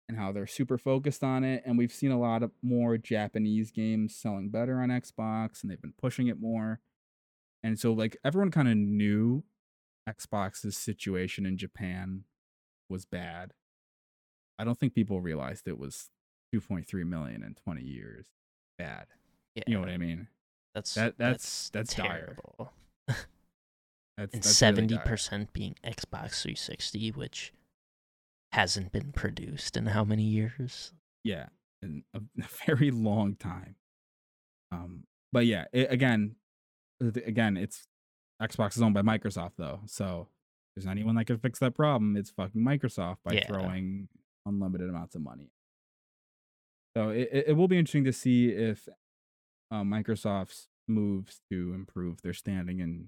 and how they're super focused on it and we've seen a lot of more Japanese games selling better on Xbox and they've been pushing it more. And so like everyone kind of knew Xbox's situation in Japan was bad. I don't think people realized it was 2.3 million in 20 years. Bad. Yeah. You know what I mean? That's that- that's- that's dire. terrible. That's and seventy percent being Xbox 360, which hasn't been produced in how many years? Yeah, in a, a very long time. Um, but yeah, it, again, again, it's Xbox is owned by Microsoft though, so if there's anyone that can fix that problem, it's fucking Microsoft by Yeah. throwing unlimited amounts of money. So it, it, it will be interesting to see if uh, Microsoft's moves to improve their standing in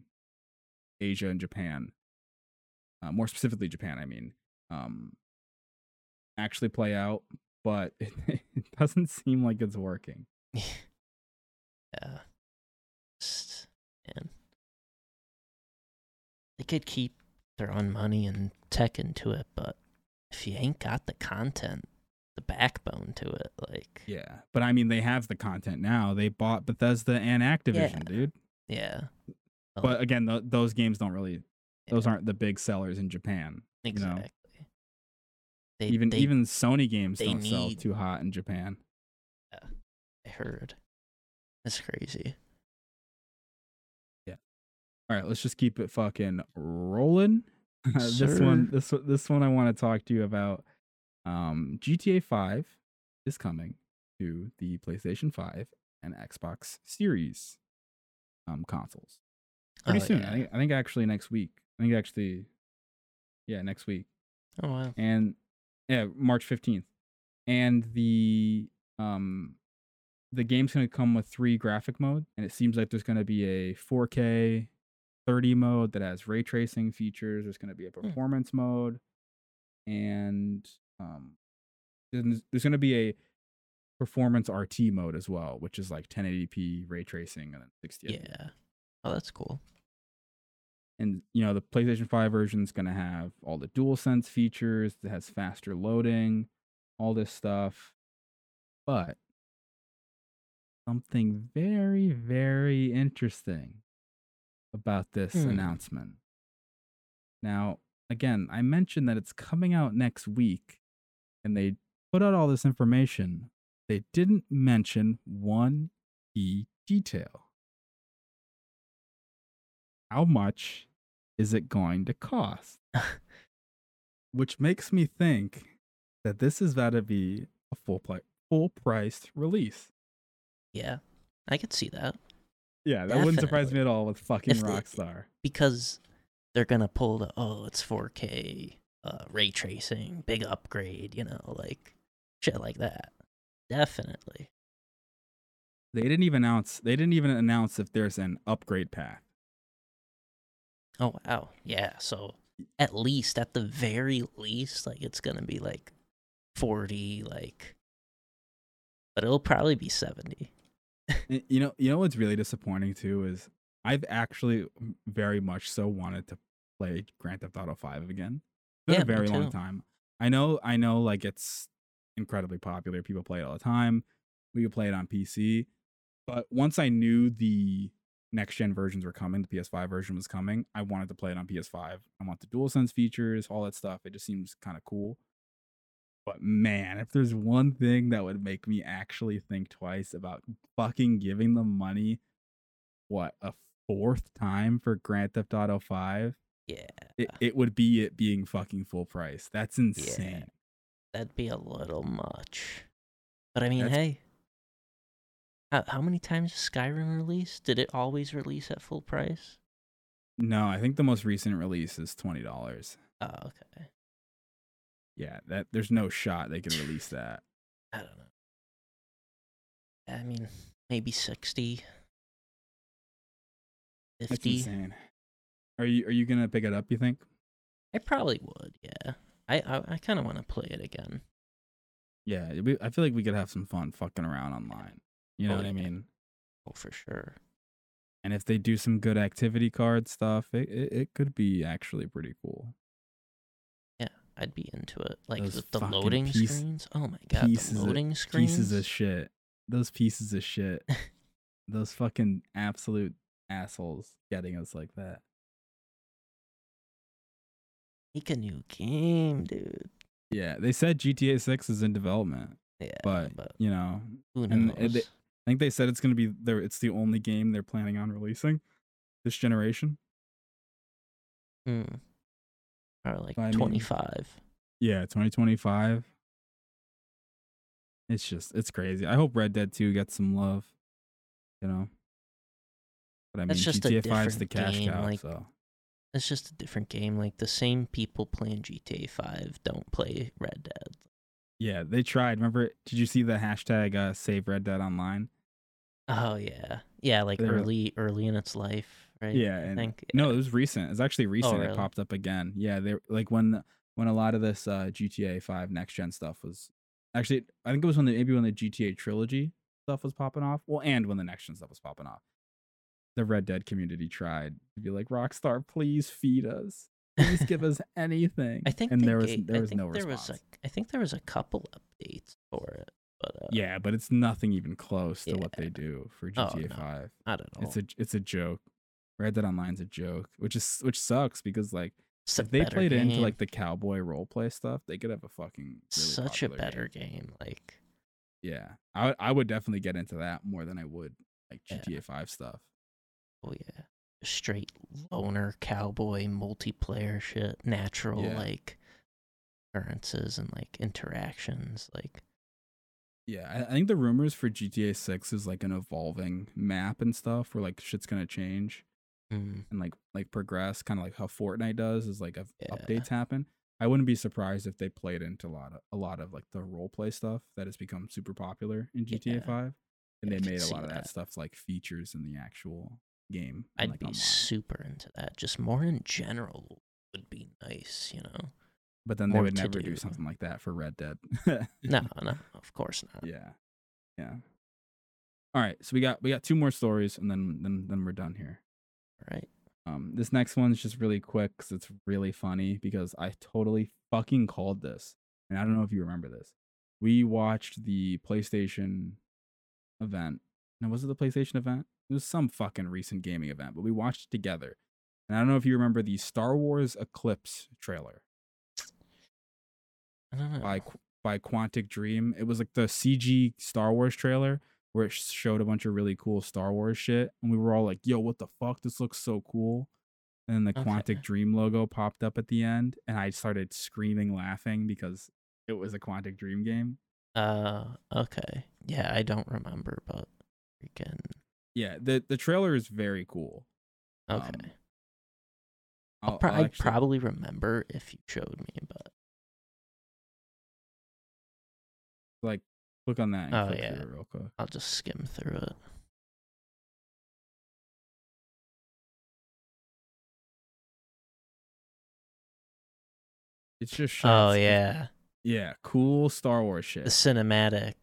Asia and Japan, uh, more specifically Japan, I mean, um, actually play out. But it, it doesn't seem like it's working. Yeah. Just, man. They could keep throwing money and tech into it, but if you ain't got the content, the backbone to it, like, Yeah, but I mean, they have the content now. They bought Bethesda and Activision, Yeah. dude. yeah. Well, But again, th- those games don't really; those aren't the big sellers in Japan. you know. exactly. They, even they, even Sony games don't sell too hot in Japan. Yeah, I heard. That's crazy. Yeah. All right, let's just keep it fucking rolling. this one, this this one, I want to talk to you about. Um, GTA Five is coming to the PlayStation Five and Xbox Series um consoles pretty Oh, soon. yeah. I think I think actually next week. I think actually, yeah, next week. Oh wow. and yeah, March fifteenth, and the um the game's gonna come with three graphic mode, and it seems like there's gonna be a 4K 30 mode that has ray tracing features. There's gonna be a performance mode, and um there's, there's gonna be a performance RT mode as well, which is like 1080p ray tracing and then 60 Yeah. Oh, that's cool. And you know the PlayStation 5 version is going to have all the DualSense features. It has faster loading, all this stuff. But something very very interesting about this Hmm. announcement. Now, again, I mentioned that it's coming out next week and they put out all this information. They didn't mention one key detail. How much is it going to cost? Which makes me think that this is about to be a full pli- full priced release. Yeah. I could see that. Yeah, that wouldn't surprise me at all with fucking If they- Rockstar. because they're gonna pull the oh it's 4K uh, ray tracing, big upgrade, you know, like shit like that. Definitely. They didn't even announce they didn't even announce if there's an upgrade path. Oh wow, yeah. So at least, at the very least, like it's gonna be like 40, like, but it'll probably be 70. You know, you know what's really disappointing too is I've actually very much so wanted to play Grand Theft Auto 5 again. It's been Yeah, a very long time. I know, I know, like it's incredibly popular. People play it all the time. We could play it on PC, but once I knew the next gen versions were coming, the PS5 version was coming, I wanted to play it on PS5. I want the DualSense features, all that stuff. It just seems kind of cool. But man, if there's one thing that would make me actually think twice about fucking giving them money, what a fourth time for Grand Theft Auto 5, Yeah, it, it would be it being fucking full price. That's insane. that'd be a little much. But I mean, That's- hey, how, how many times Skyrim released? Did it always release at full price? No, I think the most recent release is twenty dollars. Oh, okay. Yeah, that there's no shot they can release that. I don't know. I mean, maybe 60, That's insane. Are you are you gonna pick it up? You think? I probably would, yeah. I I, I kind of want to play it again. Yeah, be- I feel like we could have some fun fucking around online. You know Oh, what I mean? Oh, for sure. And if they do some good activity card stuff, it it, it could be actually pretty cool. Yeah, I'd be into it. Like Those the loading piece- screens. Oh my god, the of- loading screens. Pieces of shit. Those pieces of shit. Those fucking absolute assholes getting us like that. Make a new game, dude. Yeah, they said GTA 6 is in development, Yeah, but, but you know, who and knows? they- I think they said it's going to be there. It's the only game they're planning on releasing this generation. Hmm. Or like I mean- 25. Yeah, 2025. It's just it's crazy. I hope Red Dead 2 gets some love. You know. But I mean That's just a GTA 5's the cash game, cow, like- so It's just a different game. Like the same people playing GTA 5 don't play Red Dead. Yeah, they tried. Remember did you see the hashtag uh, save Red Dead online? Oh yeah, yeah. Like They were- early, early in its life, right? Yeah, I and think. No, it was recent. It's actually recent. It Oh, really? popped up again. Yeah, they like when when a lot of this uh, GTA Five next gen stuff was actually. I think it was when the maybe when the GTA trilogy stuff was popping off. Well, and when the next gen stuff was popping off, the Red Dead community tried to be like, Rockstar, please feed us. Please give us anything. I think and there was gave- there I was no there response. Was a, I think there was a couple updates for it, but uh, yeah, but it's nothing even close to what they do for Oh, GTA no. Five. I don't know. It's a it's a joke. Red Dead Online's a joke, which is which sucks because like if they played it into like the cowboy role play stuff, they could have a fucking really such a better game. game. Like Yeah, I would- I would definitely get into that more than I would like Yeah. GTA Five stuff. oh yeah, straight loner cowboy multiplayer shit, natural Yeah. like occurrences and like interactions. Like Yeah, I, I think the rumors for GTA Six is like an evolving map and stuff, where like shit's gonna change mm, and like like progress, kind of like how Fortnite does, is like Yeah. updates happen. I wouldn't be surprised if they played into a lot of a lot of like the role play stuff that has become super popular in GTA Yeah. Five, and I they made a lot of that that. stuff like features in the actual game. I'd like, be online. super into that. Just more in general would be nice, you know. But then they would never do do. something like that for Red Dead. No, no, of course not. yeah. Yeah. All right. So we got we got two more stories and then then then we're done here. Right? Um this next one's just really quick cuz it's really funny because I totally fucking called this. And I don't know if you remember this. We watched the PlayStation event. Now was it the PlayStation event? It was some fucking recent gaming event, but we watched it together. And I don't know if you remember the Star Wars Eclipse trailer. I don't know. by by Quantic Dream. It was like the CG Star Wars trailer where it showed a bunch of really cool Star Wars shit, and we were all like, "Yo, what the fuck? This looks so cool!" And then the Okay. Quantic Dream logo popped up at the end, and I started screaming, laughing because it was a Quantic Dream game. Uh, okay. Yeah, I don't remember, but freaking Yeah, the the trailer is very cool. okay. Um, I'll, I'll, pro- I'll I'd actually- probably remember if you showed me, but like click on that and Oh, click yeah. through it real quick. I'll just skim through it. It's just Oh yeah, yeah, cool Star Wars shit. the cinematic.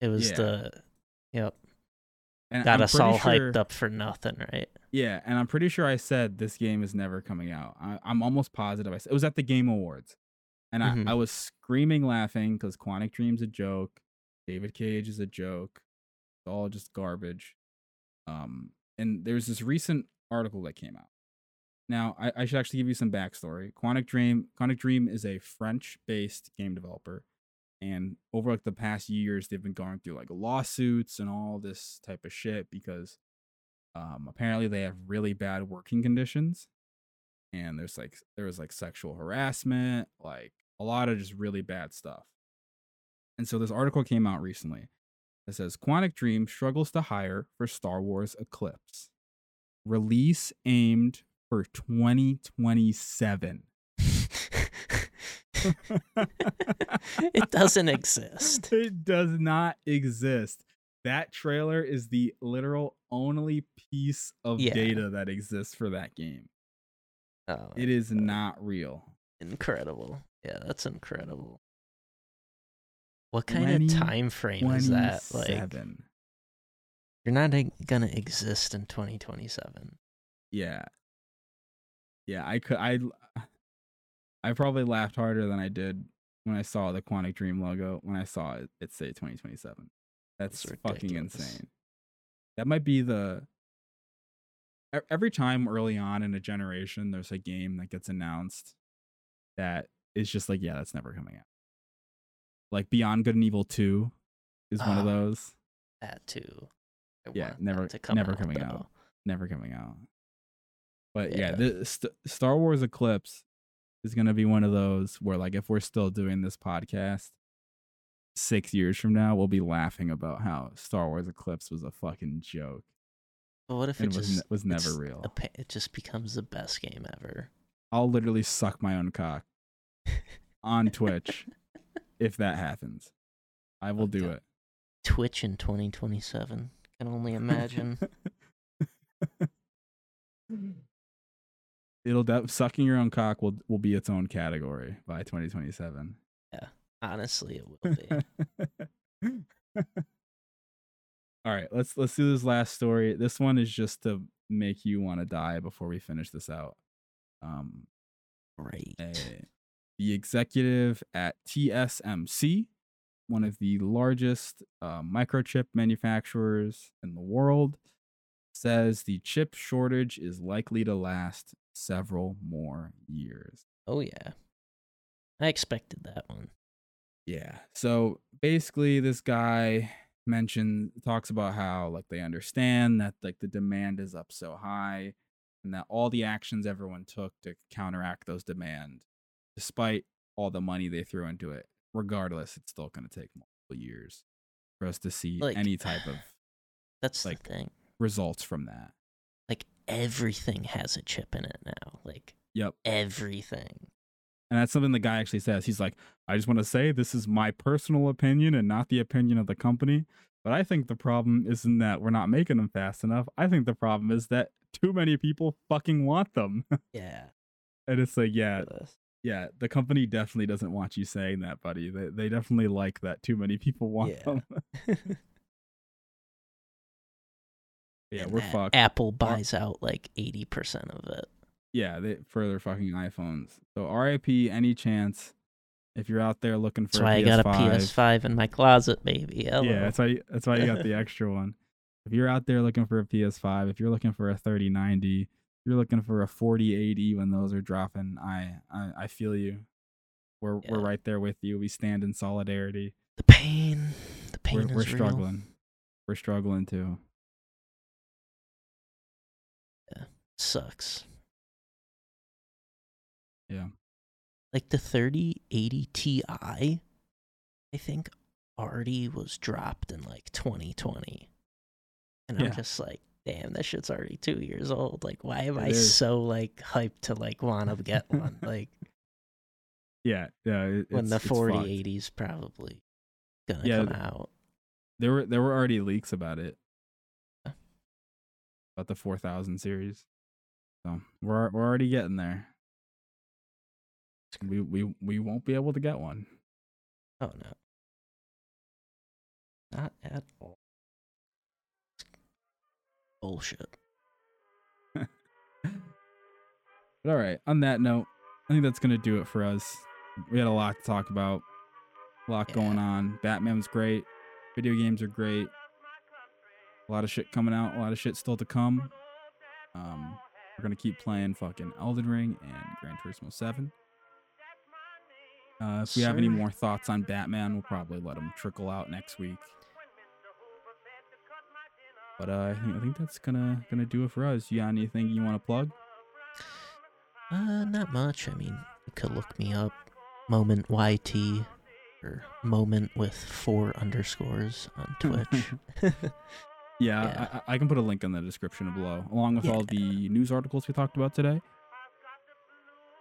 It was Yeah. the yep. And Got I'm us all sure- hyped up for nothing, right? Yeah, and I'm pretty sure I said this game is never coming out. I, I'm almost positive. I said it was at the Game Awards, and. I, I was screaming laughing because Quantic Dream's a joke, David Cage is a joke, it's all just garbage. Um, and there's this recent article that came out. Now, I, I should actually give you some backstory. Quantic Dream, Quantic Dream is a French-based game developer, and over like the past years, they've been going through like lawsuits and all this type of shit because um, apparently they have really bad working conditions, and there's like there was like sexual harassment, like a lot of just really bad stuff. And so this article came out recently that says Quantic Dream struggles to hire for Star Wars Eclipse. Release aimed for 2027. it doesn't exist. It does not exist. That trailer is the literal only piece of Yeah. data that exists for that game. Oh, It is God. not real. incredible. Yeah, that's incredible. What kind of time frame is that? Like, 27. you're not e- gonna exist in 2027. Yeah. Yeah, I could I I probably laughed harder than I did when I saw the Quantic Dream logo when I saw it it say 2027. That's That's fucking ridiculous. insane. That might be the every time early on in a generation there's a game that gets announced that is just like yeah, that's never coming out. Like Beyond Good and Evil 2 is one of Ah, those That too. I Yeah, never- to come never out, coming though. out. never coming out. But yeah, Yeah. the St- Star Wars Eclipse is going to be one of those where like if we're still doing this podcast 6 years from now, we'll be laughing about how Star Wars Eclipse was a fucking joke But what if it was just ne- was never real. pa- it just becomes the best game ever? I'll literally suck my own cock on Twitch if that happens. I will do it. Twitch in 2027. Can only imagine. It'll de- sucking your own cock will will be its own category by 2027. Yeah, Honestly, it will be. All right, let's let's do this last story. This one is just to make you want to die before we finish this out. Um, Great. a- the executive at TSMC, one of the largest uh, microchip manufacturers in the world, says the chip shortage is likely to last several more years. Oh yeah. I expected that one. Yeah. So basically, this guy mentioned talks about how like they understand that like the demand is up so high, and that all the actions everyone took to counteract those demand, despite all the money they threw into it, regardless, it's still going to take multiple years for us to see Like- any type of That's Like- the thing. Results from that. Like everything has a chip in it now. Like Yep. everything. And that's something the guy actually says. He's like, I just want to say this is my personal opinion and not the opinion of the company. But I think the problem isn't that we're not making them fast enough. I think the problem is that too many people fucking want them. Yeah. and it's like, yeah, yeah, the company definitely doesn't want you saying that, buddy. They they definitely like that too many people want Yeah. them. yeah, we're fucked. Apple buys out like 80% of it. yeah, they for their fucking iPhones. So RIP any chance if you're out there looking for That's why I PS5. got a PS5 in my closet, baby. Hello. Yeah, that's why you, that's why you got the extra one. If you're out there looking for a PS5, if you're looking for a 3090, if you're looking for a 4080 when those are dropping, I I, I feel you. We're we're right there with you. We stand in solidarity. the pain. The pain We're is we're struggling. We're struggling too. Sucks. Yeah. Like the 3080 Ti, I think already was dropped in like 2020. And Yeah. I'm just like, damn, that shit's already two years old. Like, why am It I is. so like hyped to like want to get one? like, Yeah, yeah. it- when the it's- it's 4080's probably gonna Yeah, come out. There were there were already leaks about it. About the 4000 series. So, we're we're already getting there. We we we won't be able to get one. Oh no. Not at all. Bullshit. But all right, on that note, I think that's gonna do it for us. We had a lot to talk about, a lot going on. Batman was great. Video games are great. A lot of shit coming out. A lot of shit still to come. Um, we're gonna keep playing fucking Elden Ring and Gran Turismo Seven. Uh, if we have any more thoughts on Batman, we'll probably let them trickle out next week. But uh, I think I think that's gonna gonna do it for us. You got anything you want to plug? Uh, not much. I mean, you could look me up, Moment YT, or Moment with four underscores on Twitch. Yeah, Yeah. I, I can put a link in the description below, along with all the news articles we talked about today.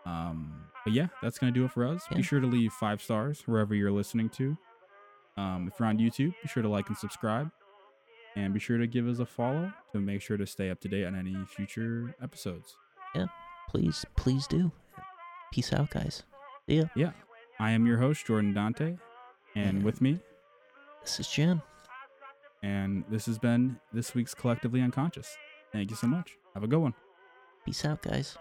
Um, but yeah, that's gonna do it for us. Yeah. Be sure to leave five stars wherever you're listening to. Um, if you're on YouTube, be sure to like and subscribe, and be sure to give us a follow to make sure to stay up to date on any future episodes. Yeah, please, please do. Peace out, guys. See ya. Yeah, I am your host Jordan Dante, and Yeah. with me, This is Jim. And this has been this week's collectively unconscious. Thank you so much. Have a good one. Peace out, guys.